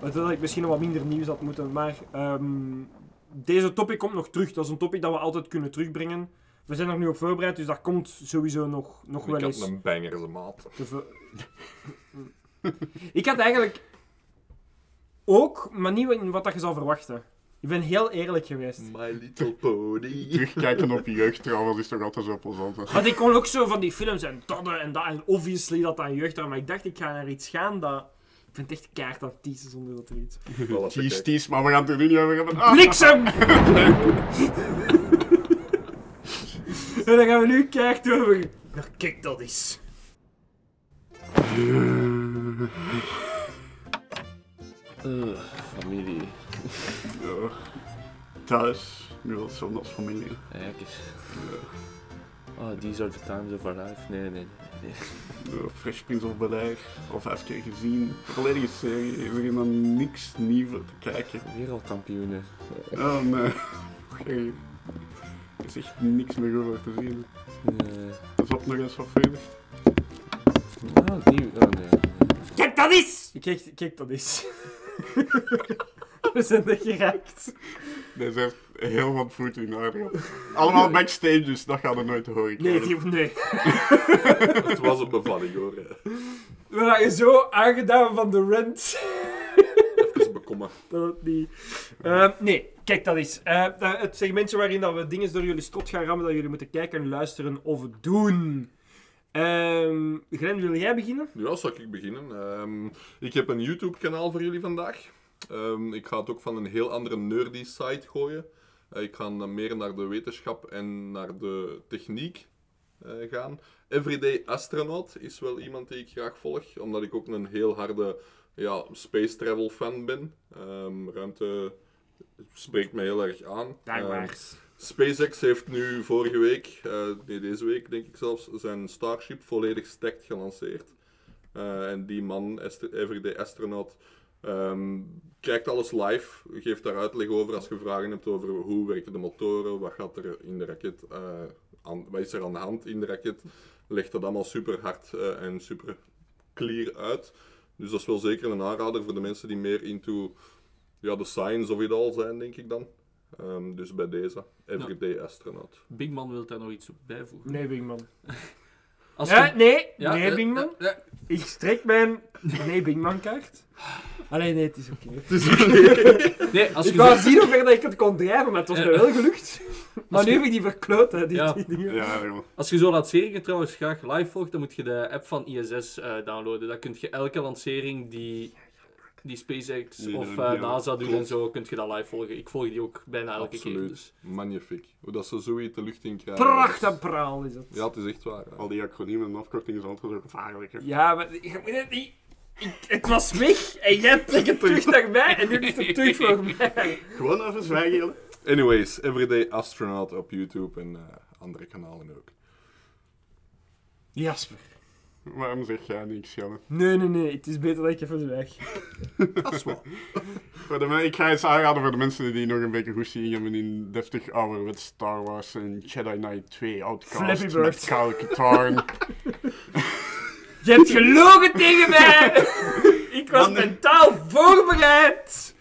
Waardoor ik misschien nog wat minder nieuws had moeten. Maar ehm, deze topic komt nog terug. Dat is een topic dat we altijd kunnen terugbrengen. We zijn er nu op voorbereid, dus dat komt sowieso nog, nog Ik wel had eens. een banger, maat. ik had eigenlijk ook, maar niet wat dat je zou verwachten. Ik ben heel eerlijk geweest. My Little Pony. Terugkijken op je jeugdtrauma's is toch altijd zo plezant. hè? Want ik kon ook zo van die films en dat en dat. En obviously dat aan jeugd Maar ik dacht, ik ga naar iets gaan dat... Ik vind het echt kaart aan teasen zonder dat er iets... Tease, maar we gaan het er nu niet over hebben. Ah, Bliksem! en dan gaan we nu kijken over... Nou, kijk dat eens. Eh, familie. Ja. Thuis, nu als zo'n als familie. Ja, kijk eens. Oh, these are the times of our life. Nee, nee, nee. nee. Ja, Fresh Prince of Bel-Air, al vijf keer gezien. Volledige serie, is er helemaal niks nieuws te kijken. Wereldkampioenen. Oh nee. Oké. Er is echt niks meer over te zien. Nee. Dat is op nog eens wat verder. Oh, die... Oh, nee. Kijk dat eens! Kijk, kijk dat eens. we zijn er geraakt. Dit heeft heel wat voet in aarde. Allemaal backstage, dus dat gaat er nooit te horen Nee, krijgen. die, nee. Het was een bevalling hoor. hè. We waren zo aangedaan van de rent. Even bekommen. dat het niet... Eh, nee, kijk dat eens. Eh, dat- het segmentje waarin dat we dingen door jullie strot gaan rammen, dat jullie moeten kijken en luisteren of doen. Ehm Glenn, wil jij beginnen? Ja, zal ik beginnen. Ehm, ik heb een YouTube-kanaal voor jullie vandaag. Ehm, ik ga het ook van een heel andere nerdy site gooien. Eh, ik ga meer naar de wetenschap en naar de techniek eh, gaan. Everyday Astronaut is wel iemand die ik graag volg, omdat ik ook een heel harde ja, space travel fan ben. Ehm, ruimte spreekt mij heel erg aan. Ehm, SpaceX heeft nu vorige week, eh, nee deze week denk ik zelfs, zijn Starship volledig stacked gelanceerd. En die man, Everyday Astronaut, ehm, kijkt alles live, geeft daar uitleg over als je vragen hebt over hoe werken de motoren, wat gaat er in de raket, eh, aan, wat is er aan de hand in de raket, legt dat allemaal super hard eh, en super clear uit. Dus dat is wel zeker een aanrader voor de mensen die meer into ja, de science of it all zijn, denk ik dan. Ehm, dus bij deze, Everyday Astronaut. Big Man wil daar nog iets op bijvoegen. Nee, Bingman. Als Ja, je- nee, Ja, nee, eh, Bingman. Ik strek mijn nee Bingman kaart. Alleen nee, het is oké. Nee, als Ik je wou zo- zien hoe ver dat ik het kon drijven, maar het was wel gelukt. Maar nu je- heb ik die verkloot, hè, die, Ja. die dingen. Ja. Als je zo lanceringen trouwens graag live volgt, dan moet je de app van ISS eh, downloaden. Dan kun je elke lancering die, die SpaceX of doen, eh, NASA doet en zo, kun je dat live volgen. Ik volg die ook bijna elke keer. Absoluut. Dus. Magnifiek. Hoe dat ze zoiets de lucht in krijgen. Pracht en praal is het. Ja, het is echt waar. hè. Al die acroniemen en afkortingen zijn altijd zo gevaarlijk. Ja, maar moet het niet... Ik, het was weg en jij trekt het terug naar mij en nu is het terug voor mij. Gewoon even zwijgen. Anyways, Everyday Astronaut op YouTube en eh, andere kanalen ook. Jasper. Waarom zeg jij niks, Janne? Nee, nee, nee. Het is beter dat ik even zwijg. Dat is wel. Voor de, ik ga eens aanraden voor de mensen die nog een beetje goesting hebben in deftig ouderwets Star Wars en Jedi Knight 2 Outcast Flappy Bird. met Kyle Katarn. Je hebt gelogen tegen mij! Ik was Man. mentaal voorbereid!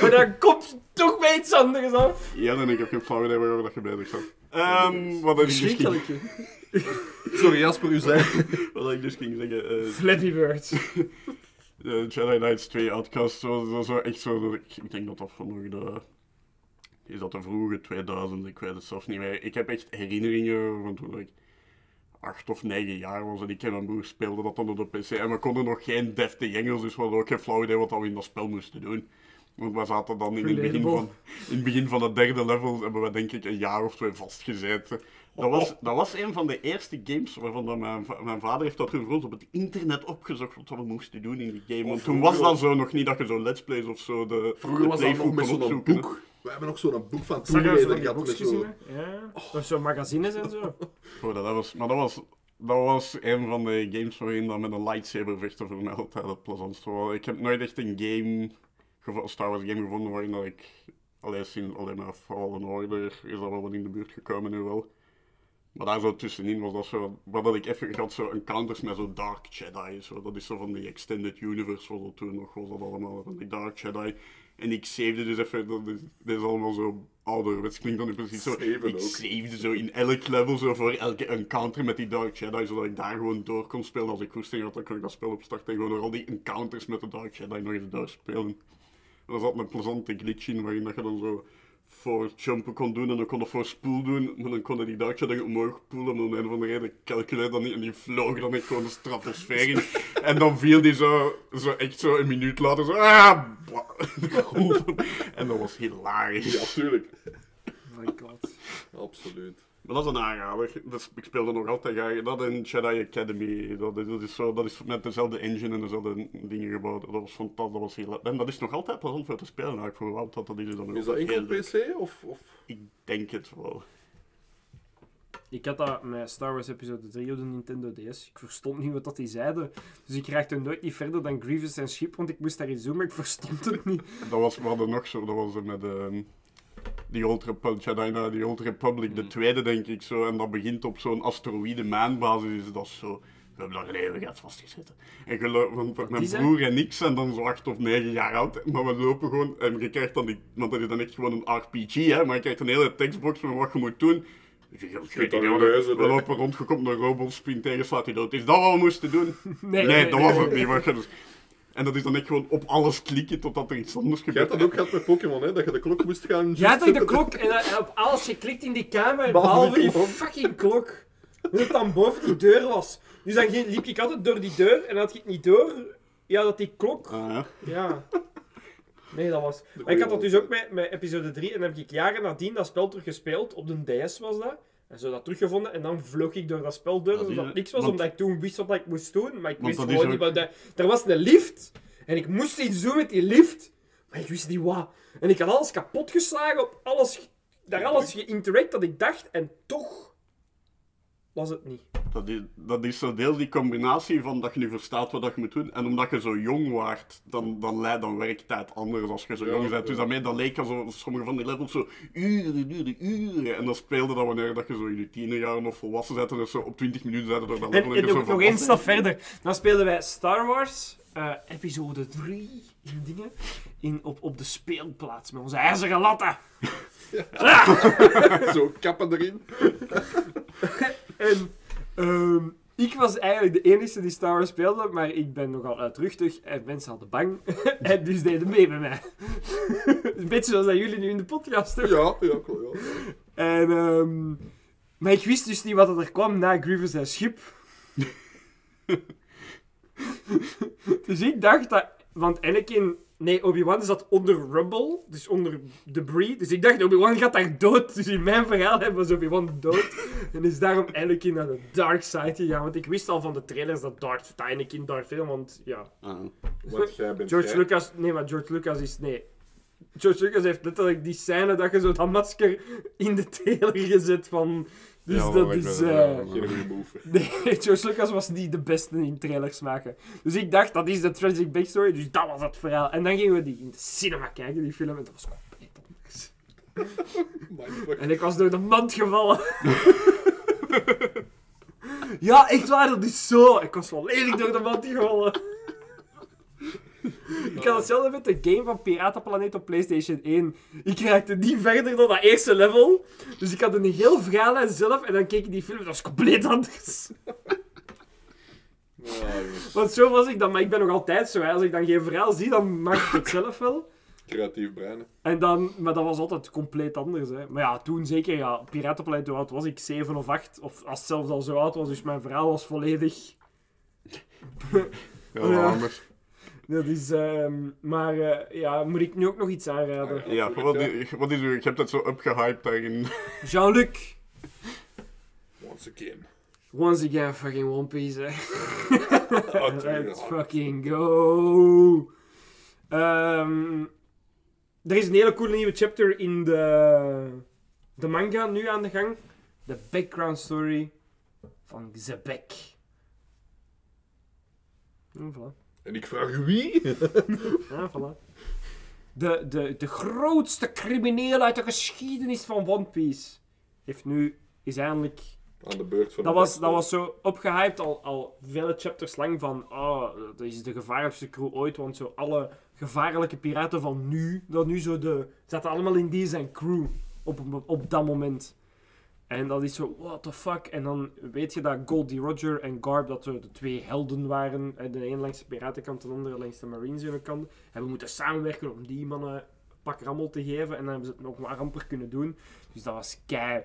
Maar dan komt toch bij iets anders af. ja, en ik heb geen flauw idee waarover dat je bezig bent. Ehm wat, ik dus ging. Sorry Jasper, u zei. wat ik dus ging zeggen, eh, Flappy Bird. de Jedi Knights 2 Outcast, zo, zo, zo echt zo, dat ik, ik denk dat dat van nog de... Is dat de vroege 2000? Ik weet het zelfs niet meer. Ik heb echt herinneringen van toen ik acht of negen jaar was en ik en mijn broer speelden dat dan op de PC. En we konden nog geen deftig Engels, dus we hadden ook geen flauw idee wat we in dat spel moesten doen. Want we zaten dan in het, begin van, in het begin van het derde level, hebben we denk ik een jaar of twee vastgezeten. Dat was, dat was een van de eerste games waarvan dat mijn, mijn vader heeft dat toen voor ons op het internet opgezocht wat we moesten doen in die game. Want Of toen was dat zo nog niet dat je zo let's plays of zo de Vroeger de was dat nog met zo'n boek. We hebben nog zo'n boek van Zag Tomb je zo? Ja. Of zo magazines en zo. Oh, dat was, maar dat was, dat was een van de games waarin dat met een lightsaber vechten voor mij altijd het plezantste was. Ik heb nooit echt een game, gevo- Star Wars game gevonden waarin dat ik, alleen sinds alleen maar Fallen Order is dat wel wat in de buurt gekomen nu wel. Maar daar zo tussenin was dat zo, wat dat ik even, had zo encounters met zo Dark Jedi, zo, dat is zo van die Extended Universe, wat dat toen nog was dat allemaal, van die Dark Jedi. En ik savede dus even, dat is, dit is allemaal zo ouderwets, klinkt dan precies zo. Saven ik ook. savede zo in elk level, zo voor elke encounter met die Dark Jedi, zodat ik daar gewoon door kon spelen. Als ik goesting had, dan kon ik dat spel opstarten en gewoon door al die encounters met de Dark Jedi nog eens doorspelen. En er zat een plezante glitch in waarin dat je dan zo voor jumpen kon doen en dan kon je voor spoel doen. Maar dan kon je die duikje dan omhoog poelen. Maar om een of andere reden calculeerde dat niet. En die vloog dan echt gewoon de stratosfeer in. En dan viel die zo, zo echt zo een minuut later zo... Ah, de en dat was hilarisch. Ja, tuurlijk. Oh my god. Absoluut. Maar dat is een aanrader. Dus ik speelde nog altijd graag. Dat in Jedi Academy. Dat is, dat is, zo, dat is met dezelfde engine en dezelfde dingen gebouwd. Dat was fantastisch. Dat was heel... En dat is nog altijd plezant voor te spelen. Voor hoe oud dat dat is. Dan Is dat enkel. PC of... of... Ik denk het wel. Ik had dat met Star Wars Episode 3 op de Nintendo DS. Ik verstond niet wat dat die zeiden. Dus ik raakte nooit niet verder dan Grievous en Schip, want ik moest daar iets doen, maar ik verstond het niet. Dat was, we hadden nog zo, dat was met ehm die Old Republic, Jedi die Old Republic, de tweede denk ik zo. En dat begint op zo'n asteroïde maanbasis, is dat zo. We hebben daar een eeuwigheid vastgezeten. En geloof, want mijn broer en ik zijn dan zo acht of negen jaar oud, maar we lopen gewoon, en je krijgt dan die, want dat is dan echt gewoon een RPG, hè, maar je krijgt een hele tekstbox met wat je moet doen. We, lopen rond, je komt een robot, springt tegen, slaat hij dood. Is dat wat we moesten doen? Nee, Nee, dat was het niet. Maar je dus... En dat is dan echt gewoon op alles klikken totdat er iets anders Jij hebt gebeurt. dat ook gehad met Pokémon, hè? Dat je de klok moest gaan... Ja, dat je de klok en, dan- en op alles geklikt in die kamer, Behalve die fucking klok. Dat het dan boven die deur was. Dus dan liep ik altijd door die deur en had ik het niet door. Ja, dat die klok. Ah, ja. Ja. Nee, dat was. Maar ik had dat dus ook met, met episode 3 en dan heb ik jaren nadien dat spel teruggespeeld. Op de DS was dat. En zo dat teruggevonden en dan vloog ik door dat spel door Dat alsof is- dat niks was, want- omdat ik toen wist wat ik moest doen. Maar ik wist gewoon ook- niet wat. Er was een lift en ik moest iets doen met die lift, maar ik wist niet wat. En ik had alles kapot geslagen, op alles, daar alles geïnteract dat ik dacht en toch was het niet. Dat is, dat is zo deels die combinatie van dat je nu verstaat wat dat je moet doen. En omdat je zo jong waart, dan, dan leidt dan werktijd anders als je zo Ja, jong bent. ja. Dus daarmee, dat leek alsof sommige van die levels zo uren, uren, uren. En dan speelde dat wanneer dat je zo in je tienerjaren of volwassen bent. En dus zo op 20 minuten zetten door dat En, level. en je zo nog, één stap verder. Dan speelden wij Star Wars, eh, episode 3, in dingen, in, op, op de speelplaats met onze ijzeren latten. Zo, kappen erin. En ehm, ik was eigenlijk de enige die Star Wars speelde, maar ik ben nogal luidruchtig en mensen hadden bang. en dus deden mee met mij. Een beetje zoals dat jullie nu in de podcast doen. Ja, ja, klopt, ja. En, ehm, maar ik wist dus niet wat er kwam na Grievous en Schip. dus ik dacht dat... Want Anakin... Nee, Obi-Wan zat onder rubble, dus onder debris. Dus ik dacht, Obi-Wan gaat daar dood. Dus in mijn verhaal was Obi-Wan dood. en is daarom Anakin naar de dark side gegaan. Want ik wist al van de trailers dat Darth, Anakin Darth Vader... Want ja, Ah. Want jij bent George jij. Lucas... Nee, maar George Lucas is... Nee. George Lucas heeft letterlijk die scène dat je zo dat masker in de trailer gezet van... Dus Ja, dat is... Geen goede move. Nee, George Lucas was niet de beste in trailers maken. Dus ik dacht, dat is de tragic backstory, dus dat was het verhaal. En dan gingen we die in de cinema kijken, die film, en dat was compleet anders. En ik was door de mand gevallen. ja, echt waar, dat is zo. Ik was volledig door de mand gevallen. Ik had hetzelfde met de game van Piratenplaneet op PlayStation 1. Ik raakte niet verder dan dat eerste level. Dus ik had een heel verhaallijn zelf en dan keek ik die film. Dat was compleet anders. Jongens. Want zo was ik dan, maar ik ben nog altijd zo. Hè. Als ik dan geen verhaal zie, dan maak ik het zelf wel. Creatief brein. En dan, maar dat was altijd compleet anders. Hè. Maar ja, toen zeker, ja, Piratenplaneet, hoe oud was ik? 7 of 8. Of als het zelfs al zo oud was, dus mijn verhaal was volledig. Heel Ja. Dat is, ehm, maar eh, ja, moet ik nu ook nog iets aanraden? Ja, wat is, wat is. Je hebt het zo opgehyped daarin. Jean-Luc, Once again. once again, fucking One Piece. Hè. Let's fucking go. Ehm, er is een hele coole nieuwe chapter in de, de manga nu aan de gang. De background story van Zebek. Ja, voilà. En ik vraag wie? Ja, voilà. De, de, de grootste crimineel uit de geschiedenis van One Piece heeft nu, is eindelijk Aan de beurt van dat de was, dat was zo opgehyped al, al vele chapters lang van oh, dat is de gevaarlijkste crew ooit, want zo alle gevaarlijke piraten van nu, dat nu zo de, zaten allemaal in die zijn crew op, op dat moment. En dat is zo, what the fuck? En dan weet je dat Goldie Roger en Garb, dat de twee helden waren. De een langs de piratenkant, de andere langs de Marines. En we moeten samenwerken om die mannen pak rammel te geven. En dan hebben ze het nog maar amper kunnen doen. Dus dat was kei.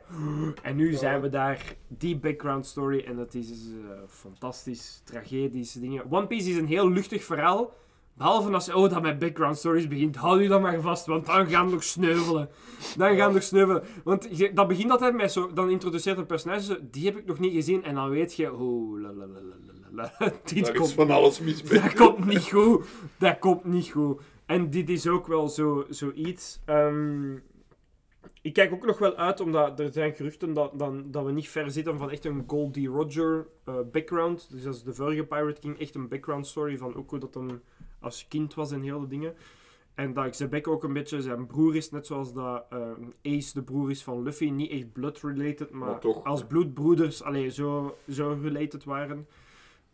En nu zijn we daar, die background story. En dat is eh, fantastisch, tragisch dingen. One Piece is een heel luchtig verhaal. Behalve als oh, dat met background stories begint, hou je dan maar vast, want dan gaan we nog sneuvelen. Dan gaan we nog sneuvelen. Want je- dat begint altijd met zo, dan introduceert een personage, zo, die heb ik nog niet gezien, en dan weet je, oh, la la la la la la, la. dit Daar is komt van alles mis mee. dat komt niet goed. Dat komt niet goed. En dit is ook wel zo, zoiets. Ehm, ik kijk ook nog wel uit, omdat er zijn geruchten dat, dan, dat we niet ver zitten van echt een Goldie Roger eh, background. Dus dat is de vorige Pirate King, echt een background story van ook hoe dat hem als kind was en heel de dingen. En dat Xebek ook een beetje zijn broer is, net zoals dat ehm, Ace de broer is van Luffy. Niet echt blood-related, maar, Maar toch. als bloedbroeders allee, zo, zo related waren.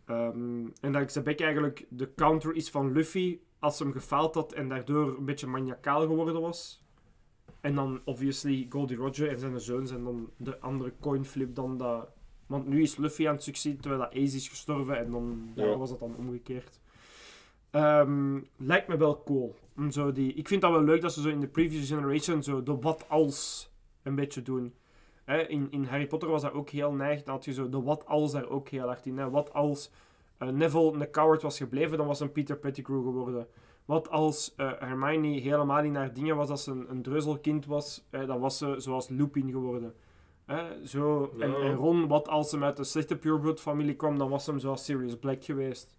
Ehm, en dat Xebek eigenlijk de counter is van Luffy als hem gefaald had en daardoor een beetje maniacaal geworden was. En dan obviously Goldie Roger en zijn zoon zijn dan de andere coinflip dan dat... Want nu is Luffy aan het succeed terwijl dat Ace is gestorven en dan daar was dat dan omgekeerd. Ehm, lijkt me wel cool. Zo die, ik vind dat wel leuk dat ze zo in de previous generation zo de wat als een beetje doen. Hè, in, in Harry Potter was dat ook heel neig. Dan had je zo de wat als daar ook heel hard in. Hè. Wat als eh, Neville een coward was gebleven, dan was een Peter Pettigrew geworden. Wat als eh, Hermione helemaal niet naar dingen was als ze een, een dreuzelkind was, dan was ze zoals Lupin geworden. Hè, zo, en, Ron, wat als hem uit de slechte pureblood familie kwam, dan was hem zoals Sirius Black geweest.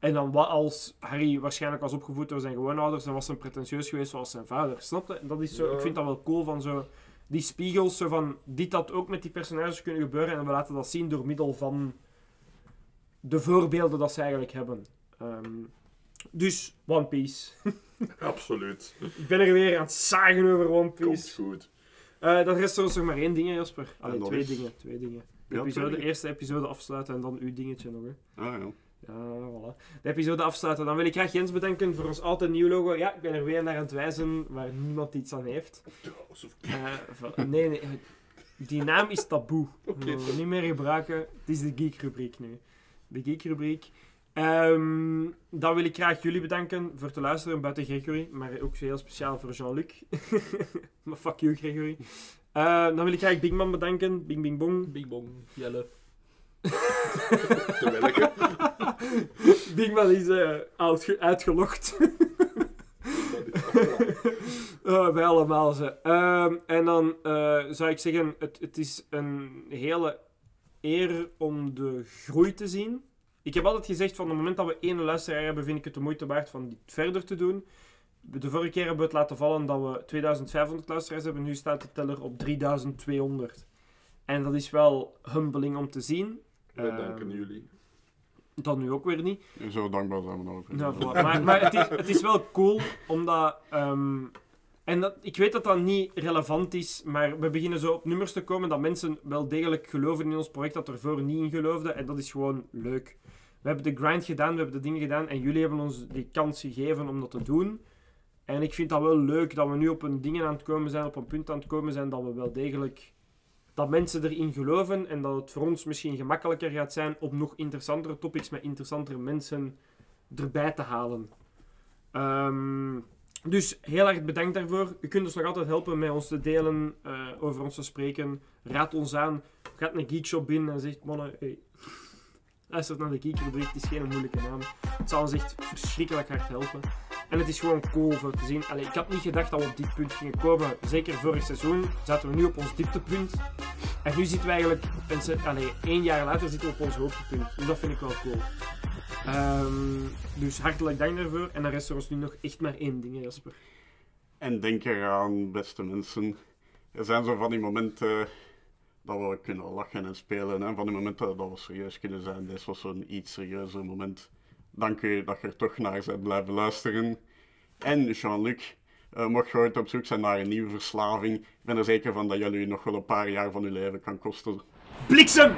En dan wat als Harry waarschijnlijk was opgevoed door zijn gewoonouders, dan was hij pretentieus geweest zoals zijn vader. Snap je? En Dat is zo, Ja. Ik vind dat wel cool van zo die spiegels, zo van dit had ook met die personages kunnen gebeuren en we laten dat zien door middel van de voorbeelden dat ze eigenlijk hebben. Ehm, dus, One Piece. Absoluut. Ik ben er weer aan het zagen over One Komt Piece. goed. Eh dan rest er ons nog maar één ding, Jasper. Allee, twee dingen. Twee dingen. De Ja, episode, eerste episode afsluiten en dan uw dingetje nog. Hè. Ah, ja. Ja, voilà. De episode afsluiten. Dan wil ik graag Jens bedanken voor ons altijd nieuw logo. Ja, ik ben er weer naar aan het wijzen waar niemand iets aan heeft. Eh, van- nee, nee. Die naam is taboe. Oké, We niet meer gebruiken. Het is de geek-rubriek nu. De geek-rubriek. Ehm, dan wil ik graag jullie bedanken voor te luisteren, buiten Gregory. Maar ook heel speciaal voor Jean-Luc. maar fuck you, Gregory. Eh, dan wil ik graag Big Man bedanken. Bing, bing, bong. Bing bong, jelle. Man is eh, uitge- uitgelogd. Oh, wij allemaal ze. Ehm, en dan eh, zou ik zeggen, het, het is een hele eer om de groei te zien. Ik heb altijd gezegd, van het moment dat we één luisteraar hebben, vind ik het de moeite waard van dit verder te doen. De vorige keer hebben we het laten vallen dat we 2500 luisteraars hebben. Nu staat de teller op 3200. En dat is wel humbling om te zien. Wij Ehm, danken jullie. Dat nu ook weer niet. Zo dankbaar zijn we weer. Ja, voilà. Maar, maar het, is, het is wel cool, omdat... ehm, en dat, ik weet dat dat niet relevant is, maar we beginnen zo op nummers te komen dat mensen wel degelijk geloven in ons project, dat ervoor niet in geloofden. En dat is gewoon leuk. We hebben de grind gedaan, we hebben de dingen gedaan en jullie hebben ons die kans gegeven om dat te doen. En ik vind dat wel leuk dat we nu op een ding aan het komen zijn, op een punt aan het komen zijn, dat we wel degelijk... Dat mensen erin geloven en dat het voor ons misschien gemakkelijker gaat zijn om nog interessantere topics met interessantere mensen erbij te halen. Ehm, dus heel erg bedankt daarvoor. U kunt ons nog altijd helpen met ons te delen, eh, over ons te spreken. Raad ons aan. Gaat een geekshop binnen en zegt, mannen, hey, luister naar de geekrubriek. Het is geen moeilijke naam. Het zal ons echt verschrikkelijk hard helpen. En het is gewoon cool voor te zien. Allee, ik had niet gedacht dat we op dit punt gingen komen. Zeker vorig seizoen zaten we nu op ons dieptepunt. En nu zitten we eigenlijk, allee, één jaar later zitten we op ons hoogtepunt. Dus dat vind ik wel cool. Ehm, dus hartelijk dank daarvoor. En dan rest er ons nu nog echt maar één ding, Jasper. En denk eraan, beste mensen. Er zijn zo van die momenten dat we kunnen lachen en spelen. En van die momenten dat we serieus kunnen zijn. Dit was zo'n iets serieuzer moment. Dank u dat je er toch naar bent blijven luisteren. En Jean-Luc, eh, mocht je ooit op zoek zijn naar een nieuwe verslaving, ik ben er zeker van dat jullie nog wel een paar jaar van uw leven kan kosten. Bliksem!